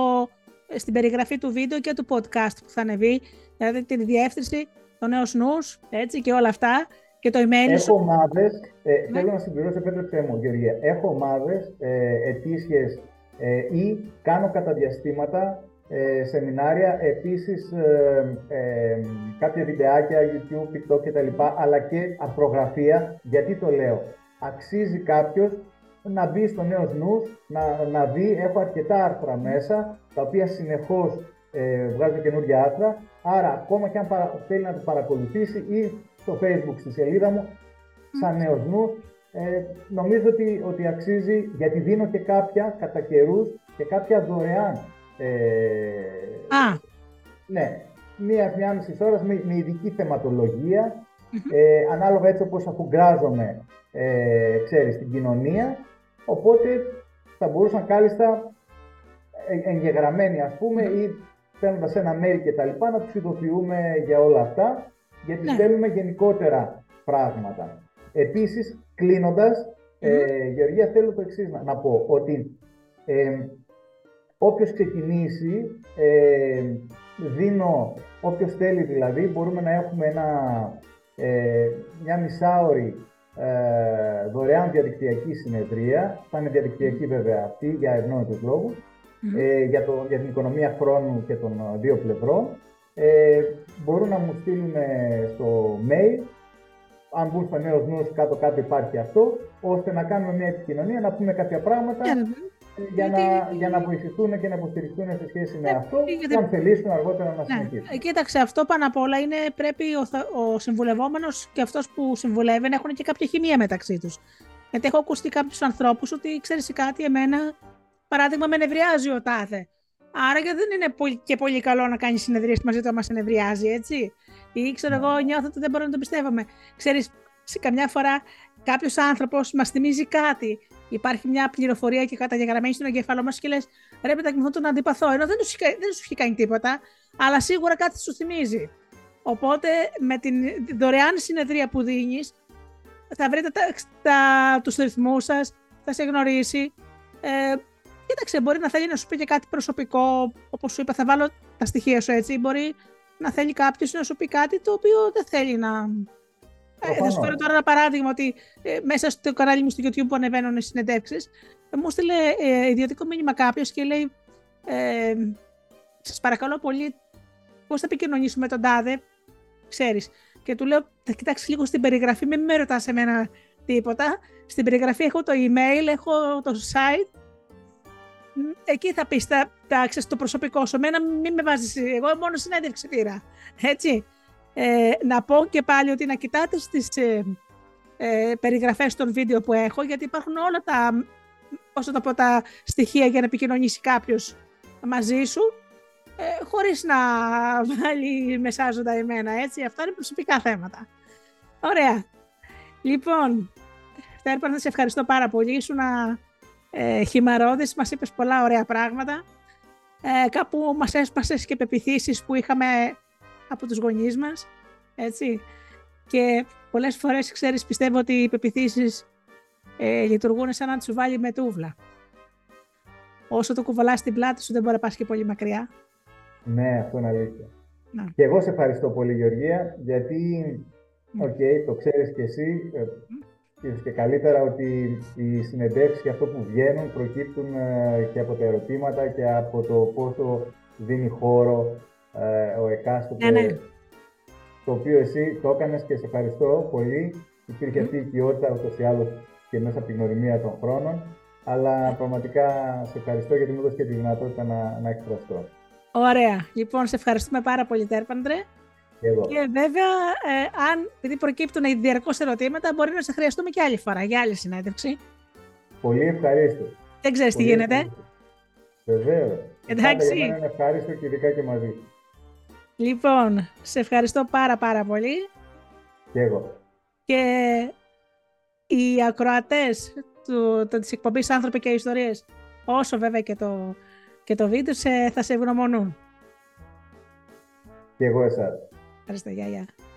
στην περιγραφή του βίντεο και του podcast που θα ανεβεί, δηλαδή τη διεύθυνση, το νέο νους, έτσι και όλα αυτά και το email Έχω ομάδες. Ε, ναι. Θέλω να συμπληρώσω, επέτρεψέ μου, Γεωργία. Έχω ομάδες ε, ετήσιες ε, ή κάνω κατά διαστήματα ε, σεμινάρια, επίσης ε, ε, κάποια βιντεάκια, YouTube, TikTok κτλ. Αλλά και αρθρογραφία. Γιατί το λέω; Αξίζει κάποιος να μπει στο νέο νους, να, να δει. Έχω αρκετά άρθρα μέσα, τα οποία συνεχώς ε, βγάζω καινούργια άρθρα. Άρα, ακόμα και αν θέλει να το παρακολουθήσει ή στο facebook στη σελίδα μου, σαν νέος νους. Ε, νομίζω ότι, ότι αξίζει, γιατί δίνω και κάποια κατά καιρούς και κάποια δωρεάν. Ε, Α. Ναι, μία, μία μισή ώρας με, με ειδική ε, ανάλογα έτσι όπως αφουγκράζομαι, ε, ξέρεις, στην κοινωνία. Οπότε θα μπορούσαν κάλλιστα ε, εγγεγραμμένοι, ας πούμε, ή παίρνοντας ένα μέρη και τα λοιπά, να τους ειδοποιούμε για όλα αυτά γιατί ναι. θέλουμε γενικότερα πράγματα. Επίσης, κλείνοντας, ε, Γεωργία, θέλω το εξής να, πω, ότι ε, όποιος ξεκινήσει, ε, δίνω, όποιος θέλει δηλαδή, μπορούμε να έχουμε ένα, ε, μια μισάωρη ε, δωρεάν διαδικτυακή συνεδρία. Θα είναι διαδικτυακή βέβαια αυτή για ευνόητους λόγους, ε, για, το, για την οικονομία χρόνου και των δύο πλευρών. Ε, μπορούν να μου στείλουν στο mail αν μπουν στο νέο νους κάτω-κάτω υπάρχει αυτό, ώστε να κάνουμε μια επικοινωνία, να πούμε κάποια πράγματα για, να, για να βοηθηθούν και να υποστηριχθούν σε σχέση με ε, αυτό και αν θελήσουν αργότερα να ναι. συνεχίσουν. Ε, κοίταξε, αυτό πάνω απ' όλα είναι πρέπει ο, ο συμβουλευόμενος και αυτός που συμβουλεύει να έχουν και κάποια χημεία μεταξύ τους. Γιατί έχω ακούσει κάποιους ανθρώπους ότι ξέρεις κάτι, εμένα παράδειγμα με νευριάζει ο τάδε. Άρα και δεν είναι και πολύ καλό να κάνεις συνεδρίες μαζί του, άμα σε νευριάζει, έτσι; Ή ξέρω εγώ, ναι. νιώθω ότι δεν μπορώ να το πιστεύαμε. Ξέρεις, καμιά φορά κάποιος άνθρωπος μας θυμίζει κάτι υπάρχει μια πληροφορία και καταγεγραμμένη στον εγκέφαλό μας και λες: Ρε, παιδάκι τον αντιπαθώ. Ενώ δεν σου, δεν σου έχει κάνει τίποτα, αλλά σίγουρα κάτι σου θυμίζει. Οπότε με την δωρεάν συνεδρία που δίνεις, θα βρείτε τα, τα, τους ρυθμούς σας, θα σε γνωρίσει. Ε, κοίταξε, μπορεί να θέλει να σου πει και κάτι προσωπικό, όπως σου είπα, θα βάλω τα στοιχεία σου έτσι, μπορεί να θέλει κάποιος να σου πει κάτι το οποίο δεν θέλει να, ε, θα σου φέρω τώρα ένα παράδειγμα ότι ε, μέσα στο κανάλι μου στο YouTube που ανεβαίνουν οι συνεντεύξεις, ε, μου στείλε ε, ιδιωτικό μήνυμα κάποιος και λέει: ε, Σας παρακαλώ πολύ, πώς θα επικοινωνήσουμε τον τάδε, ξέρεις. Και του λέω: Θα κοιτάξεις λίγο στην περιγραφή, μην με ρωτάς εμένα τίποτα. Στην περιγραφή έχω το email, έχω το site. Εκεί θα πεις τα, τα το προσωπικό σου. Εμένα μην με βάζεις. Εγώ μόνο συνέντευξη πήρα. Έτσι. Ε, να πω και πάλι ότι να κοιτάτε στις ε, ε, περιγραφές των βίντεο που έχω, γιατί υπάρχουν όλα τα, όσο το πω, τα στοιχεία για να επικοινωνήσει κάποιος μαζί σου, ε, χωρίς να βάλει μεσάζοντα εμένα, έτσι. Αυτά είναι προσωπικά θέματα. Ωραία. Λοιπόν, Θέρπαν, να σε ευχαριστώ πάρα πολύ. Ήσουν ε, χυμαρώδης, μας είπες πολλά ωραία πράγματα. Ε, κάπου μας έσπασες και πεπιθήσεις που είχαμε από τους γονείς μας, έτσι. Και πολλές φορές, ξέρεις, πιστεύω ότι οι πεπιθήσεις ε, λειτουργούν σαν να σου βάλει με τούβλα. Όσο το κουβαλάς στην πλάτη σου δεν μπορεί να πας και πολύ μακριά. Ναι, αυτό είναι αλήθεια. Να. Και εγώ σε ευχαριστώ πολύ Γεωργία, γιατί, ναι. OK, okay, το ξέρεις και εσύ, μμ. Και καλύτερα ότι οι συνεντεύξεις και αυτό που βγαίνουν προκύπτουν ε, και από τα ερωτήματα και από το πόσο δίνει χώρο ε, ο εκάστοτε, ναι, ναι. το οποίο εσύ το έκανες και σε ευχαριστώ πολύ. Υπήρχε αυτή η οικειότητα ούτως ή άλλως και μέσα από την γνωριμία των χρόνων, αλλά πραγματικά σε ευχαριστώ γιατί μου έδωσε και τη δυνατότητα να, να εκφραστώ. Ωραία. Λοιπόν, σε ευχαριστούμε πάρα πολύ, Τέρπανδρε. Και, εγώ. και βέβαια, ε, αν επειδή προκύπτουν διαρκώς ερωτήματα, μπορεί να σε χρειαστούμε και άλλη φορά για άλλη συνέντευξη. Πολύ ευχαρίστω. Δεν ξέρεις τι γίνεται. Βεβαίως. Εντάξει. Για μένα είναι ευχάριστο και ειδικά και μαζί. Λοιπόν, σε ευχαριστώ πάρα πάρα πολύ. Και εγώ. Και οι ακροατές του, του, της εκπομπής «Άνθρωποι και Ιστορίες», όσο βέβαια και το, και το βίντεο, σε, θα σε ευγνωμονούν. Και εγώ εσάς. Hasta yeah, ya.